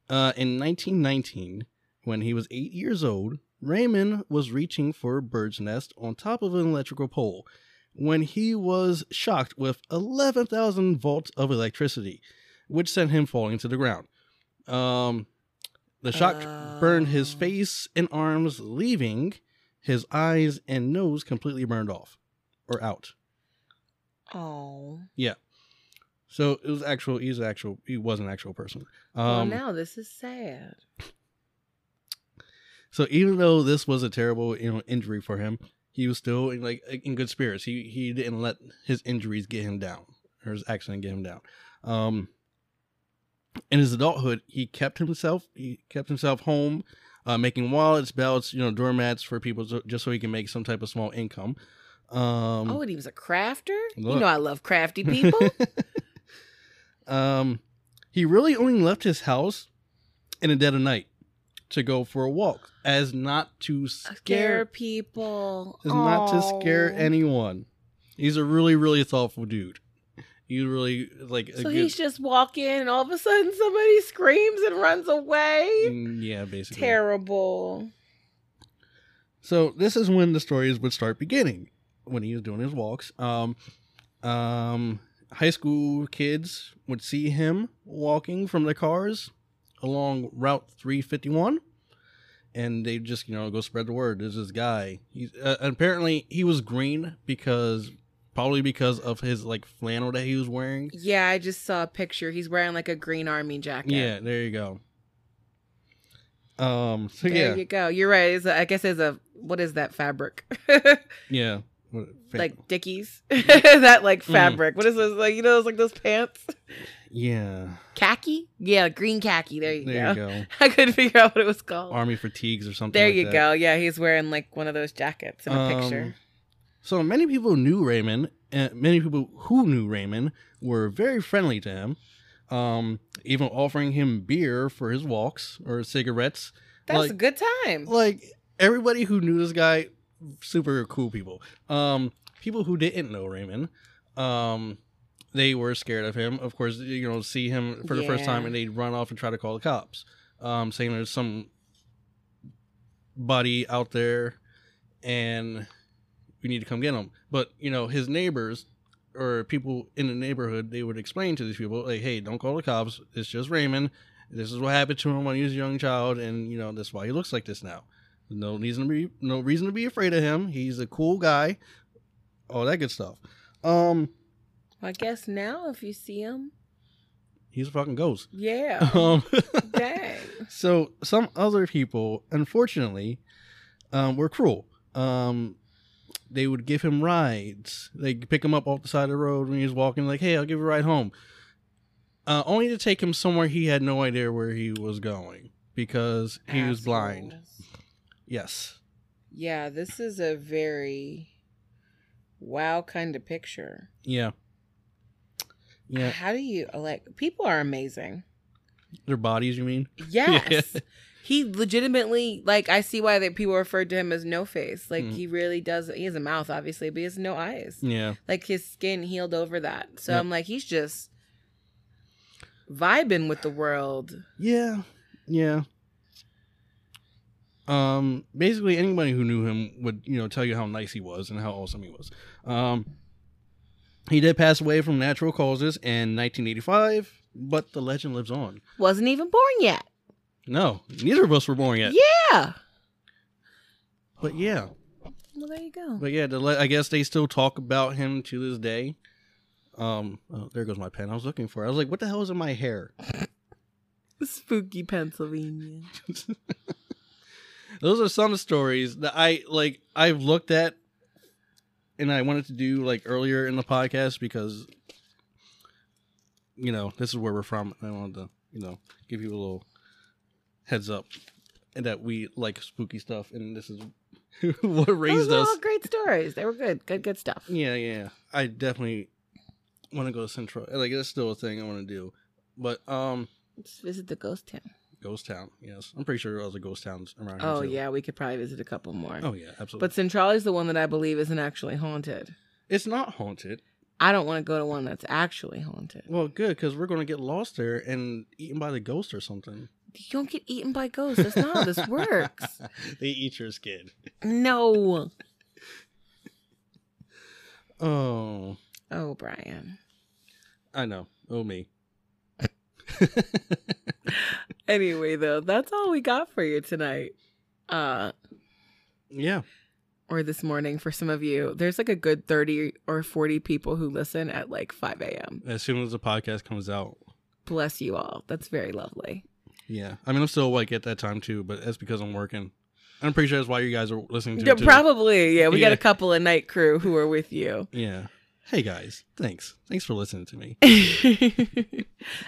Uh, in 1919, when he was eight years old, Raymond was reaching for a bird's nest on top of an electrical pole when he was shocked with 11,000 volts of electricity, which sent him falling to the ground. Um, the shock burned his face and arms, leaving his eyes and nose completely burned off or out. Oh. Yeah. So it was actual. He's actual. He was an actual person. Um, well, now this is sad. So even though this was a terrible, you know, injury for him, he was still in, like in good spirits. He he didn't let his injuries get him down or his accident get him down. Um, in his adulthood, he kept himself he kept himself home, uh, making wallets, belts, you know, doormats for people so, just so he can make some type of small income. Um, oh, and he was a crafter? You know I love crafty people. (laughs) um, he really only left his house in the dead of night to go for a walk, as not to Scare scare, people. as not to scare anyone. He's a really, really thoughtful dude. He really like a So good, he's just walking, and all of a sudden somebody screams and runs away. Mm, yeah, basically. Terrible. So this is when the stories would start beginning when he was doing his walks. Um, um, high school kids would see him walking from the cars along Route 351, and they just you know go spread the word. There's this guy. He's uh, apparently he was green because probably because of his like flannel that he was wearing. Yeah, I just saw a picture. He's wearing like a green army jacket. Yeah, there you go. Um. So There yeah, you go. You're right. It's a, I guess it's a what is that fabric? (laughs) yeah. What- like Dickies. (laughs) that like Mm. fabric. What is this? Like you know, it's like those pants. yeah. Khaki? Yeah, green khaki. There you There go. you go. (laughs) I couldn't figure out what it was called. Army fatigues or something. there like you that. go. Yeah, he's wearing like one of those jackets in a Um, picture. So many people knew Raymond, and many people who knew Raymond were very friendly to him, um, even offering him beer for his walks or cigarettes. That's like- a good time. Like everybody who knew this guy, super cool people. Um, people who didn't know Raymond, um, they were scared of him. Of course, you know, see him for the first time and they'd run off and try to call the cops, um, saying there's some body out there and we need to come get him. But you know, his neighbors or people in the neighborhood, they would explain to these people, like, "Hey, don't call the cops. It's just Raymond. This is what happened to him when he was a young child, and you know that's why he looks like this now. No reason to be no reason to be afraid of him. He's a cool guy. All that good stuff. Um, I guess now if you see him, he's a fucking ghost. yeah. (laughs) Um, Dang. (laughs) so some other people, unfortunately, um, were cruel. Um, they would give him rides. They pick him up off the side of the road when he was walking. Like, hey, I'll give you a ride home. Uh, only to take him somewhere he had no idea where he was going because he was blind. Yes. Yeah, this is a very wow kind of picture. Yeah. Yeah. How do you like people are amazing. Their bodies, you mean? (laughs) Yes. He legitimately like I see why that people referred to him as no face. Like Mm. he really does he has a mouth obviously, but he has no eyes. Yeah. Like his skin healed over that. So Yep. I'm like he's just vibing with the world. Yeah. Yeah. Um, basically anybody who knew him would, you know, tell you how nice he was and how awesome he was. Um, he did pass away from natural causes in 1985, but the legend lives on. Wasn't even born yet. No, neither of us were born yet. Yeah. But yeah, Well there you go. but yeah, the I guess they still talk about him to this day. Um, oh, there goes my pen. I was looking for. it. I was like, what the hell is in my hair? (laughs) Spooky Pennsylvania. (laughs) those are some stories that I like I've looked at and I wanted to do like earlier in the podcast because you know, this is where we're from I wanted to, you know, give you a little heads up and that we like spooky stuff and this is (laughs) what Those raised were us. all great stories. They were good. Good, good stuff. Yeah, yeah. I definitely want to go to Centralia. Like it's still a thing I want to do. But um Let's visit the ghost town. Ghost Town, yes. I'm pretty sure there are other ghost towns around here. Oh too. yeah, we could probably visit a couple more. Oh yeah, absolutely. But Centralia's the one that I believe isn't actually haunted. it's not haunted. I don't want to go to one that's actually haunted. Well, good because we're gonna get lost there and eaten by the ghost or something. You don't get eaten by ghosts. That's not how this works. (laughs) they eat your skin. No. (laughs) Oh, Oh, Brian. I know. Oh me. (laughs) Anyway, though, that's all we got for you tonight. Uh yeah. or this morning for some of you. There's like a good 30 or 40 people who listen at like 5 a.m. As soon as the podcast comes out. Bless you all. That's very lovely. Yeah. I mean, I'm still awake at that time too, but that's because I'm working. I'm pretty sure that's why you guys are listening to Yeah, it too. probably. Yeah, we got a couple of night crew who are with you. Yeah. Hey guys, thanks. Thanks for listening to me. (laughs)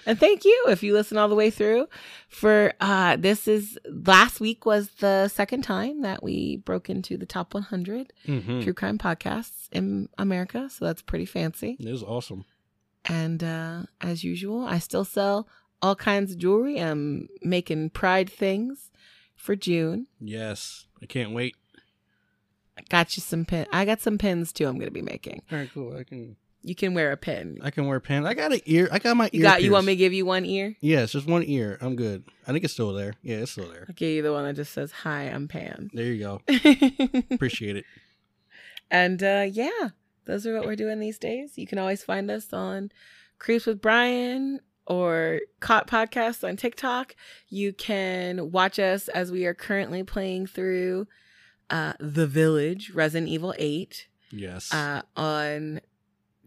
and thank you if you listen all the way through for uh this is last week was the second time that we broke into the top 100 Mm-hmm. true crime podcasts in America so that's pretty fancy It was awesome. and uh as usual I still sell all kinds of jewelry I'm making pride things for June Yes. I can't wait. I got you some pin I got some pins too I'm going to be making All right, cool. I can You can wear a pin. I can wear pants. I got an ear. I got my You ear. got. You want me to give you one ear? Yes, just one ear. I'm good. I think it's still there. Yeah, it's still there. I'll give you the one that just says "Hi, I'm Pan." There you go. (laughs) Appreciate it. and uh, yeah, those are what we're doing these days. You can always find us on Creeps with Brian or Caught Podcast on TikTok. You can watch us as we are currently playing through uh, The Village, Resident Evil 8, Yes. uh, on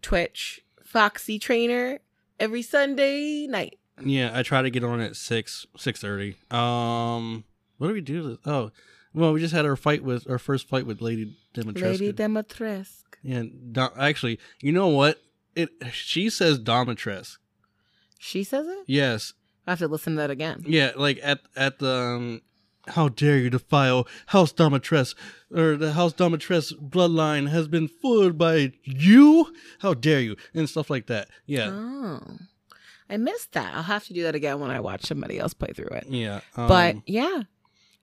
Twitch, Foxy Trainer every Sunday night. yeah, I try to get on at six six thirty. Um, what do we do? Oh, well, we just had our fight with our first fight with Lady Dimitrescu. Lady Demetresque. yeah, Do- actually, you know what? It she says Domitrescu. She says it? Yes, I have to listen to that again. Yeah, like at at the um, how dare you defile House Domitress or the House Domitress bloodline has been fooled by you? How dare you? And stuff like that. Yeah. Oh. I missed that. I'll have to do that again when I watch somebody else play through it. Yeah. Um, but yeah,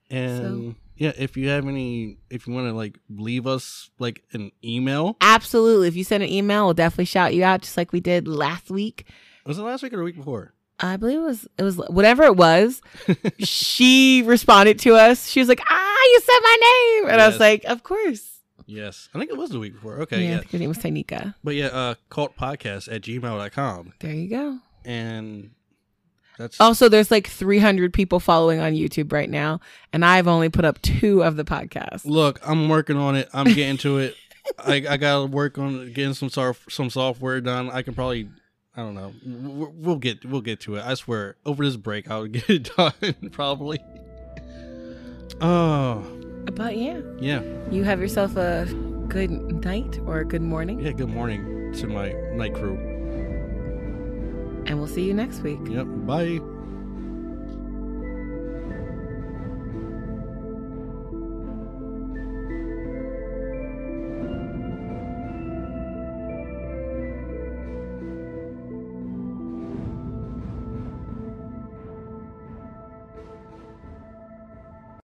and yeah, if you have any if you want to like leave us like an email. absolutely. If you send an email, we'll definitely shout you out just like we did last week. Was it last week or the week before? I believe it was it was whatever it was. (laughs) she responded to us. She was like, "Ah, you said my name," and I was like, "Of course." Yes. I think it was the week before. Okay, yeah, yeah. her name was Tanika. But yeah, uh cult podcast at gmail.com. There you go. And that's Also, there's like 300 people following on YouTube right now, and I've only put up two of the podcasts. Look, I'm working on it. I'm getting to it. (laughs) I, I gotta work on getting some soft, some software done. I can probably, I don't know. We'll get we'll get to it. I swear. Over this break, I'll (laughs) get it done probably. Oh But yeah, yeah, you have yourself a good night or a good morning, yeah. Good morning to my night crew. and we'll see you next week. Yep. Bye.